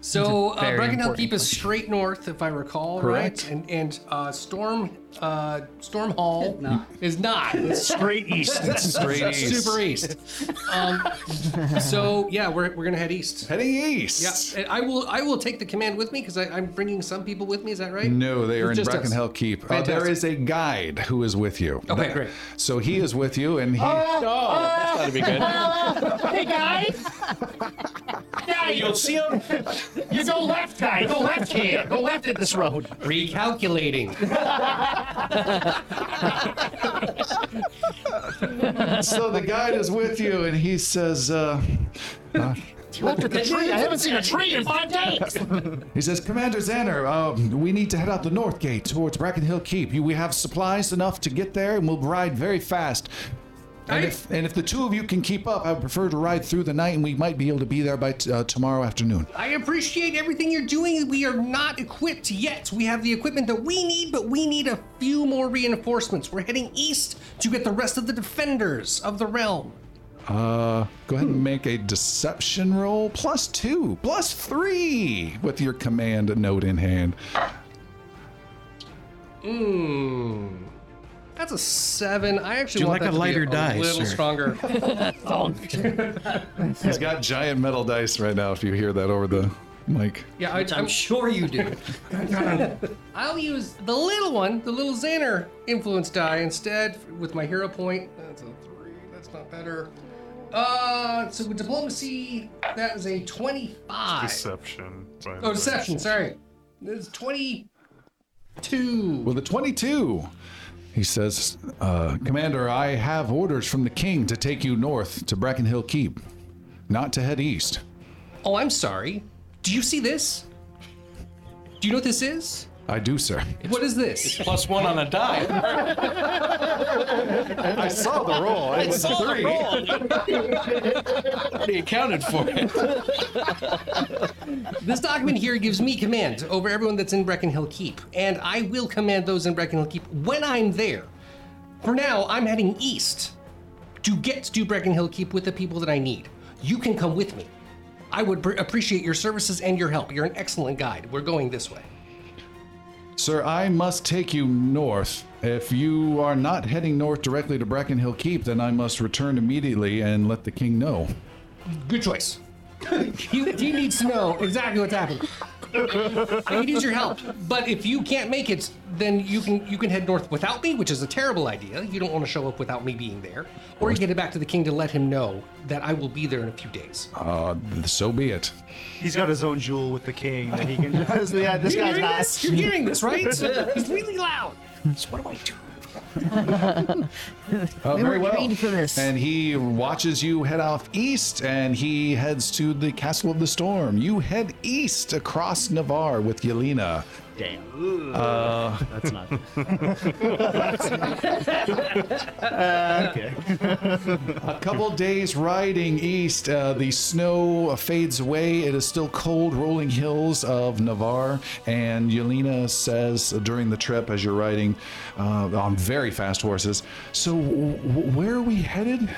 So uh, very Keep is straight north, if I recall, Correct. right? And and uh, Storm uh, Storm Hall is not. It's Straight east. Straight east. super east. Um, so yeah, we're, we're gonna head east. Heading east. Yeah, and I will I will take the command with me because I'm bringing some people with me. Is that right? No, they are in Just us. Brackenhill Keep. Uh, there Fantastic. is a guide who is with you. Okay, great. So he is with you, and he. Oh, That'd be good. Hey, guys. Yeah, you'll see him. You go left, guy. Go left here. Go left at this road. Recalculating. so the guide is with you, and he says, uh, uh, You left at the tree. I haven't seen a tree in five days. He says, Commander Xander, uh, we need to head out the north gate towards Bracken Hill Keep. You, we have supplies enough to get there, and we'll ride very fast. And if, and if the two of you can keep up, I would prefer to ride through the night, and we might be able to be there by t- uh, tomorrow afternoon. I appreciate everything you're doing. We are not equipped yet. We have the equipment that we need, but we need a few more reinforcements. We're heading east to get the rest of the defenders of the realm. Uh, go ahead and make a deception roll. Plus two, plus three, with your command note in hand. Mmm. That's a seven. I actually Do you want like that a to be a die, little sir? stronger. He's got giant metal dice right now. If you hear that over the mic. yeah, I, Which I'm I'm sure you do. I'll use the little one, the little Xander influence die instead with my hero point. That's a three. That's not better. Uh, so with diplomacy, that is a twenty-five. Deception. Sorry. Oh, deception. Sorry, it's twenty-two. With a 22, he says, uh, Commander, I have orders from the king to take you north to Brackenhill Keep, not to head east. Oh, I'm sorry. Do you see this? Do you know what this is? I do, sir. What is this? Plus one on a die. I saw the roll. It was three. Already accounted for it. This document here gives me command over everyone that's in Breckenhill Keep, and I will command those in Breckenhill Keep when I'm there. For now, I'm heading east to get to Breckenhill Keep with the people that I need. You can come with me. I would pr- appreciate your services and your help. You're an excellent guide. We're going this way. Sir, I must take you north. If you are not heading north directly to Bracken Hill Keep, then I must return immediately and let the king know. Good choice. He, he needs to know exactly what's happening. he needs your help. But if you can't make it, then you can you can head north without me, which is a terrible idea. You don't want to show up without me being there. Or you can it back to the king to let him know that I will be there in a few days. Uh, so be it. He's got his own jewel with the king that he can just. Yeah, this You're guy's hearing not. this? You're hearing this, right? He's really loud. So what do I do? Uh, We very were well. for this. And he watches you head off east and he heads to the Castle of the Storm. You head east across Navarre with Yelena. Damn. Uh, That's not. Uh, okay. A couple days riding east, uh, the snow fades away. It is still cold, rolling hills of Navarre. And Yelena says during the trip, as you're riding uh, on very fast horses, So, w- w- where are we headed?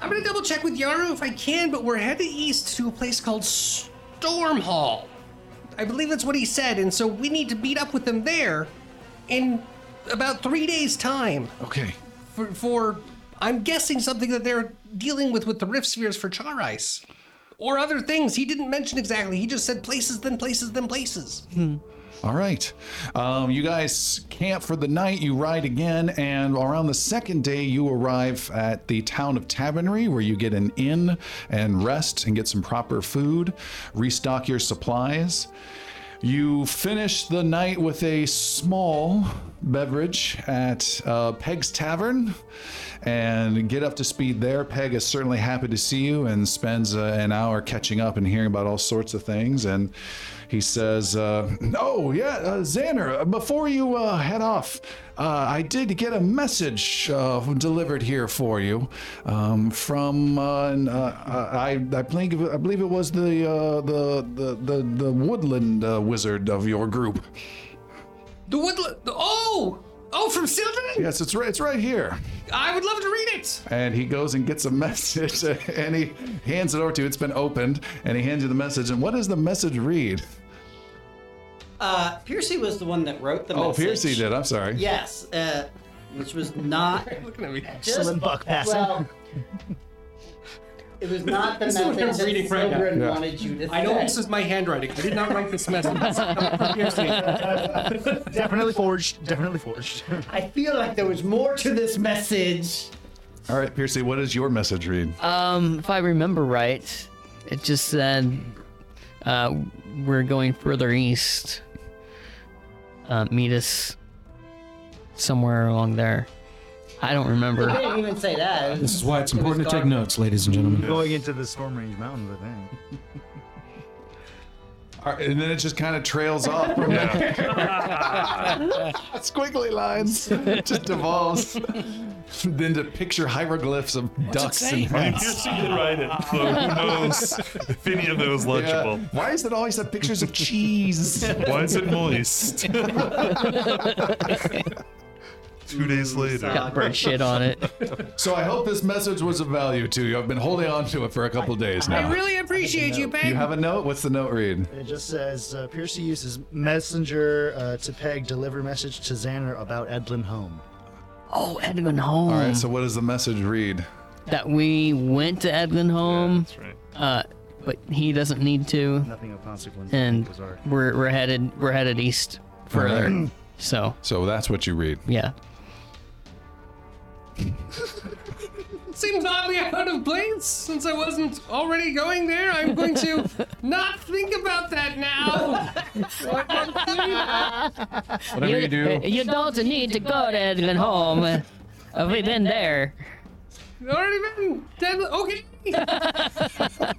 I'm gonna double check with Yaru if I can, but we're headed east to a place called Storm Hall. I believe that's what he said, and so we need to meet up with them there in about three days' time. Okay. For, for I'm guessing something that they're dealing with with the rift spheres for Char Ice. Or other things. He didn't mention exactly. He just said places, then places, then places. Hmm. All right. Um, you guys camp for the night. You ride again, and around the second day, you arrive at the town of Tavernry, where you get an inn and rest and get some proper food, restock your supplies. You finish the night with a small beverage at uh, Peg's Tavern and get up to speed there. Peg is certainly happy to see you and spends uh, an hour catching up and hearing about all sorts of things. And he says, uh, Oh, yeah, uh, Xander, before you uh, head off, uh, I did get a message uh, delivered here for you um, from, uh, uh, I, I, believe, I believe it was the, uh, the, the, the, the woodland uh, wizard of your group. The woodland. Oh! Oh, from Sylvan? Yes, it's right, it's right here. I would love to read it. And he goes and gets a message and he hands it over to you. It's been opened and he hands you the message. And what does the message read? Uh, Piercy was the one that wrote the Oh, message. Oh, Piercy did. I'm sorry. Yes, uh, which was not Looking at me. just Excellent buck passing. well. It was not the This is what message I'm that reading right now. Sylvan Yeah. wanted you to I know this is my handwriting. I did not write this message. Definitely forged. Definitely forged. I feel like there was more to this message. All right, Piercy, what does your message read? Um, if I remember right, it just said uh, we're going further east. Uh, meet us somewhere along there. I don't remember. I didn't even say that. This is why it's It important to take garbage. notes, ladies and gentlemen. Going into the Storm Range Mountains, I think. All right, and then it just kind of trails off from there. Squiggly lines. just devolves. then to picture hieroglyphs of ducks and I mean, hens. Piercy did write it, so who knows if any of it was legible. Yeah. Why is it always have pictures of cheese? Why is it moist? Two days later. Got burnt shit on it. So I hope this message was of value to you. I've been holding on to it for a couple of days now. I really appreciate you, Peg. you have a note? What's the note read? It just says uh, Piercy uses messenger uh, to peg deliver message to Xander about Edlin home. Oh, Edwin Home. All right, so what does the message read? that we went to Edwin Home, That's right. uh, but he doesn't need to, Nothing of consequence. and was we're we're headed we're headed east further. So So that's what you read. yeah. Seems oddly out of place since I wasn't already going there. I'm going to not think about that now. Whatever you do. You don't need to go to Edlin home. Uh, we've been there. already been dead. Okay.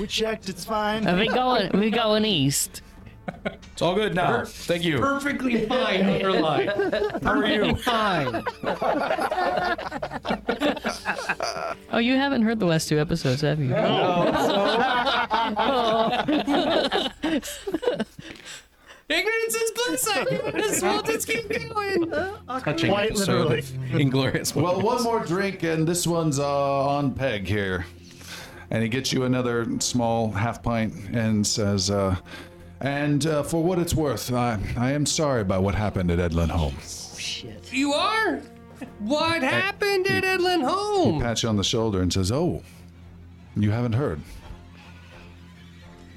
We checked, it's fine. Uh, we going we going east. It's all good now. Thank you. Perfectly fine, underline. How are you? Fine. Oh, you haven't heard the last two episodes, have you? Ignorance is bliss. I guess. We'll just keep going. Touching Quite episode literally. of Inglorious. Well, one more drink, and this one's uh, on peg here. And he gets you another small half pint and says, uh, and uh, for what it's worth, I, I am sorry about what happened at Edlin Home. Shit. You are? What happened at Edlin home? Pats you on the shoulder and says, oh, you haven't heard.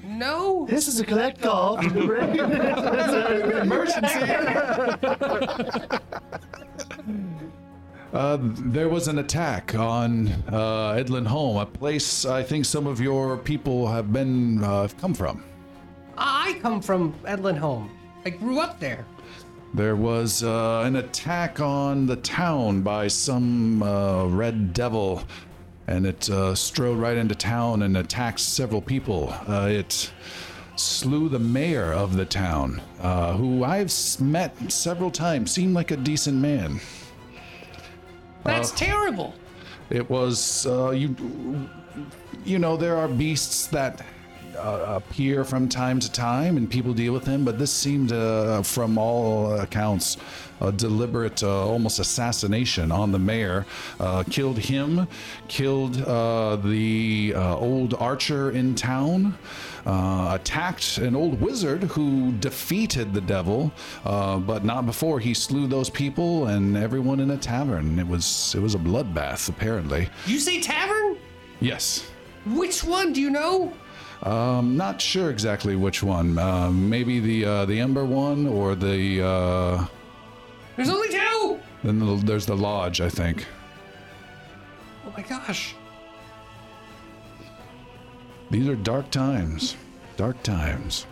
No. This is a collect call. it's an Uh, there was an attack on uh, Edlin Home, a place I think some of your people have been uh, come from. I come from Edlin home. I grew up there. There was uh, an attack on the town by some uh, red devil, and it uh, strode right into town and attacked several people. Uh, it slew the mayor of the town, uh, who I've met several times, seemed like a decent man. That's terrible. It was uh, you. You know, there are beasts that uh, appear from time to time, and people deal with him, But this seemed, uh, from all accounts, a deliberate, uh, almost assassination on the mayor. Uh, killed him, killed uh, the uh, old archer in town. Uh, attacked an old wizard who defeated the devil, uh, but not before he slew those people and everyone in a tavern. It was it was a bloodbath, apparently. You say tavern? Yes. Which one? Do you know? Um, not sure exactly which one. Uh, maybe the uh, the Ember one or the uh, There's only two. then the, there's the lodge, I think. Oh my gosh. These are dark times. Dark times.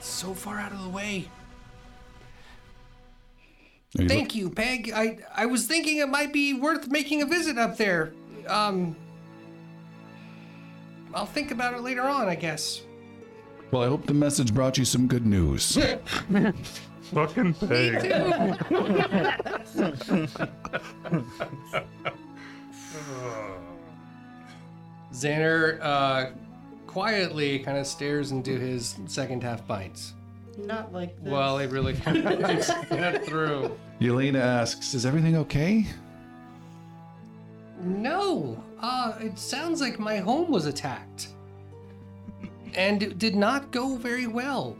So far out of the way. Are you look- Thank you, Peg. I I was thinking it might be worth making a visit up there. Um I'll think about it later on, I guess. well, I hope the message brought you some good news. Fucking peg. Xander uh quietly kind of stares into his second half bites. Not like this. Well, it really got through. Yelena asks, "Is everything okay?" No, uh, it sounds like my home was attacked. And it did not go very well.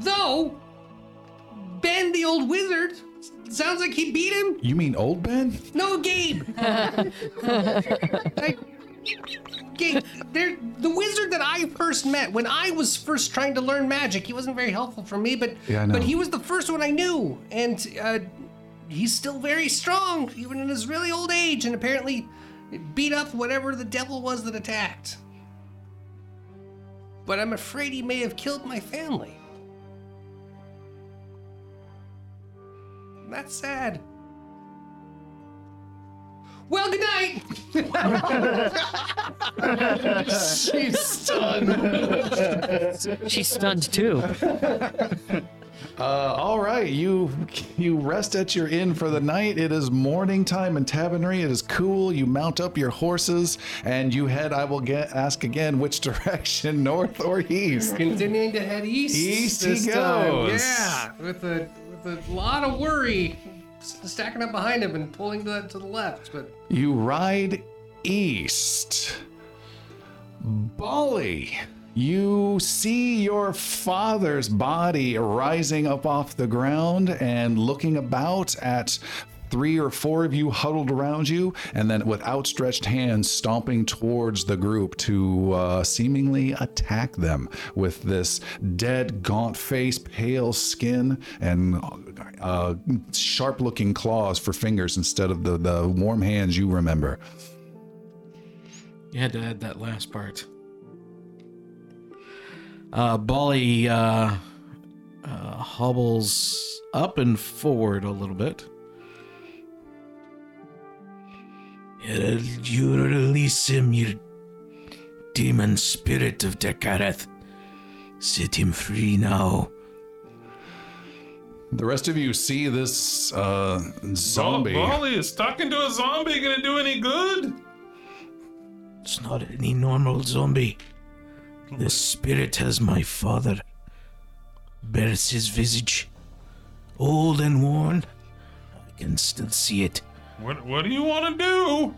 Though, Ben the old wizard, sounds like he beat him. You mean old Ben? No, Gabe. I, Gabe, there, the wizard that I first met when I was first trying to learn magic, he wasn't very helpful for me, but Yeah, but he was the first one I knew, and uh, he's still very strong, even in his really old age, and apparently beat up whatever the devil was that attacked. but I'm afraid he may have killed my family. That's sad. Well, good night. She's stunned. She's stunned too. Uh, all right, you you rest at your inn for the night. It is morning time in Tavernry. It is cool. You mount up your horses and you head. I will get ask again which direction, north or east. Continuing to head east. East he this time. goes. Yeah, with a with a lot of worry, s- stacking up behind him and pulling to, to the left. But You ride east. Bali, you see your father's body rising up off the ground and looking about at three or four of you huddled around you, and then with outstretched hands stomping towards the group to uh, seemingly attack them with this dead, gaunt face, pale skin, and uh, sharp looking claws for fingers instead of the, the warm hands you remember. You had to add that last part. Uh, Bali uh, uh, hobbles up and forward a little bit. You release him, you demon spirit of Dekareth. Set him free now. The rest of you see this uh, zombie. Bali, is talking to a zombie gonna do any good? It's not any normal zombie. The spirit has my father. Bears his visage. Old and worn. I can still see it. What What do you want to do?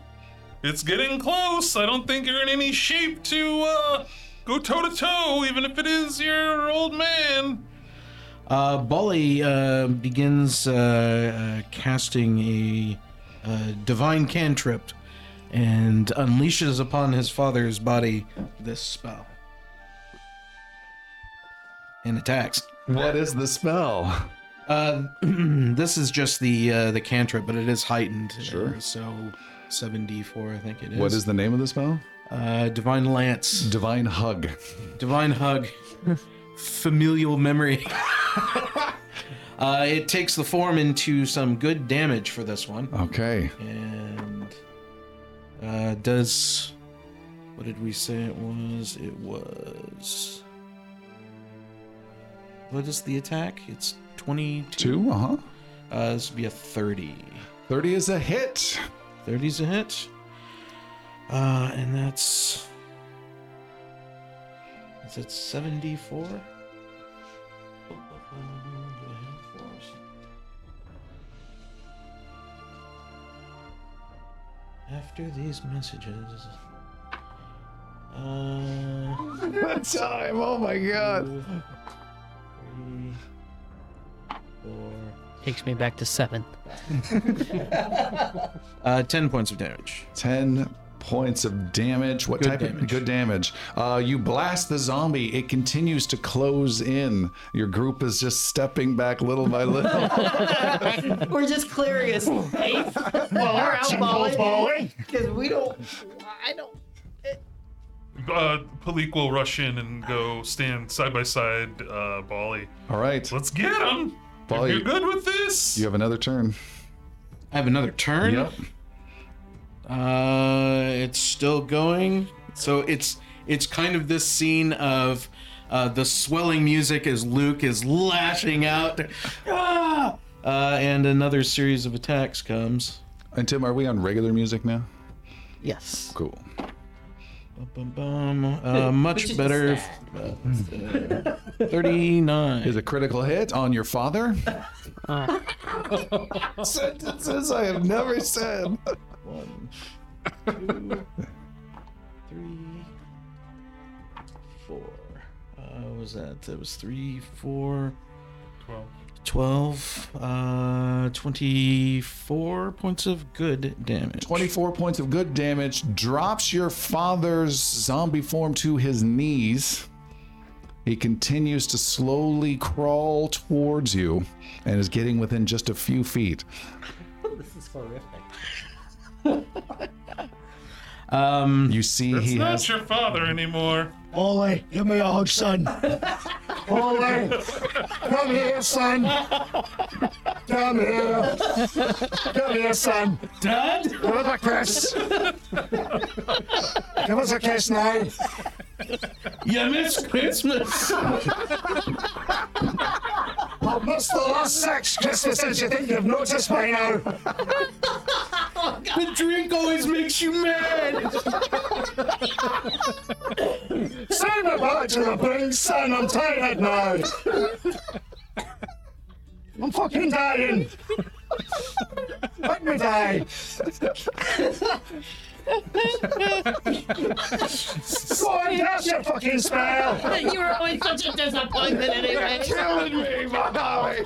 It's getting close. I don't think you're in any shape to uh, go toe to toe, even if it is your old man. Uh, Bali uh, begins uh, uh, casting a uh, divine cantrip and unleashes upon his father's body this spell. And attacks. What is the spell? Uh, this is just the uh, the cantrip, but it is heightened. Sure. so 7d4, I think it is. What is the name of the spell? Uh, Divine Lance. Divine Hug. Divine Hug. Familial memory. uh, it takes the form into some good damage for this one. Okay. And uh, does. What did we say it was? It was. What is the attack? It's 22. Two? Uh huh. Uh, this would be a 30. 30 is a hit. 30 is a hit. Uh, and that's. Is it 74? After these messages. Uh. That time. Oh my god. Three, four. Takes me back to seven. Uh, 10 points of damage. 10 points of damage. What Good type of damage. good damage? Uh, you blast the zombie. It continues to close in. Your group is just stepping back little by little. We're just clearing a space. Well, we're out balling. Because we don't. I don't. Uh, Palik will rush in and go stand side by side, uh, Bali. All right. Let's get him. Bali, You're good with this. You have another turn. I have another turn. Yep. Uh, it's still going. So it's it's kind of this scene of uh, the swelling music as Luke is lashing out, ah! uh, and another series of attacks comes. And Tim, are we on regular music now? Yes. Cool. Bum, bum, bum. Uh, much better. sad. Uh, Thirty-nine. Is a critical hit on your father? Sentences I have never said. One, two, three, four. Uh, what was that? That was three, four, Twelve. 12, uh, 24 points of good damage. 24 points of good damage drops your father's zombie form to his knees. He continues to slowly crawl towards you and is getting within just a few feet. This is horrific. Um, You see, That's he not has. your father anymore. Ollie, give me a hug, son. Ollie, come here, son. Come here. Come here, son. Dad? Give us a kiss. Give us a kiss now. You missed Christmas. I've missed the last six Christmases. You think you've noticed by now? The drink always makes you mad. Send me back to the brink, son. I'm tired now. I'm fucking dying. Let me die. Go on, cast your fucking spell. You were always such a disappointment anyway. killing me, Molly.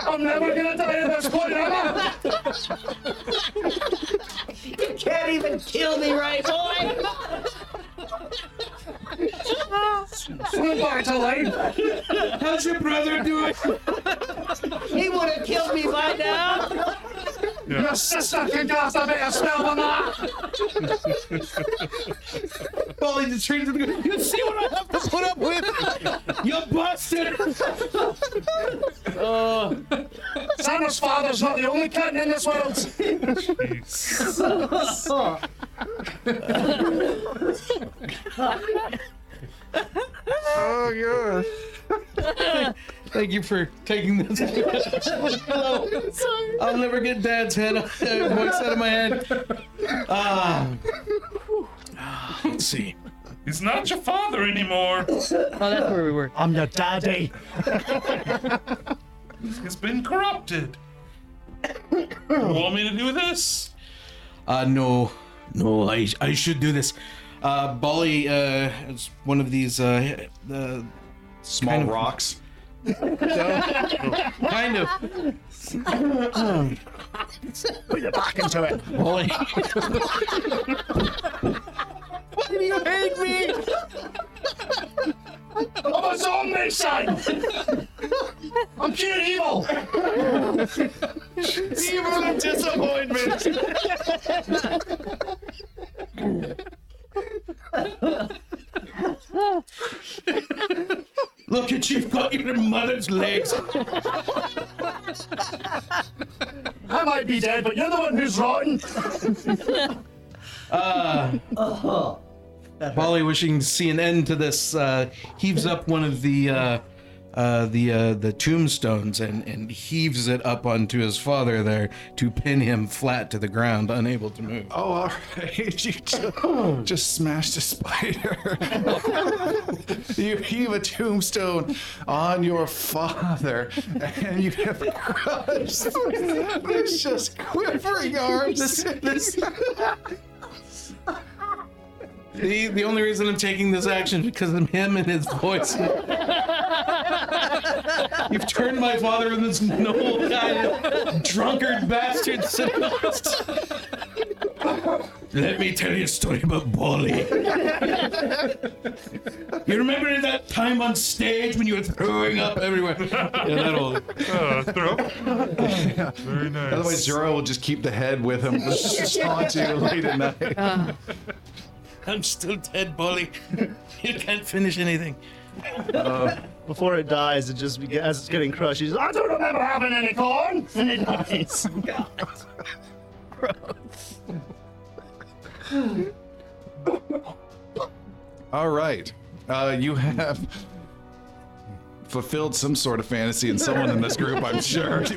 I'm never gonna die at this point, am I? You can't even kill me right, boy. Swim back to life. How's your brother doing? He would have killed me by now. Your sister can cast a better spell than that. Polly just turns to the You see what I have to put up with? You busted. Oh. Santa's father's not the only kitten in this world. Oh, God. Thank you for taking this. Hello. I'll never get Dad's head uh, voice out of my head. Ah. Let's see. He's not your father anymore. Oh, that's where we were. I'm your daddy. He's been corrupted. you want me to do this? Uh, no, no, I, I should do this. Uh, Bali, uh, is one of these, uh, the Small Kind of- rocks. Kind of. Put your back into it. Bali. Why do you hate me? I'm a zombie, son. I'm pure evil. evil and disappointment. Look at you've got your mother's legs. I might be dead, but you're the one who's rotten. uh, Bali, wishing to see an end to this, uh, heaves up one of the uh, uh, the uh, the tombstones and, and heaves it up onto his father there to pin him flat to the ground, unable to move. Oh, all right. You just, just smashed a spider. you heave a tombstone on your father, and you have crushed. There's just quivering arms. This, the the only reason I'm taking this action is because of him and his voice. You've turned my father into this noble guy, drunkard bastard. sitting on the- Let me tell you a story about Bali. you remember that time on stage when you were throwing up everywhere? Yeah, that'll. Uh, throw. Very nice. Otherwise, Zero will just keep the head with him, just haunt you late at night. I'm still dead, bully. You can't finish anything. Before it dies, it just be- as it's getting crushed. He's I don't remember having any corn. And it dies. All right. Uh, you have fulfilled some sort of fantasy in someone in this group, I'm sure.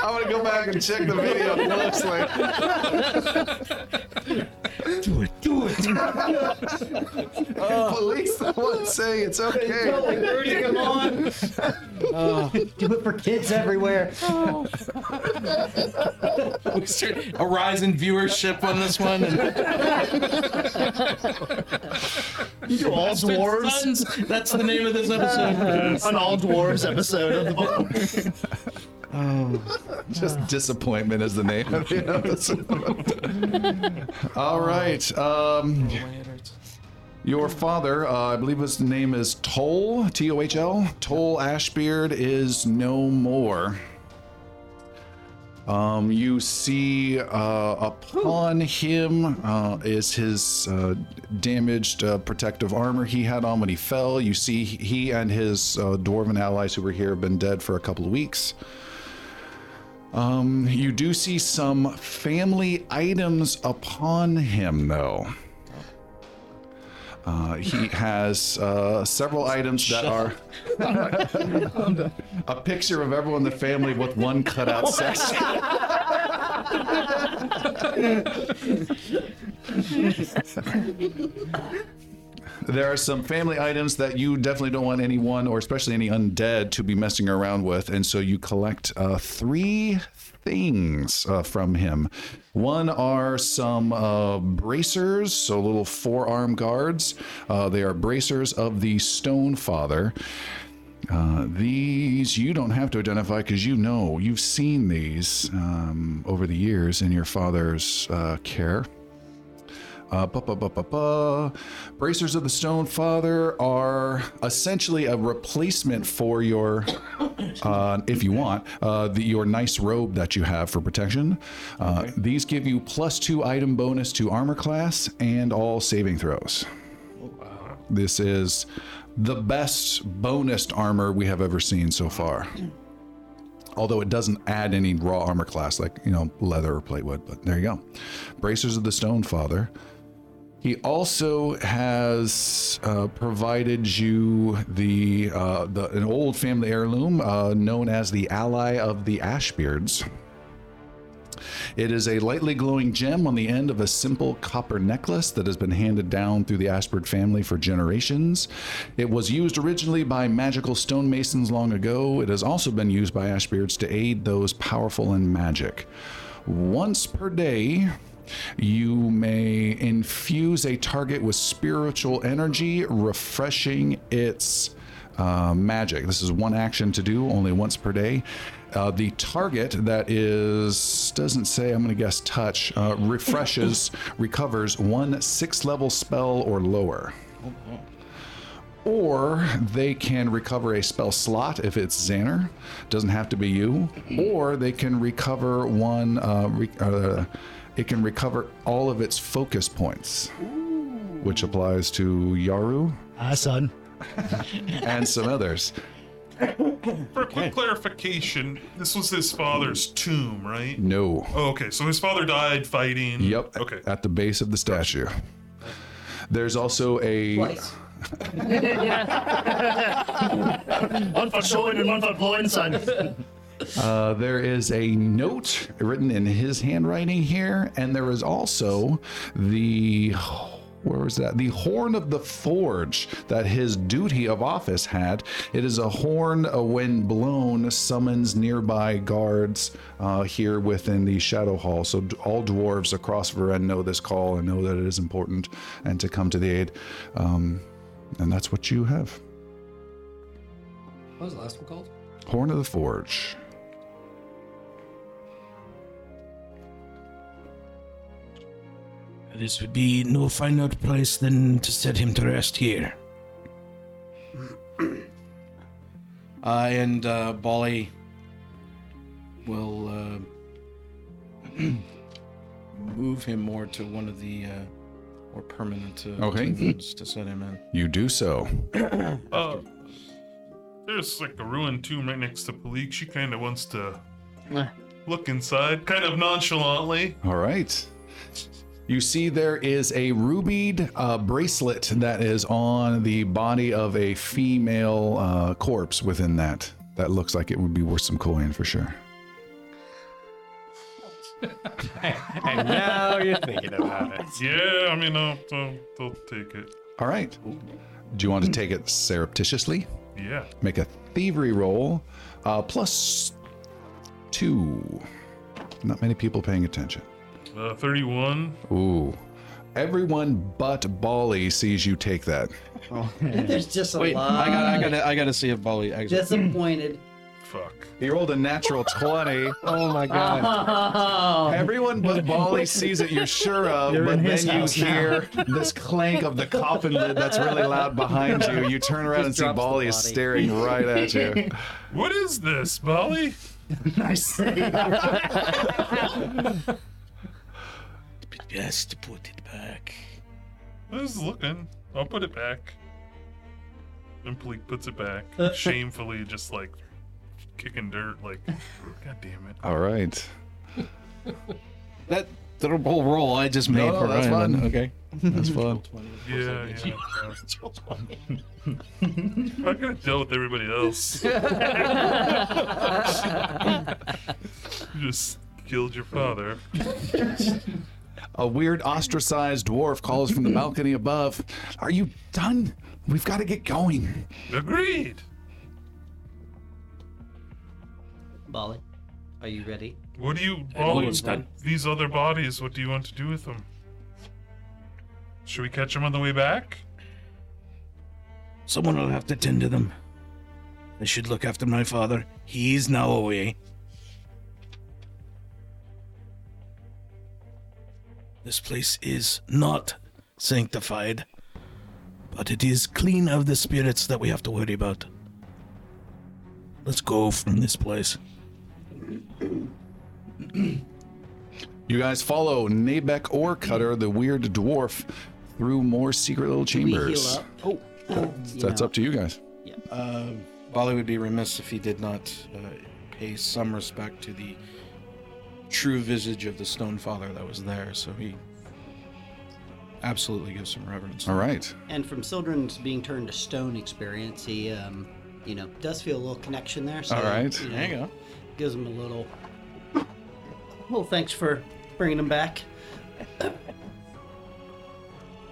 I'm gonna go back and check the video Looks like. Do it, do it. Oh, police the one saying it's okay. Urging him on. Oh, do it for kids everywhere. We start a rise in viewership on this one. And you all dwarves. Sons, that's the name of this episode. An all dwarves episode of the book. Oh. Just disappointment is the name of the episode. All right. Um, your father, uh, I believe his name is Toll, T O H L. Toll Ashbeard is no more. Um, you see uh, upon him uh, is his uh, damaged uh, protective armor he had on when he fell. You see he and his uh, dwarven allies who were here have been dead for a couple of weeks. Um, you do see some family items upon him, though. Uh, he has uh, several items that are a picture of everyone in the family with one cutout section. there are some family items that you definitely don't want anyone, or especially any undead, to be messing around with, and so you collect uh, three things uh, from him. One are some uh, bracers, so little forearm guards. Uh, they are bracers of the Stone Father. Uh, these you don't have to identify because you know you've seen these um, over the years in your father's uh, care. Uh, ba, ba, ba. Bracers of the Stone Father are essentially a replacement for your, uh, if you want, uh, the, your nice robe that you have for protection. Uh, These give you plus two item bonus to armor class and all saving throws. This is the best bonus armor we have ever seen so far. Although it doesn't add any raw armor class like, you know, leather or platewood, but there you go. Bracers of the Stone Father. He also has uh, provided you the, uh, the an old family heirloom uh, known as the Ally of the Ashbeards. It is a lightly glowing gem on the end of a simple copper necklace that has been handed down through the Ashbeard family for generations. It was used originally by magical stonemasons long ago. It has also been used by Ashbeards to aid those powerful in magic. Once per day, you may infuse a target with spiritual energy, refreshing its uh, magic. This is one action to do, only once per day. Uh, the target that is doesn't say. I'm going to guess touch uh, refreshes recovers one six level spell or lower. Or they can recover a spell slot if it's Xander. Doesn't have to be you. Or they can recover one. Uh, re- uh, it can recover all of its focus points, which applies to Yaru Ah, son. and some others. For a quick clarification, this was his father's tomb, right? No. Oh, okay. So his father died fighting. Yep. Okay. At the base of the statue. There's also a. One for showing and one for blowing, son. Uh, there is a note written in his handwriting here, and there is also the where was that? The horn of the forge that his duty of office had. It is a horn uh, when blown summons nearby guards uh, here within the Shadow Hall. So d- all dwarves across Varen know this call and know that it is important and to come to the aid. Um, and that's what you have. What was the last one called? Horn of the Forge. This would be no finer place than to set him to rest here. Uh, and uh, Bali will uh, move him more to one of the uh, more permanent uh, Okay. tables to set him in. You do so. Uh, there's like a ruined tomb right next to Palik. She kind of wants to look inside, kind of nonchalantly. All right. You see, there is a rubied uh, bracelet that is on the body of a female uh, corpse within that. That looks like it would be worth some coin for sure. and now you're thinking about it. Yeah, I mean, I'll, I'll, I'll take it. All right. Do you want to take it surreptitiously? Yeah. Make a thievery roll, uh, plus two. Not many people paying attention. Uh, 31. Ooh. Everyone but Bali sees you take that. There's just a Wait, lot. I got, I got, I got to see if Bali. Actually, disappointed fuck. He rolled a natural 20. Oh my god. Everyone but Bali sees it, you're sure of, You're but his then you house now. hear this clank of the coffin lid that's really loud behind you. You turn around and see drops the Bali is body. staring right at you. What is this, Bali? nice save. Best to put it back. I was looking. I'll put it back. And Pleek puts it back, uh, shamefully, just like kicking dirt. Like, God damn it. All right. That double roll I just made No, for that's Ryan. fun. Okay. That's fun. Yeah, yeah. yeah. I could have dealt with everybody else. you just killed your father. A weird ostracized dwarf calls from the balcony above. Are you done? We've got to get going. Agreed. Bali, are you ready? What do you? I know done. these other bodies. What do you want to do with them? Should we catch them on the way back? Someone will have to tend to them. I should look after my father. He's now away. This place is not sanctified, but it is clean of the spirits that we have to worry about. Let's go from this place. You guys follow Nabek or Cutter, the weird dwarf, through more secret little Do we heal chambers. up? Oh, That's up to you guys. Uh, Bali would be remiss if he did not uh, pay some respect to the true visage of the stone father that was there. So he absolutely gives some reverence. All right. And from Sildren's being turned to stone experience, he, um, you know, does feel a little connection there. So, All right. You know, There you go. Gives him a little. Well, thanks for bringing him back.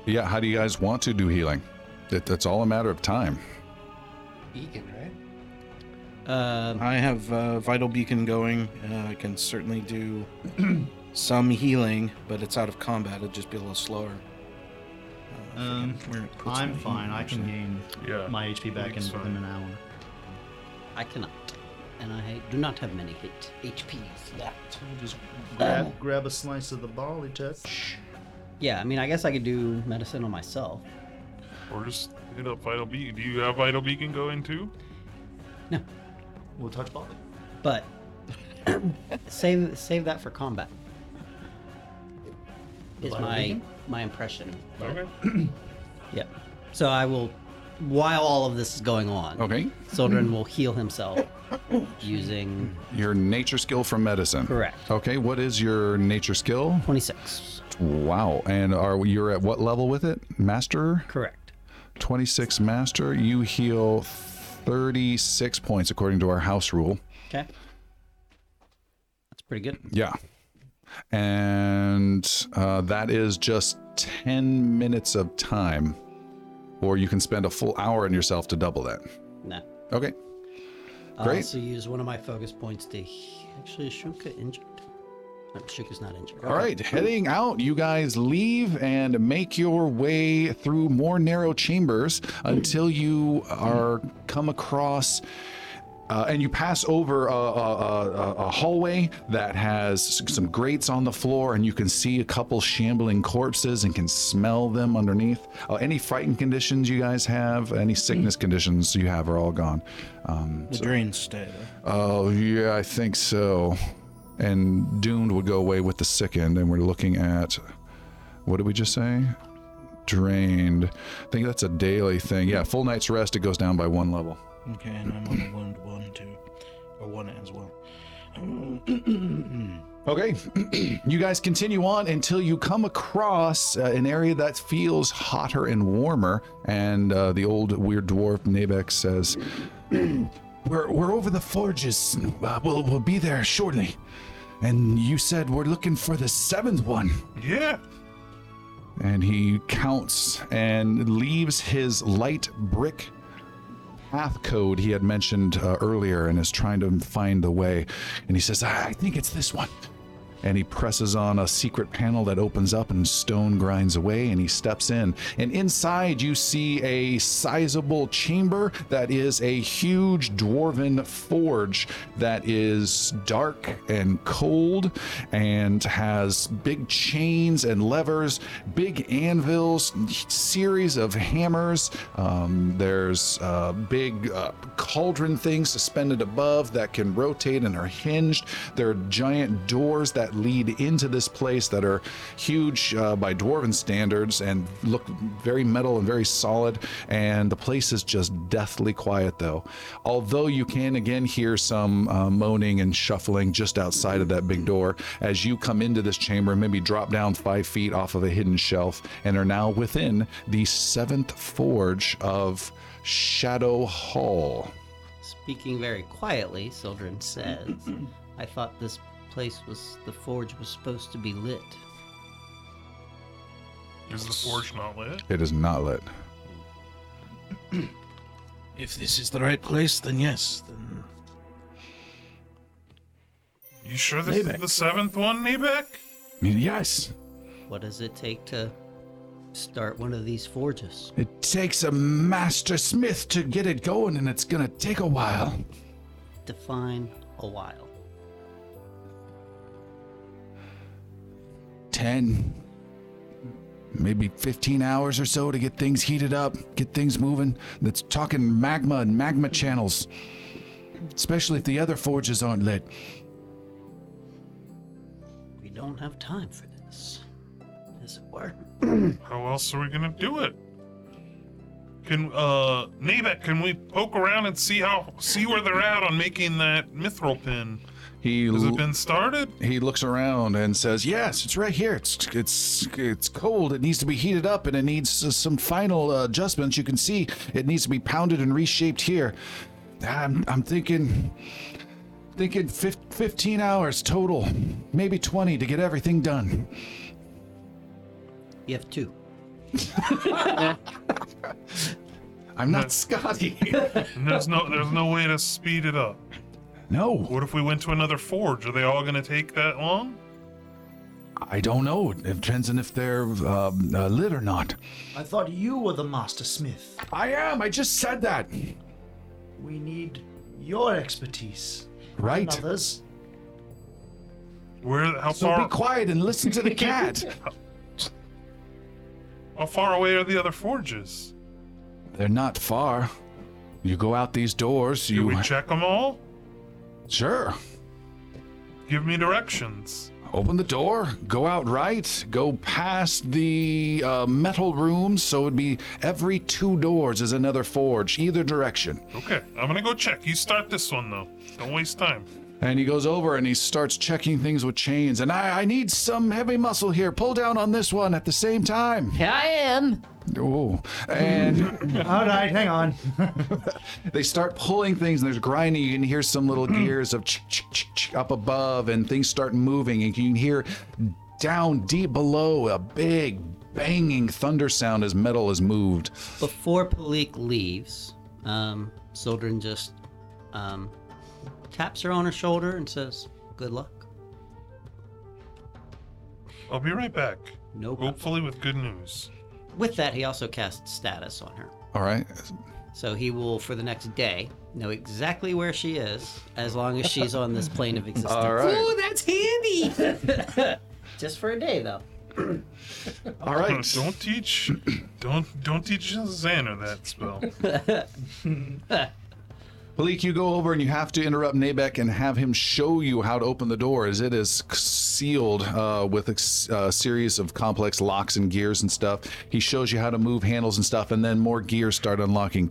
Yeah, how do you guys want to do healing? That, that's all a matter of time. Beacon, right? Um, I have uh, vital beacon going. Uh, I can certainly do some healing, but it's out of combat. It'd just be a little slower. Uh, I Um, forget where it puts I'm fine. I can gain Yeah. my HP back in Beacon's within an hour. I cannot, and I do not have many hit HPs left. Just grab, grab a slice of the barley touch. Yeah, I mean, I guess I could do medicine on myself. Or just hit up Vital Beacon? Do you have Vital Beacon going too? No, We'll touch bali. but save save that for combat. Is vital my beacon? my impression. Okay. Yep. So I will, while all of this is going on, Okay. Sildren will heal himself using Your nature skill from medicine. Correct. Okay, what is your nature skill? 26. Wow. And are you're at what level with it? Master? Correct. 26 master. You heal 36 points according to our house rule. Okay. That's pretty good. Yeah. And uh, that is just 10 minutes of time. Or you can spend a full hour on yourself to double that. Nah. Okay. Great. I'll also use one of my focus points to. he- Actually, is Shuka injured? No, Shuka's not injured. All right, heading out, you guys leave and make your way through more narrow chambers until you are come across. Uh, and you pass over a, a, a, a hallway that has some grates on the floor, and you can see a couple shambling corpses and can smell them underneath. Uh, any frightened conditions you guys have, any sickness conditions you have, are all gone. Um, The drains stay though. Oh, yeah, I think so. And doomed would go away with the sickened, and we're looking at what did we just say? Drained. I think that's a daily thing. Yeah, full night's rest, it goes down by one level. Okay, and I'm on a wound one too, or one as well. Okay, you guys continue on until you come across uh, an area that feels hotter and warmer, and uh, the old weird dwarf Nabek says, "We're we're over the forges. Uh, we'll we'll be there shortly." And you said we're looking for the seventh one. Yeah. And he counts and leaves his light brick path code he had mentioned uh, earlier and is trying to find the way. And he says, I I think it's this one. And he presses on a secret panel that opens up and stone grinds away and he steps in. And inside you see a sizable chamber that is a huge dwarven forge that is dark and cold and has big chains and levers, big anvils, series of hammers. Um, there's uh, big uh, cauldron things suspended above that can rotate and are hinged. There are giant doors that lead into this place that are huge uh, by dwarven standards and look very metal and very solid. And the place is just deathly quiet, though. Although you can again hear some uh, moaning and shuffling just outside of that big door as you come into this chamber, maybe drop down five feet off of a hidden shelf, and are now within the seventh forge of Shadow Hall. Speaking very quietly, Sildren says, I thought this place was the forge was supposed to be lit. Is the forge not lit? It is not lit. If this is the right place, then yes. Then You sure this is the seventh one, Nabek? I mean, yes. What does it take to start one of these forges? It takes a master smith to get it going, and it's gonna take a while. Define a while. 10, maybe 15 hours or so to get things heated up, get things moving. That's talking magma and magma channels, especially if the other forges aren't lit. We don't have time for this. As it were. How else are we gonna do it? Can uh Nabek, can we poke around and see how see where they're at on making that mithril pin? He Has it been started? he looks around and says, "Yes, it's right here. It's it's it's cold. It needs to be heated up, and it needs uh, some final uh, adjustments. You can see it needs to be pounded and reshaped here. I'm I'm thinking." Thinking fif- 15 hours total, maybe 20 to get everything done. You have two. I'm not Scotty. And there's no there's no way to speed it up. No, What if we went to another forge? Are they all gonna take that long? I don't know. It depends on if they're um, uh, lit or not. I thought you were the master smith. I am. I just said that. We need your expertise. Right. Not others. Where how So far be quiet and listen to the cat. how far away are the other forges? They're not far. You go out these doors. Do You we check them all? Sure. Give me directions. Open the door. Go out right. Go past the uh, metal rooms. So it'd be every two doors is another forge, either direction. Okay, I'm gonna go check. You start this one though. Don't waste time. And he goes over and he starts checking things with chains. And I, I need some heavy muscle here. Pull down on this one at the same time. Here I am. Oh, and All right, hang on. they start pulling things, and there's grinding. You can hear some little gears of ch- ch- ch- ch- up above, and things start moving. And you can hear down deep below a big banging thunder sound as metal is moved. Before Palik leaves, um, Sildren just um, taps her on her shoulder and says, Good luck. I'll be right back. No problem. Hopefully with good news. With that, he also casts status on her. All right. So he will, for the next day, know exactly where she is as long as she's on this plane of existence. All right. Ooh, that's handy. Just for a day, though. All right. Don't teach don't don't teach Xander that spell. Palik, you go over and you have to interrupt Nabek and have him show you how to open the door, as it is sealed uh, with a uh, series of complex locks and gears and stuff. He shows you how to move handles and stuff, and then more gears start unlocking.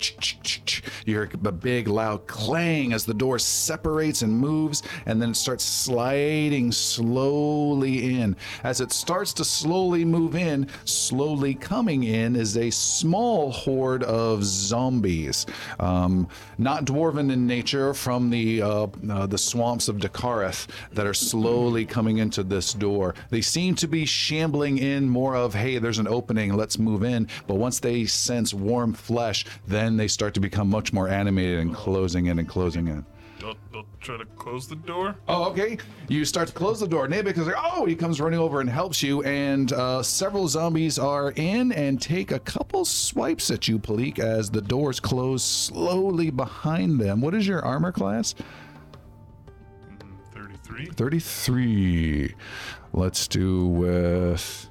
You hear a big, loud clang as the door separates and moves, and then it starts sliding slowly in. As it starts to slowly move in, slowly coming in is a small horde of zombies. Um, not in nature from the uh, uh, the swamps of Dakarath that are slowly coming into this door. They seem to be shambling in more of, hey, there's an opening, let's move in. But once they sense warm flesh, then they start to become much more animated and closing in and closing in. I'll, I'll try to close the door. Oh, okay. You start to close the door. Nabek is like, oh, he comes running over and helps you, and uh, several zombies are in and take a couple swipes at you, Palik, as the doors close slowly behind them. What is your armor class? 33. 33. Let's do with.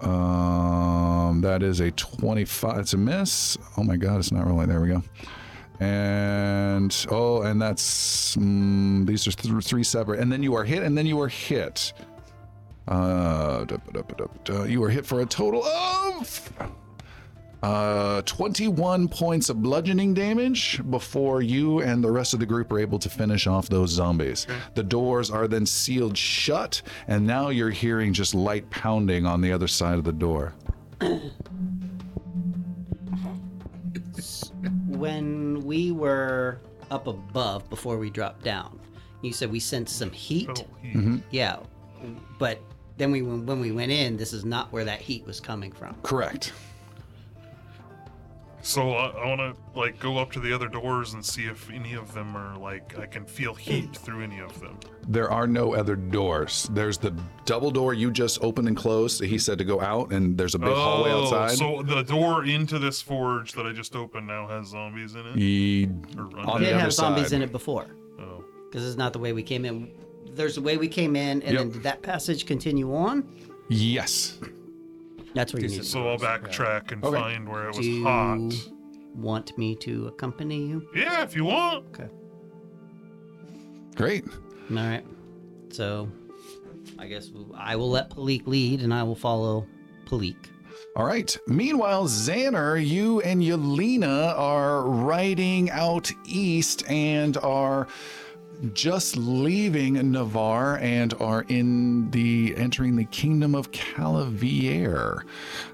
Um, that is a 25. It's a miss. Oh my god, it's not rolling. There we go. And oh, and that's mm, these are th- three separate. And then you are hit, and then you are hit. Uh, da- da- da- da- da. you are hit for a total of uh, 21 points of bludgeoning damage before you and the rest of the group are able to finish off those zombies. The doors are then sealed shut, and now you're hearing just light pounding on the other side of the door. When we were up above before we dropped down, you said we sensed some heat. Oh, he, Mhm. Yeah, but then we when we went in, this is not where that heat was coming from. Correct. So I, I want to like go up to the other doors and see if any of them are like I can feel heat through any of them. There are no other doors. There's the double door you just opened and closed. He said to go out, and there's a big hallway Oh, outside. So the door into this forge that I just opened now has zombies in it. He, on It didn't other have zombies side. in it before, Oh. because it's not the way we came in. There's the way we came in, and Yep. then did that passage continue on? Yes. That's where you need. So I'll backtrack and Okay. find where it was Do you hot. want me to accompany you? Yeah, if you want. Okay. Great. All right. So, I guess I will let Palik lead, and I will follow Palik. All right. Meanwhile, Xander, you and Yelena are riding out east and are just leaving Navarre and are in the entering the kingdom of Calavier.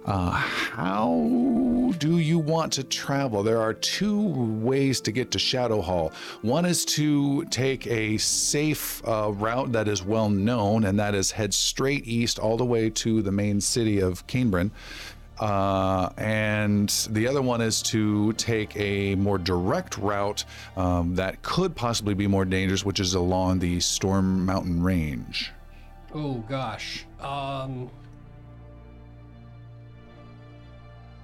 Uh, how do you want to travel? There are two ways to get to Shadow Hall. One is to take a safe uh, route that is well known, and that is head straight east all the way to the main city of Canebrin. Uh, and the other one is to take a more direct route um, that could possibly be more dangerous, which is along the Storm Mountain Range. Oh gosh. Um.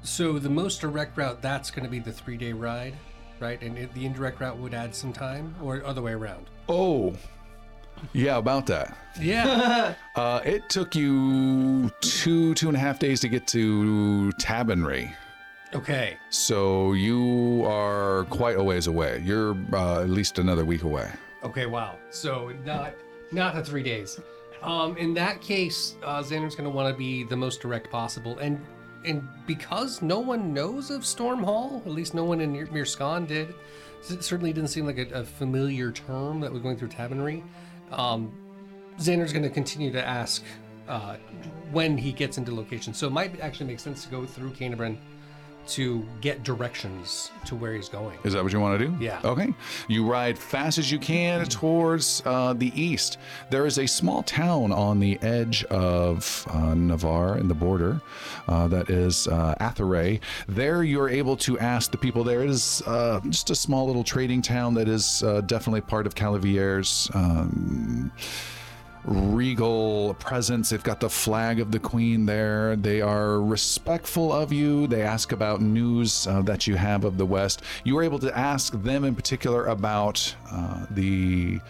So the most direct route that's going to be the three-day ride, right? And it, the indirect route would add some time, or other way around. Oh, yeah, about that. Yeah. Uh, it took you two, two and a half days to get to Tabernary. okay. So you are quite a ways away. You're uh, at least another week away. Okay. Wow. So not not the three days. Um, in that case, uh, Xander's going to want to be the most direct possible, and and because no one knows of Storm Hall, at least no one in Mir- Mirskan did. It certainly didn't seem like a, a familiar term that was going through Tabernary. Um, Xander's going to continue to ask uh, when he gets into location. So it might actually make sense to go through Canterbury to get directions to where he's going. Is that what you want to do? Yeah. Okay. You ride fast as you can towards uh, the east. There is a small town on the edge of uh, Navarre and the border uh, that is uh, Athéray. There, you're able to ask the people there. It is uh, just a small little trading town that is uh, definitely part of Calavier's. Um, regal presence. They've got the flag of the queen there. They are respectful of you. They ask about news uh, that you have of the West. You were able to ask them in particular about uh, the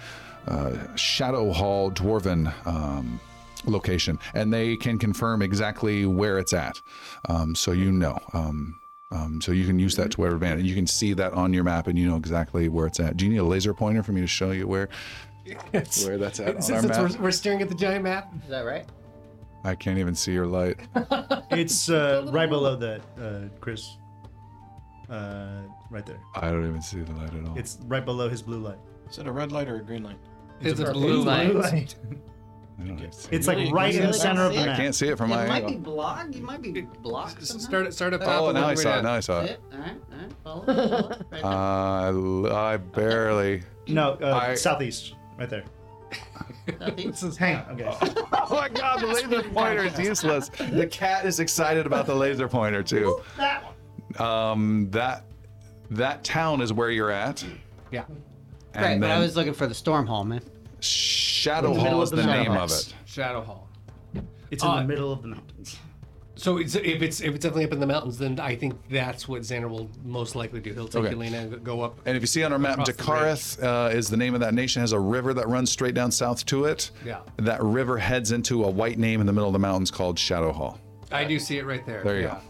uh, Shadow Hall Dwarven. Um, location and they can confirm exactly where it's at um, so you know um, um, so you can use that to where advantage you can see that on your map and you know exactly where it's at do you need a laser pointer for me to show you where where that's at on our Since map we're, we're staring at the giant map. Is that right? I can't even see your light. It's uh, right below that, uh, Chris. Uh, right there. I don't even see the light at all. It's right below his blue light. Is it a red light or a green light? It's, a purple blue light. light. I don't even see It's it. like right in the center of the I map. caned see it from my It my might be angle. blocked. You might be blocked. somehow. Start it. Start it. Oh, now I saw it. Now I saw That's it. it. All right. All right. Follow. follow right there. Uh, I barely. No, uh, I- southeast, right there. Southeast. Hang on, okay. Oh my god, the laser pointer is useless. The cat is excited about the laser pointer too. That one. Um, that that town is where you're at. Yeah. And Right, but I was looking for the storm hall, man. Shadow In the middle Hall is the the name Shadow of it. Shadow Hall. It's in Uh, the middle of the mountains. So it's, if it's if it's definitely up in the mountains, then I think that's what Xander will most likely do. He'll take Okay. Elena and go up. And if you see on our map, Dakareth uh, is the name of that nation. Has a river that runs straight down south to it. Yeah. That river heads into a white name in the middle of the mountains called Shadow Hall. I do see it right there. There you yeah.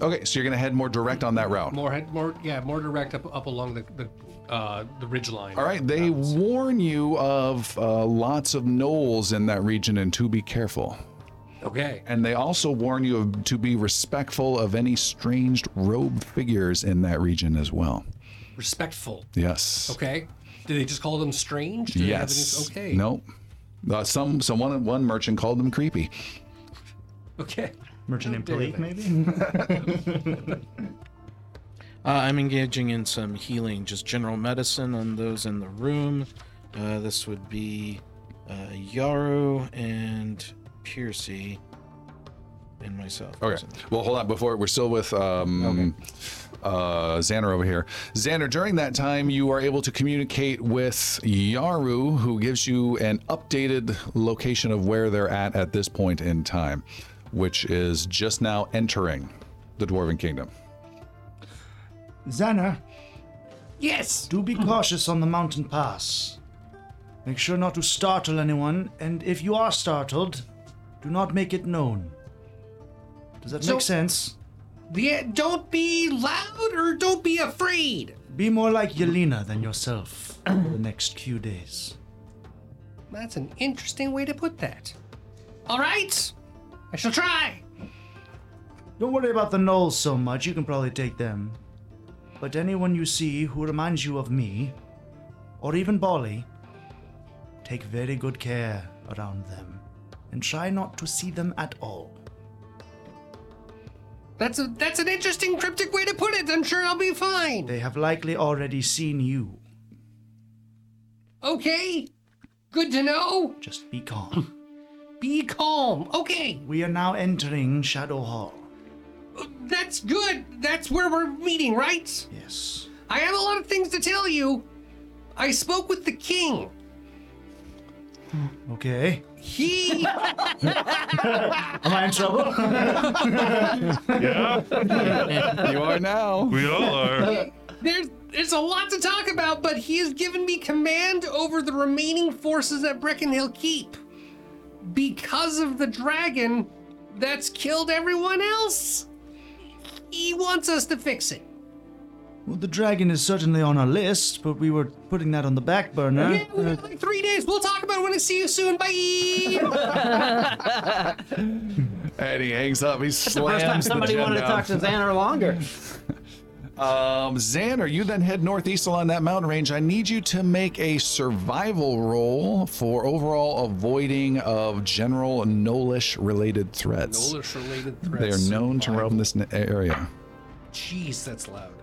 go. Okay, so you're gonna head more direct on that route. More head, more yeah, more direct up up along the the uh, the ridge line. All right, they warn you of uh, lots of gnolls in that region and to be careful. Okay. And they also warn you of, to be respectful of any strange robed figures in that region as well. Respectful. Yes. Okay. Did they just call them strange? Do they have Yes. any- okay. Nope. Uh, some someone one merchant called them creepy. Okay. Merchant How and dare Palik, they. maybe? Uh, I'm engaging in some healing, just general medicine on those in the room. Uh, this would be uh, Yaru and Piercy and myself. Okay. Well, hold on. Before we're still with um, uh, Xander over here. Xander, during that time, you are able to communicate with Yaru, who gives you an updated location of where they're at at this point in time, which is just now entering the Dwarven Kingdom. Xander, Yes. do be cautious on the mountain pass. Make sure not to startle anyone, and if you are startled, do not make it known. Does that So- make sense? Yeah, don't be loud or don't be afraid. Be more like Yelena than yourself the next few days. That's an interesting way to put that. All right. I shall try. Don't worry about the gnolls so much, you can probably take them. But anyone you see who reminds you of me, or even Bali, take very good care around them, and try not to see them at all. That's a that's an interesting cryptic way to put it. I'm sure I'll be fine. They have likely already seen you. Okay. Good to know. Just be calm. Be calm. Okay. we are now entering Shadow Hall. Uh, that's good. That's where we're meeting, right? Yes. I have a lot of things to tell you. I spoke with the king. Okay. He Am I in trouble? Yeah. You are now. We all are. there's there's a lot to talk about, but he has given me command over the remaining forces at Breckenhill Keep. Because of the dragon that's killed everyone else. He wants us to fix it. Well, the dragon is certainly on our list, but we were putting that on the back burner. Yeah, we got like three days. We'll talk about it when I see you soon. Bye. And he hangs up. He First time slams the somebody gem wanted to down. talk to Xander longer. Um, Xander, you then head northeast along that mountain range. I need you to make a survival roll for overall avoiding of general Gnollish related threats. Gnollish related threats. They are known to roam this n- area. Jeez, that's loud.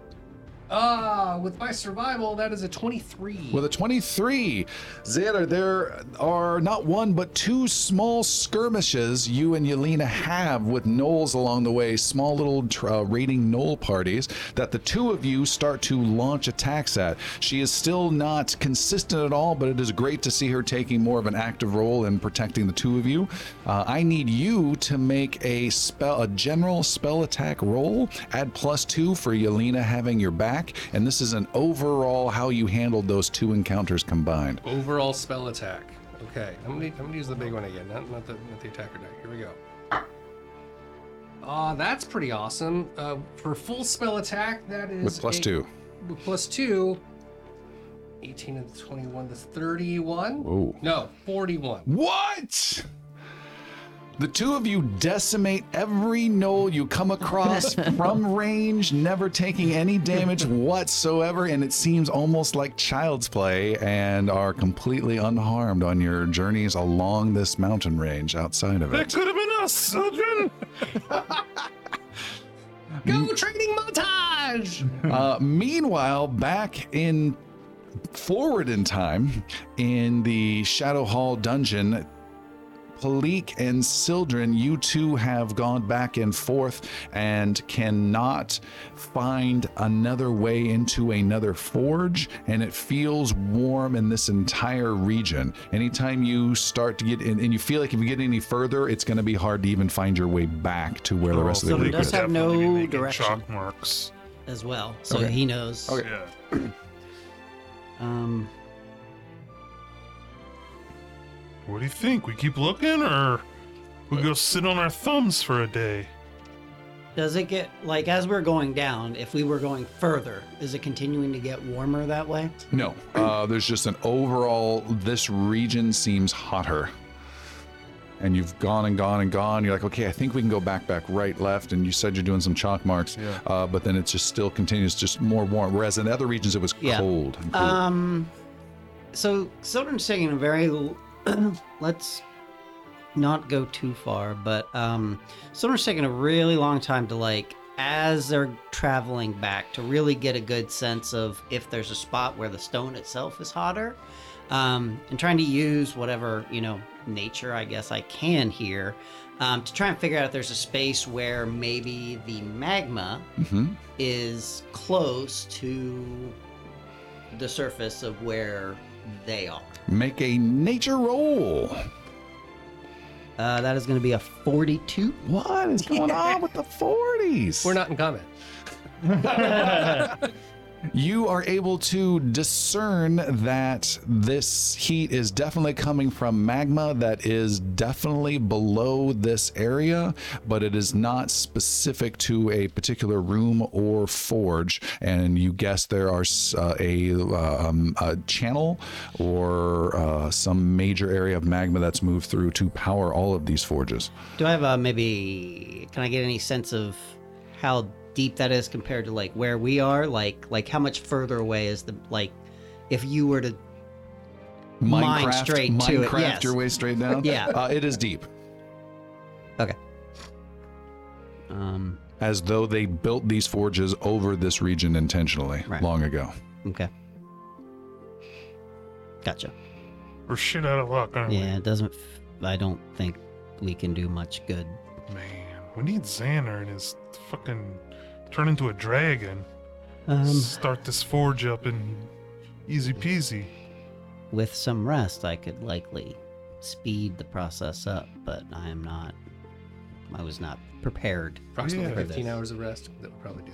Ah, with my survival, that is a 23. With a 23, Xander, there are not one but two small skirmishes you and Yelena have with gnolls along the way, small little uh, raiding gnoll parties that the two of you start to launch attacks at. She is still not consistent at all, but it is great to see her taking more of an active role in protecting the two of you. Uh, I need you to make a spell, a general spell attack roll. Add plus two for Yelena having your back, and this is an overall how you handled those two encounters combined. Overall spell attack. Okay, I'm gonna, I'm gonna use the big one again, not, not, the, not the attacker die. Here we go. Ah, that's pretty awesome. Uh, for full spell attack, that is. With plus a- two. With plus two. 18 and 21, that's 31. Whoa. No, 41. What? The two of you decimate every gnoll you come across from range, never taking any damage whatsoever, and it seems almost like child's play, and are completely unharmed on your journeys along this mountain range outside of it. That it. could have been us, children. Go training montage! Uh, meanwhile, back in forward in time, in the Shadow Hall dungeon, Palik and Sildren, you two have gone back and forth and cannot find another way into another forge, and it feels warm in this entire region. Anytime you start to get in, and you feel like if you get any further, it's going to be hard to even find your way back to where the rest of the Sylvan group does is. have Definitely be no making direction Chalk marks. as well, so Okay. he knows. Okay. Yeah. Um, What do you think? We keep looking, or we go sit on our thumbs for a day? does it get like as we're going down? If we were going further, is it continuing to get warmer that way? No, uh, there's just an overall. This region seems hotter, and you've gone and gone and gone. You're like, okay, I think we can go back, back, right, left, and you said you're doing some chalk marks, Yeah. uh, but then it just still continues, just more warm. Whereas in other regions, it was Yeah. cold. and cool. Um, so Sildren's taking a very. Let's not go too far, but um, Sildren's taking a really long time to like as they're traveling back to really get a good sense of if there's a spot where the stone itself is hotter, um, and trying to use whatever you know nature I guess I can here. Um, to try and figure out if there's a space where maybe the magma Mhm. is close to the surface of where they are. Make a nature roll. Uh, that is going to be a 42. What is going on with the 40s? We're not in combat. You are able to discern that this heat is definitely coming from magma that is definitely below this area, but it is not specific to a particular room or forge. And you guess there are uh, a, um, a channel or uh, some major area of magma that's moved through to power all of these forges. Do I have a maybe? Can I get any sense of how deep that is compared to like where we are? Like, like how much further away is the like? If you were to mine Minecraft, straight to it, Minecraft yes. your way straight down. Yeah. uh, it is deep. Okay. Um. as though they built these forges over this region intentionally Right. long ago. Okay. Gotcha. We're shit out of luck, aren't Yeah, it doesn't. F- I don't think we can do much good. Man, we need Xander and his fucking turn into a dragon. Um, Start this forge up and easy peasy. with some rest, I could likely speed the process up, but I am not. I was not prepared. Approximately Yeah. 15 hours of rest. That would probably do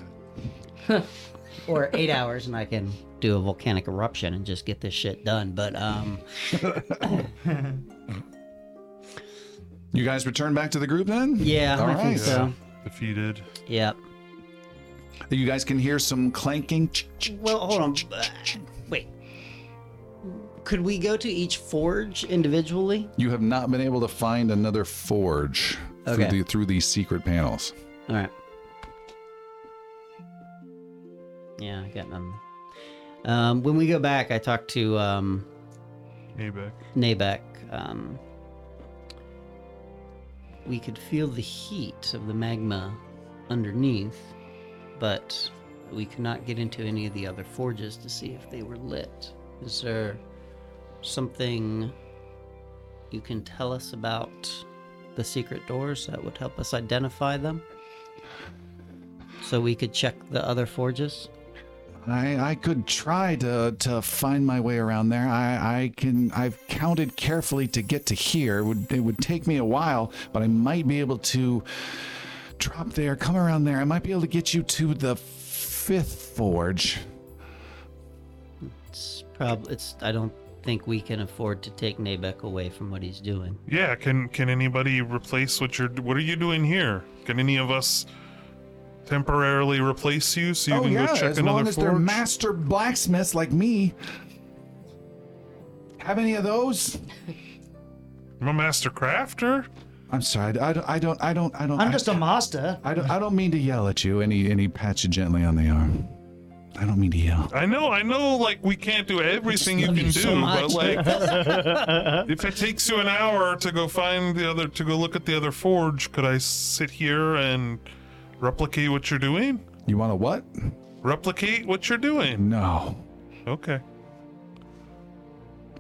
it. Or eight hours, and I can do a volcanic eruption and just get this shit done. But um, You guys return back to the group then? yeah, All I think so. Defeated. Yep. You guys can hear some clanking. Well, hold on. Wait. Could we go to each forge individually? You have not been able to find another forge Okay. through, the, through these secret panels. All right. Yeah, I got them. Um, when we go back, I talked to um, Abek. Nabek. Um, we could feel the heat of the magma underneath, but we could not get into any of the other forges to see if they were lit. Is there something you can tell us about the secret doors that would help us identify them? So we could check the other forges? I, I could try to, to find my way around there. I, I can I've counted carefully to get to here. It would, it would take me a while, but I might be able to drop there, come around there. I might be able to get you to the fifth forge. It's probably it's I don't think we can afford to take Nabek away from what he's doing. Yeah, can can anybody replace what you're what are you doing here? Can any of us temporarily replace you so you oh can yeah, go check as another long as they're master blacksmiths like me. Have any of those? I'm a master crafter. I'm sorry. I don't. I don't. I don't. I don't. I'm I- just a master. I don't. I don't mean to yell at you. Any. Any. Pat you gently on the arm. I don't mean to yell. I know, I know, like we can't do everything you can you do, so but like, if it takes you an hour to go find the other, to go look at the other forge, could I sit here and replicate what you're doing? You want to what? Replicate what you're doing? No. Okay.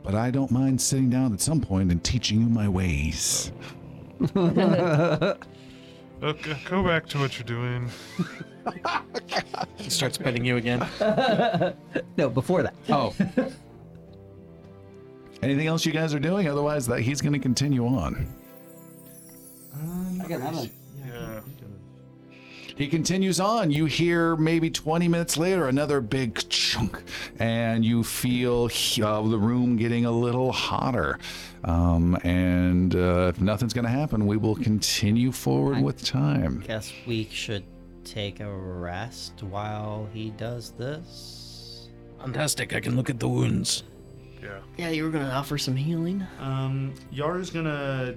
but I don't mind sitting down at some point and teaching you my ways. Okay, go back to what you're doing. He starts petting you again. no, before that. Oh, Anything else you guys are doing? Otherwise, that he's going to continue on. I got another. Yeah. He continues on. You hear maybe 20 minutes later another big chunk, and you feel uh, the room getting a little hotter. Um, and uh, if nothing's going to happen, we will continue forward with time. I guess we should take a rest while he does this. Fantastic. I can look at the wounds. Yeah. Yeah, you were gonna offer some healing. Um, Yaru's gonna,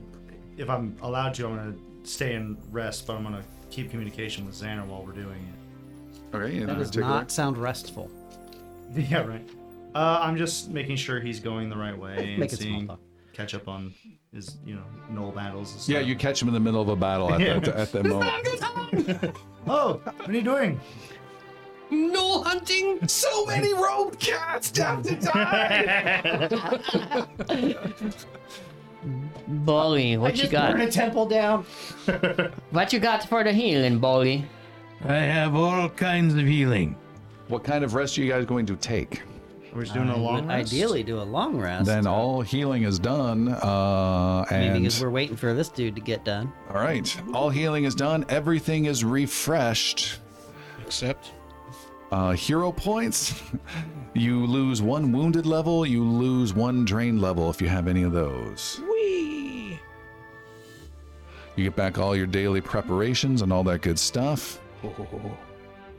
if I'm allowed to, I'm gonna stay and rest, but I'm gonna keep communication with Xander while we're doing it. Okay, That does not sound restful. Yeah, right. Uh, I'm just making sure he's going the right way and Make it seeing, talk. catch up on his, you know, gnoll battles. And Yeah, you catch him in the middle of a battle at, Yeah. that, at that moment. Oh, what are you doing? No hunting. So many robed cats have to die. Bali, what you got? Burn a temple down. What you got for the healing, Bali? I have all kinds of healing. what kind of rest are you guys going to take? We're just doing a I long would rest? Ideally, do a long rest. Then all healing is done. Uh, I and because we're waiting for this dude to get done. all right, all healing is done. Everything is refreshed. except Uh, hero points. you lose one wounded level. You lose one drain level if you have any of those. Whee! You get back all your daily preparations and all that good stuff.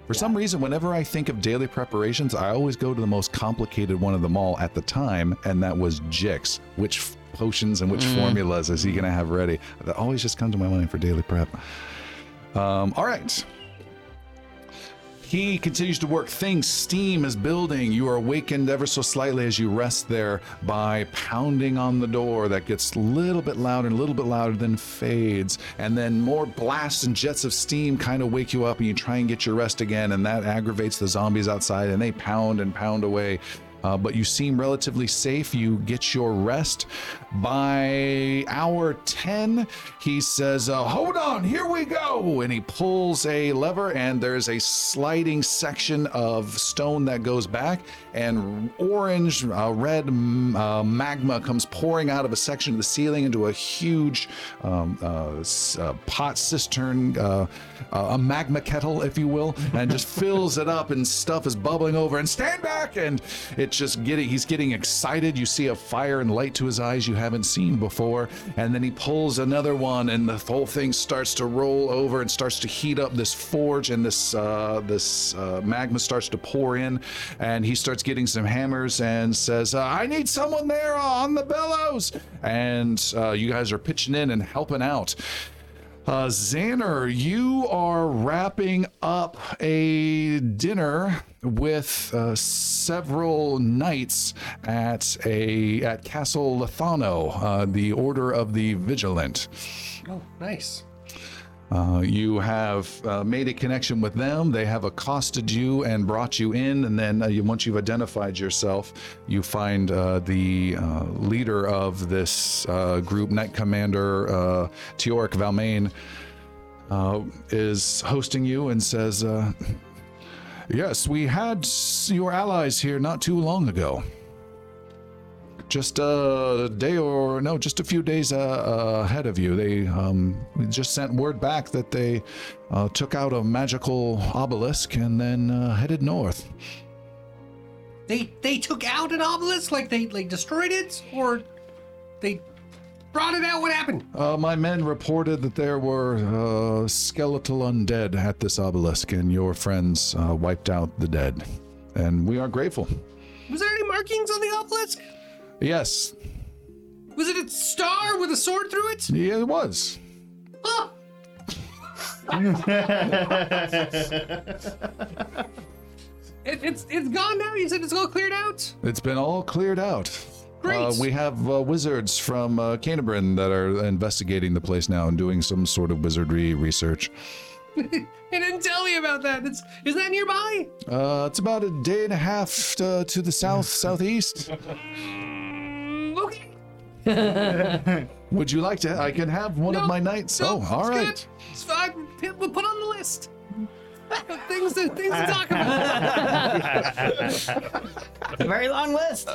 For some reason, whenever I think of daily preparations, I always go to the most complicated one of them all at the time, and that was Jix. Which f- potions and which formulas is he going to have ready? That always just comes to my mind for daily prep. Um, all right. He continues to work things. Steam is building. You are awakened ever so slightly as you rest there by pounding on the door that gets a little bit louder and a little bit louder, then fades. And then more blasts and jets of steam kind of wake you up and you try and get your rest again. And that aggravates the zombies outside and they pound and pound away. Uh, but you seem relatively safe. You get your rest. By hour 10, he says, uh, Hold on, here we go. And he pulls a lever, and there's a sliding section of stone that goes back, and orange, uh, red uh, magma comes pouring out of a section of the ceiling into a huge um, uh, uh, pot cistern, uh, uh, a magma kettle, if you will, and just fills it up, and stuff is bubbling over. And stand back! And it's just getting, he's getting excited. You see a fire and light to his eyes you haven't seen before. And then he pulls another one, and the whole thing starts to roll over and starts to heat up this forge, and this uh, this uh, magma starts to pour in. And he starts getting some hammers and says, uh, "I need someone there on the bellows." And uh, you guys are pitching in and helping out. Uh, Xander, you are wrapping up a dinner with uh, several knights at a at Castle Lethano, uh, the Order of the Vigilant. Oh, nice. Uh, you have uh, made a connection with them. They have accosted you and brought you in, and then uh, you, once you've identified yourself, you find uh, the uh, leader of this uh, group, Knight Commander uh, Teoric Valmain, is hosting you and says, "Yes, we had your allies here not too long ago." Just a day or no, just a few days uh, uh, ahead of you. They um, just sent word back that they uh, took out a magical obelisk and then uh, headed north. They they took out an obelisk, like they like destroyed it, or they brought it out. What happened? Uh, my men reported that there were uh, skeletal undead at this obelisk, and your friends uh, wiped out the dead. And we are grateful. Was there any markings on the obelisk? Yes, Was it a star with a sword through it? yeah, it was. Huh. It, it's it's gone now. You said it's all cleared out. It's been all cleared out. Great. Uh, we have uh, wizards from uh, Canterbury that are investigating the place now and doing some sort of wizardry research. They didn't tell me about that. It's, is that nearby? Uh, it's about a day and a half uh, to the south southeast. Would you like to? I can have one of No, my knights. no, oh, all it's right. good. It's fine. We'll put on the list. things to things to talk about. Very long list.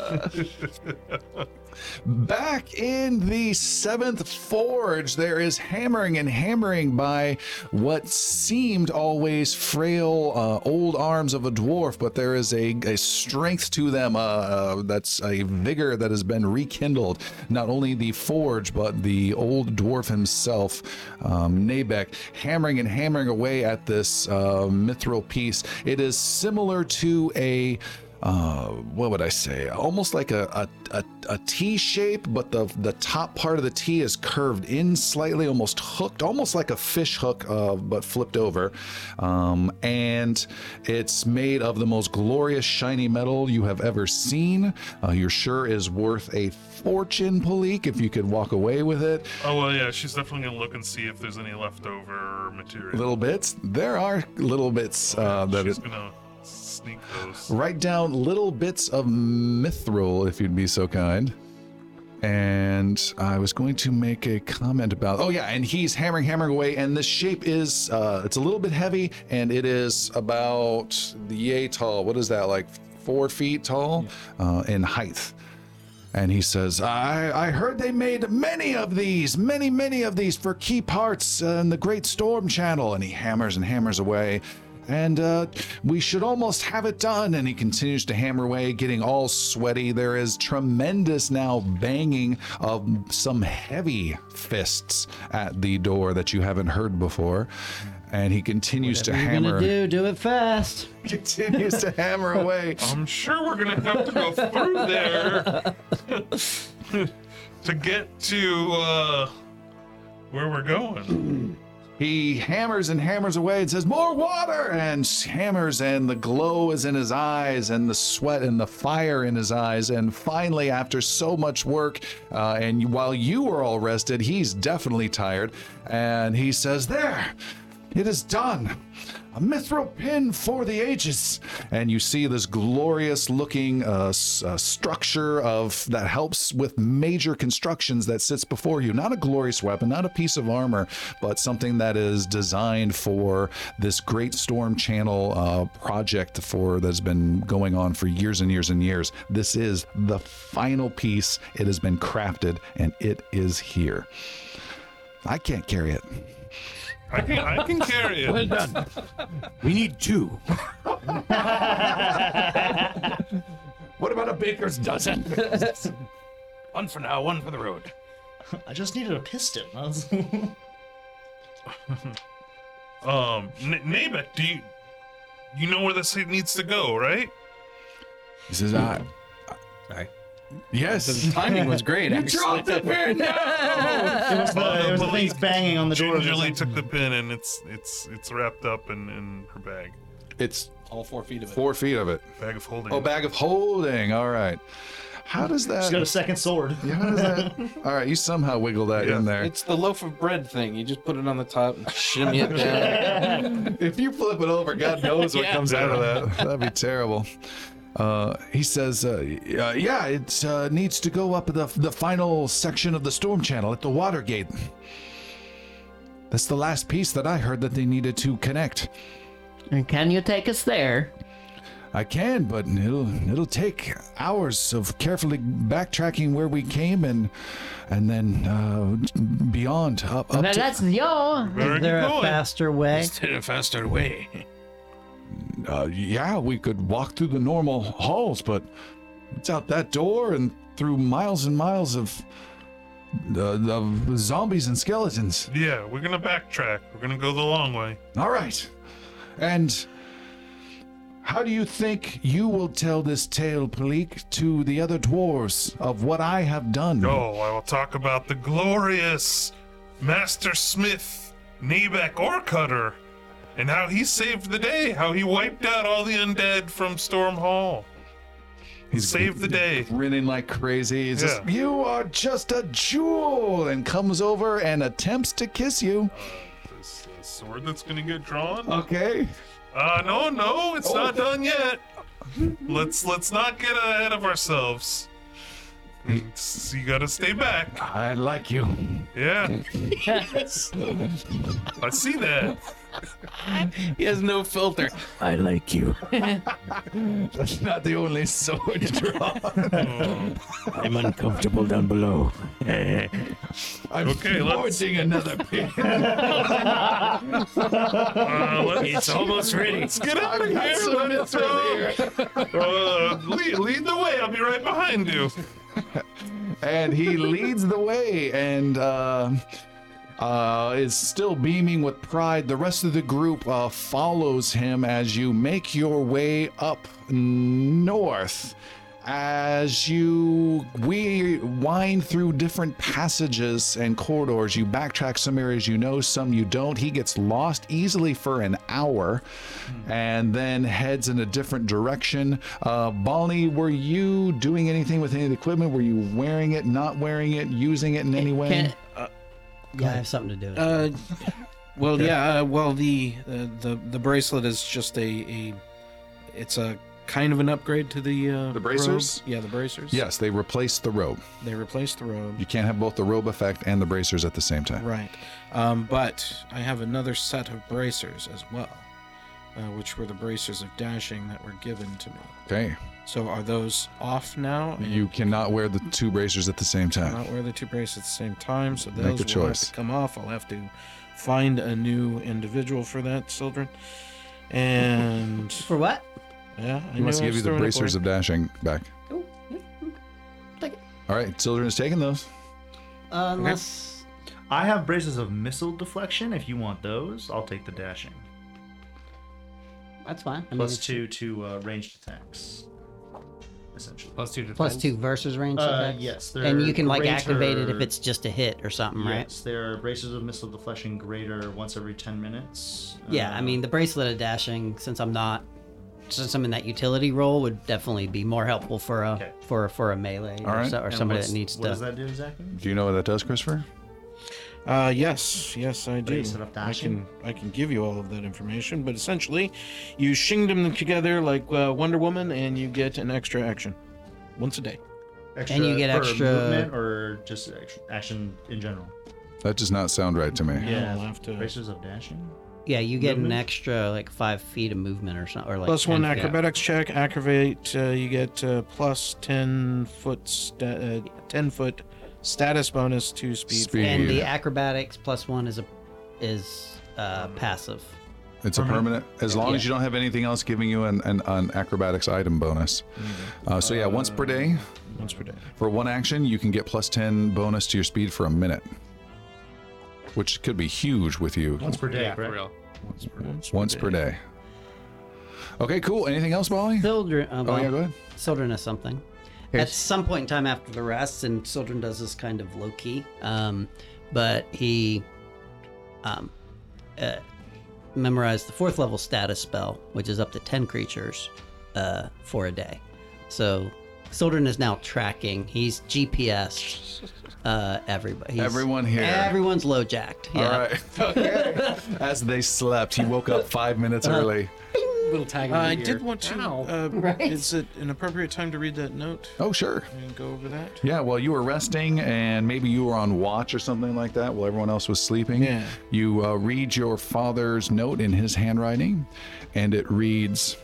Back in the seventh forge, there is hammering and hammering by what seemed always frail uh, old arms of a dwarf, but there is a, a strength to them uh, uh, that's a vigor that has been rekindled. Not only the forge, but the old dwarf himself, um, Nabek, hammering and hammering away at this uh, mithril piece. It is similar to a uh, what would I say? Almost like a, a, a, a T shape, but the the top part of the T is curved in slightly, almost hooked, almost like a fish hook, uh, but flipped over. Um, and it's made of the most glorious shiny metal you have ever seen. Uh, you're sure is worth a fortune, Palik, if you could walk away with it. Oh well, yeah, she's definitely gonna look and see if there's any leftover material. Little bits. There are little bits uh, that she's it, gonna sneak those. Write down little bits of mithril, if you'd be so kind. And I was going to make a comment about. Oh yeah, and he's hammering, hammering away, and this shape is uh, it's a little bit heavy, and it is about the yay tall. What is that like? Four feet tall uh, in height. And he says, I, I heard they made many of these, many, many of these for key parts in the Great Storm Channel. And he hammers and hammers away. And uh, we should almost have it done. And he continues to hammer away, getting all sweaty. There is tremendous now banging of some heavy fists at the door that you haven't heard before. And he continues to Whatever you're hammer. gonna do, do it fast. continues to hammer away. I'm sure we're gonna have to go through there to get to uh, where we're going. He hammers and hammers away and says, More water! And hammers, and the glow is in his eyes, and the sweat and the fire in his eyes. And finally, after so much work, uh, and while you are all rested, he's definitely tired. And he says, There! It is done. A mithril pin for the ages. And you see this glorious looking uh, uh, structure of that helps with major constructions that sits before you. Not a glorious weapon, not a piece of armor, but something that is designed for this Great Storm Channel uh, project for that's been going on for years and years and years. This is the final piece. It has been crafted and it is here. I can't carry it. I can I can carry it. Well done. We need two. What about a baker's dozen? one for now, one for the road. I just needed a piston. I was- Um, N- Nabek, do you you know where this needs to go, right? He says, I. Sorry. Yes. The timing was great. You actually. dropped the pin! it was the, it was the police things banging on the door. Gingerly took the pin and it's it's it's wrapped up in, in her bag. It's All four feet of it. four feet of it. Bag of holding. Oh, bag of holding. All right. How does that? She's got a second sword. Yeah, how does that? All right, you somehow wiggle that in there. It's the loaf of bread thing. You just put it on the top and shimmy it down. if you flip it over, God knows what Yeah. comes out of that. That'd be terrible. Uh, he says, uh, uh, "Yeah, it uh, needs to go up the the final section of the storm channel at the water gate. That's the last piece that I heard that they needed to connect. And can you take us there? I can, but it'll it'll take hours of carefully backtracking where we came and and then uh, beyond up, up Now to, that's your. Where Is there a going? faster way? Is there a faster way? uh, yeah, we could walk through the normal halls, but it's out that door and through miles and miles of uh, of zombies and skeletons. Yeah, we're gonna backtrack. We're gonna go the long way. All right, and how do you think you will tell this tale, Palik, to the other dwarves of what I have done? Oh, I will talk about the glorious Master Smith Nabek Orcutter and how he saved the day, how he wiped out all the undead from Storm Hall. He's saved the day. grinning like crazy. He's just, Yeah. you are just a jewel, and comes over and attempts to kiss you. This uh, sword that's gonna get drawn. Okay. Uh, no, no, it's not done yet. Let's let's not get ahead of ourselves. It's- you gotta stay back. I like you. Yeah. Yes. I see that. He has no filter. I like you. That's not the only sword draw. I'm uncomfortable down below. I'm Okay, let's- forging another pin. Uh, let's, It's almost ready. let's get out of here. Let's, mithril uh, uh, lead, lead the way. I'll be right behind you. And he leads the way and uh, uh, is still beaming with pride. The rest of the group uh, follows him as you make your way up north. As you we wind through different passages and corridors, you backtrack some areas you know, some you don't. He gets lost easily for an hour, and then heads in a different direction. Uh, Balny, were you doing anything with any of the equipment? Were you wearing it, not wearing it, using it in any way? Can, Yeah, I have something to do with it. Uh, well, yeah. Uh, well, the uh, the the bracelet is just a a. It's a kind of an upgrade to the uh, The bracers? robe. Yeah, the bracers. yes, they replaced the robe. They replaced the robe. You can't have both the robe effect and the bracers at the same time. Right. Um, but I have another set of bracers as well, uh, which were the bracers of dashing that were given to me. Okay. So are those off now? You cannot wear the two bracers at the same time. not wear the two bracers at the same time, so Make those a will have choice. to come off. I'll have to find a new individual for that, Sildren. And For what? Yeah, I He wants to give you the bracers of dashing back. Cool. Yeah, mm, Take it. All right, Sildren is taking those. Uh, unless I have bracers of missile deflection. If you want those, I'll take the dashing. that's fine. I mean, Plus it's two to uh, ranged attacks. Essentially. Plus two defense. Plus two versus range Uh, attacks. yes, and you they're can like greater- activate it if it's just a hit or something, right? Yes, there are bracers of missile deflection greater once every 10 minutes. Yeah, I Uh, mean the bracelet of dashing, since I'm not, since I'm in that utility role, would definitely be more helpful for a Okay. for for a melee All or, right. so, or somebody that needs What to. does that do exactly? Do you know what that does, Christopher? Uh, yes, yes, I do. Bracelet of I dashing? can, I can give you all of that information, but essentially, you shing them together like uh, Wonder Woman, and you get an extra action once a day. Extra And you get for extra- movement or just action in general. That does not sound right to me. Yeah, I'll have to. bracers of dashing. Yeah, you get an movement? extra like five feet of movement or something, or like Plus one 10 feet. acrobatics check. Activate. Uh, you get uh, plus ten foot. Sta- uh, ten foot status bonus to speed. Speed. And the acrobatics plus one is a is uh, passive. It's a permanent, as long as you don't have anything else giving you an, an, an acrobatics item bonus. Uh, so yeah, once per day. Once per day. For one action, you can get plus 10 bonus to your speed for a minute, which could be huge with you Once per day, Yeah, for real. once per day. Okay, cool. Anything else, Molly? Sildren, uh, Oh, yeah, go ahead. Sildren has something. At some point in time after the rest, and Sildren does this kind of low key, um, but he um, uh, memorized the fourth level status spell, which is up to 10 creatures uh, for a day. So Sildren is now tracking. He's GPS uh, everybody. He's- Everyone here. Everyone's low jacked. Yeah. All right. Okay. As they slept, he woke up five minutes Uh-huh. early. Little tag. in Uh, I did want to. Ow. Uh, Right. Is it an appropriate time to read that note Oh, sure. and go over that? Yeah, well, you were resting and maybe you were on watch or something like that while everyone else was sleeping. Yeah. You uh, read your father's note in his handwriting, and it reads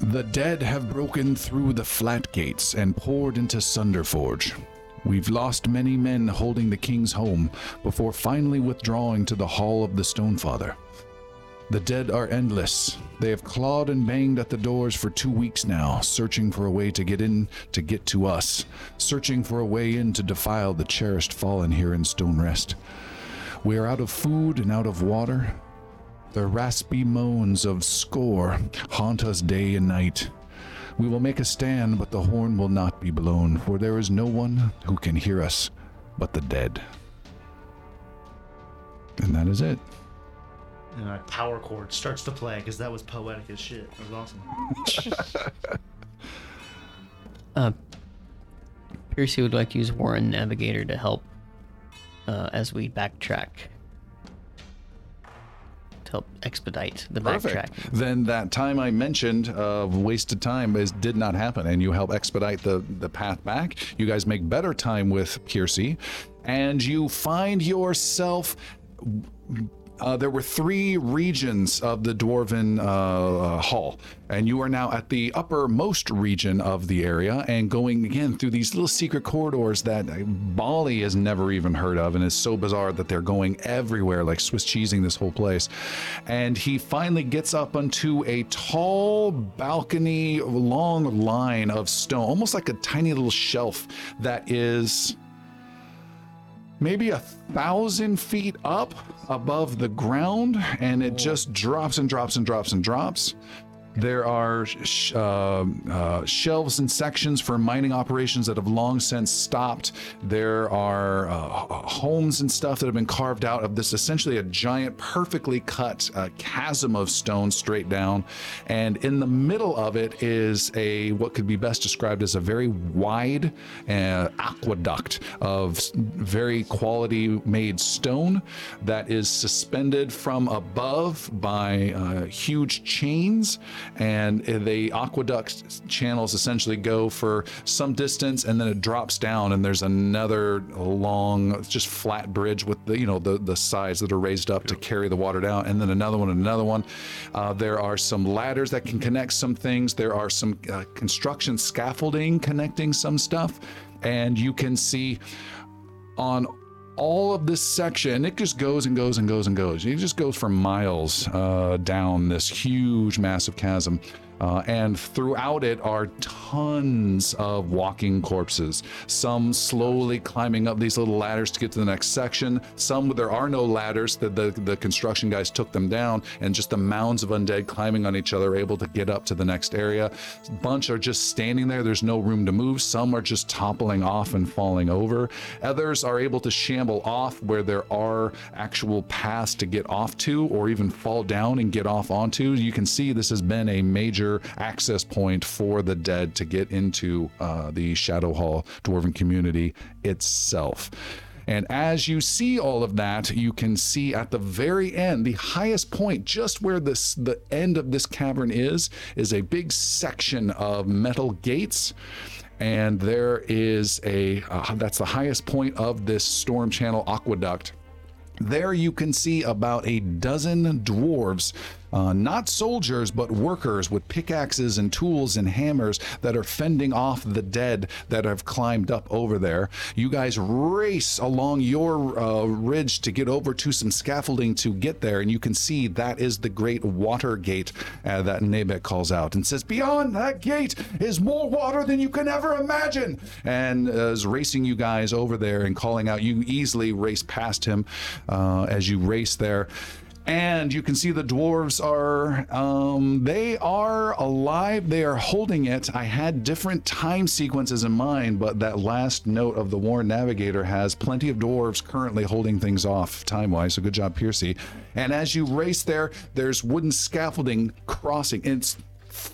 The dead have broken through the flat gates and poured into Sunderforge. We've lost many men holding the king's home before finally withdrawing to the Hall of the Stonefather. The dead are endless. They have clawed and banged at the doors for two weeks now, searching for a way to get in to get to us, searching for a way in to defile the cherished fallen here in Stone Rest. We are out of food and out of water. The raspy moans of score haunt us day and night. We will make a stand, but the horn will not be blown, for there is no one who can hear us but the dead. And that is it. And a power chord starts to play because that was poetic as shit. It was awesome. Uh, Piercy would like to use Warren Navigator to help uh, as we backtrack. To help expedite the backtrack. Then that time I mentioned of wasted time is did not happen, and you help expedite the the path back. You guys make better time with Piercy, and you find yourself. Uh, there were three regions of the dwarven uh, uh, hall, and you are now at the uppermost region of the area and going again through these little secret corridors that uh, Bali has never even heard of, and it's so bizarre that they're going everywhere, like Swiss cheesing this whole place. And he finally gets up onto a tall balcony, long line of stone, almost like a tiny little shelf that is maybe a thousand feet up above the ground, and it just drops and drops and drops and drops. There are sh- uh, uh, shelves and sections for mining operations that have long since stopped. There are uh, homes and stuff that have been carved out of this essentially a giant, perfectly cut uh, chasm of stone straight down. And in the middle of it is a what could be best described as a very wide uh, aqueduct of very quality made stone that is suspended from above by uh, huge chains and the aqueduct channels essentially go for some distance and then it drops down and there's another long just flat bridge with the you know the the sides that are raised up to carry the water down and then another one and another one. Uh, there are some ladders that can connect some things. There are some uh, construction scaffolding connecting some stuff. And you can see on all of this section, it just goes and goes and goes and goes. It just goes for miles uh, down this huge, massive chasm. Uh, and throughout it are tons of walking corpses. Some slowly climbing up these little ladders to get to the next section. Some there are no ladders. The, the the construction guys took them down, and just the mounds of undead climbing on each other, able to get up to the next area. A bunch are just standing there. There's no room to move. Some are just toppling off and falling over. Others are able to shamble off where there are actual paths to get off to, or even fall down and get off onto. You can see this has been a major access point for the dead to get into uh, the Shadow Hall Dwarven community itself. And as you see all of that, you can see at the very end, the highest point, just where this the end of this cavern is, is a big section of metal gates. And there is a uh, that's the highest point of this storm channel aqueduct. There you can see about a dozen dwarves, uh, not soldiers, but workers with pickaxes and tools and hammers that are fending off the dead that have climbed up over there. You guys race along your uh, ridge to get over to some scaffolding to get there, and you can see that is the great water gate uh, that Nabek calls out and says, Beyond that gate is more water than you can ever imagine. And is racing you guys over there and calling out. You easily race past him uh, as you race there. And you can see the dwarves are, um, they are alive. They are holding it. I had different time sequences in mind, but that last note of the Warren Navigator has plenty of dwarves currently holding things off time wise. So good job, Piercy. And as you race there, there's wooden scaffolding crossing. It's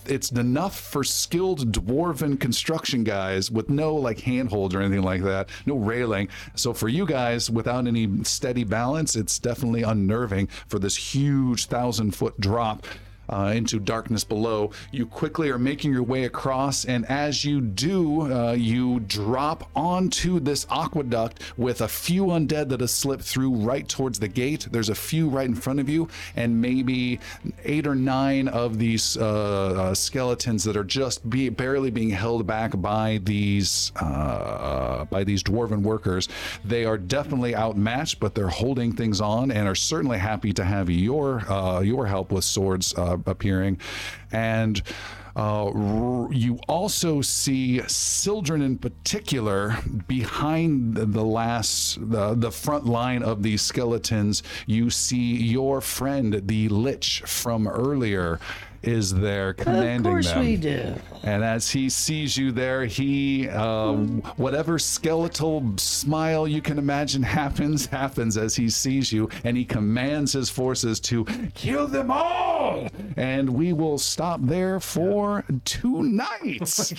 it's enough for skilled dwarven construction guys with no like handholds or anything like that, no railing. So for you guys without any steady balance, it's definitely unnerving for this huge thousand foot drop. Uh, into darkness below. You quickly are making your way across, and as you do, uh, you drop onto this aqueduct with a few undead that have slipped through right towards the gate. There's a few right in front of you, and maybe eight or nine of these uh, uh, skeletons that are just be, barely being held back by these uh, by these dwarven workers. They are definitely outmatched, but they're holding things on and are certainly happy to have your uh, your help with swords uh, appearing, and. Uh, you also see Sildren in particular behind the, the last, the, the front line of these skeletons. You see your friend, the Lich from earlier, is there commanding them. Of course them. we do. And as he sees you there, he, uh, whatever skeletal smile you can imagine happens, happens as he sees you, and he commands his forces to kill them all. all. And we will stop there for two nights.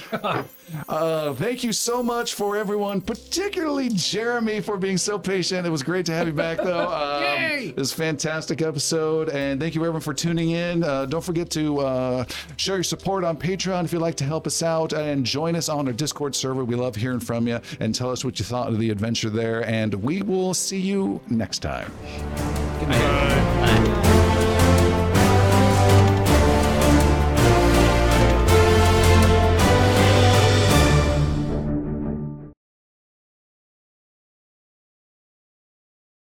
Uh, thank you so much for everyone, particularly Jeremy, for being so patient. It was great to have you back, though. Um, Yay! It was a fantastic episode, and thank you everyone for tuning in. Uh, don't forget to uh, show your support on Patreon if you'd like to help us out, and join us on our Discord server. We love hearing from you, and tell us what you thought of the adventure there. And we will see you next time. Bye.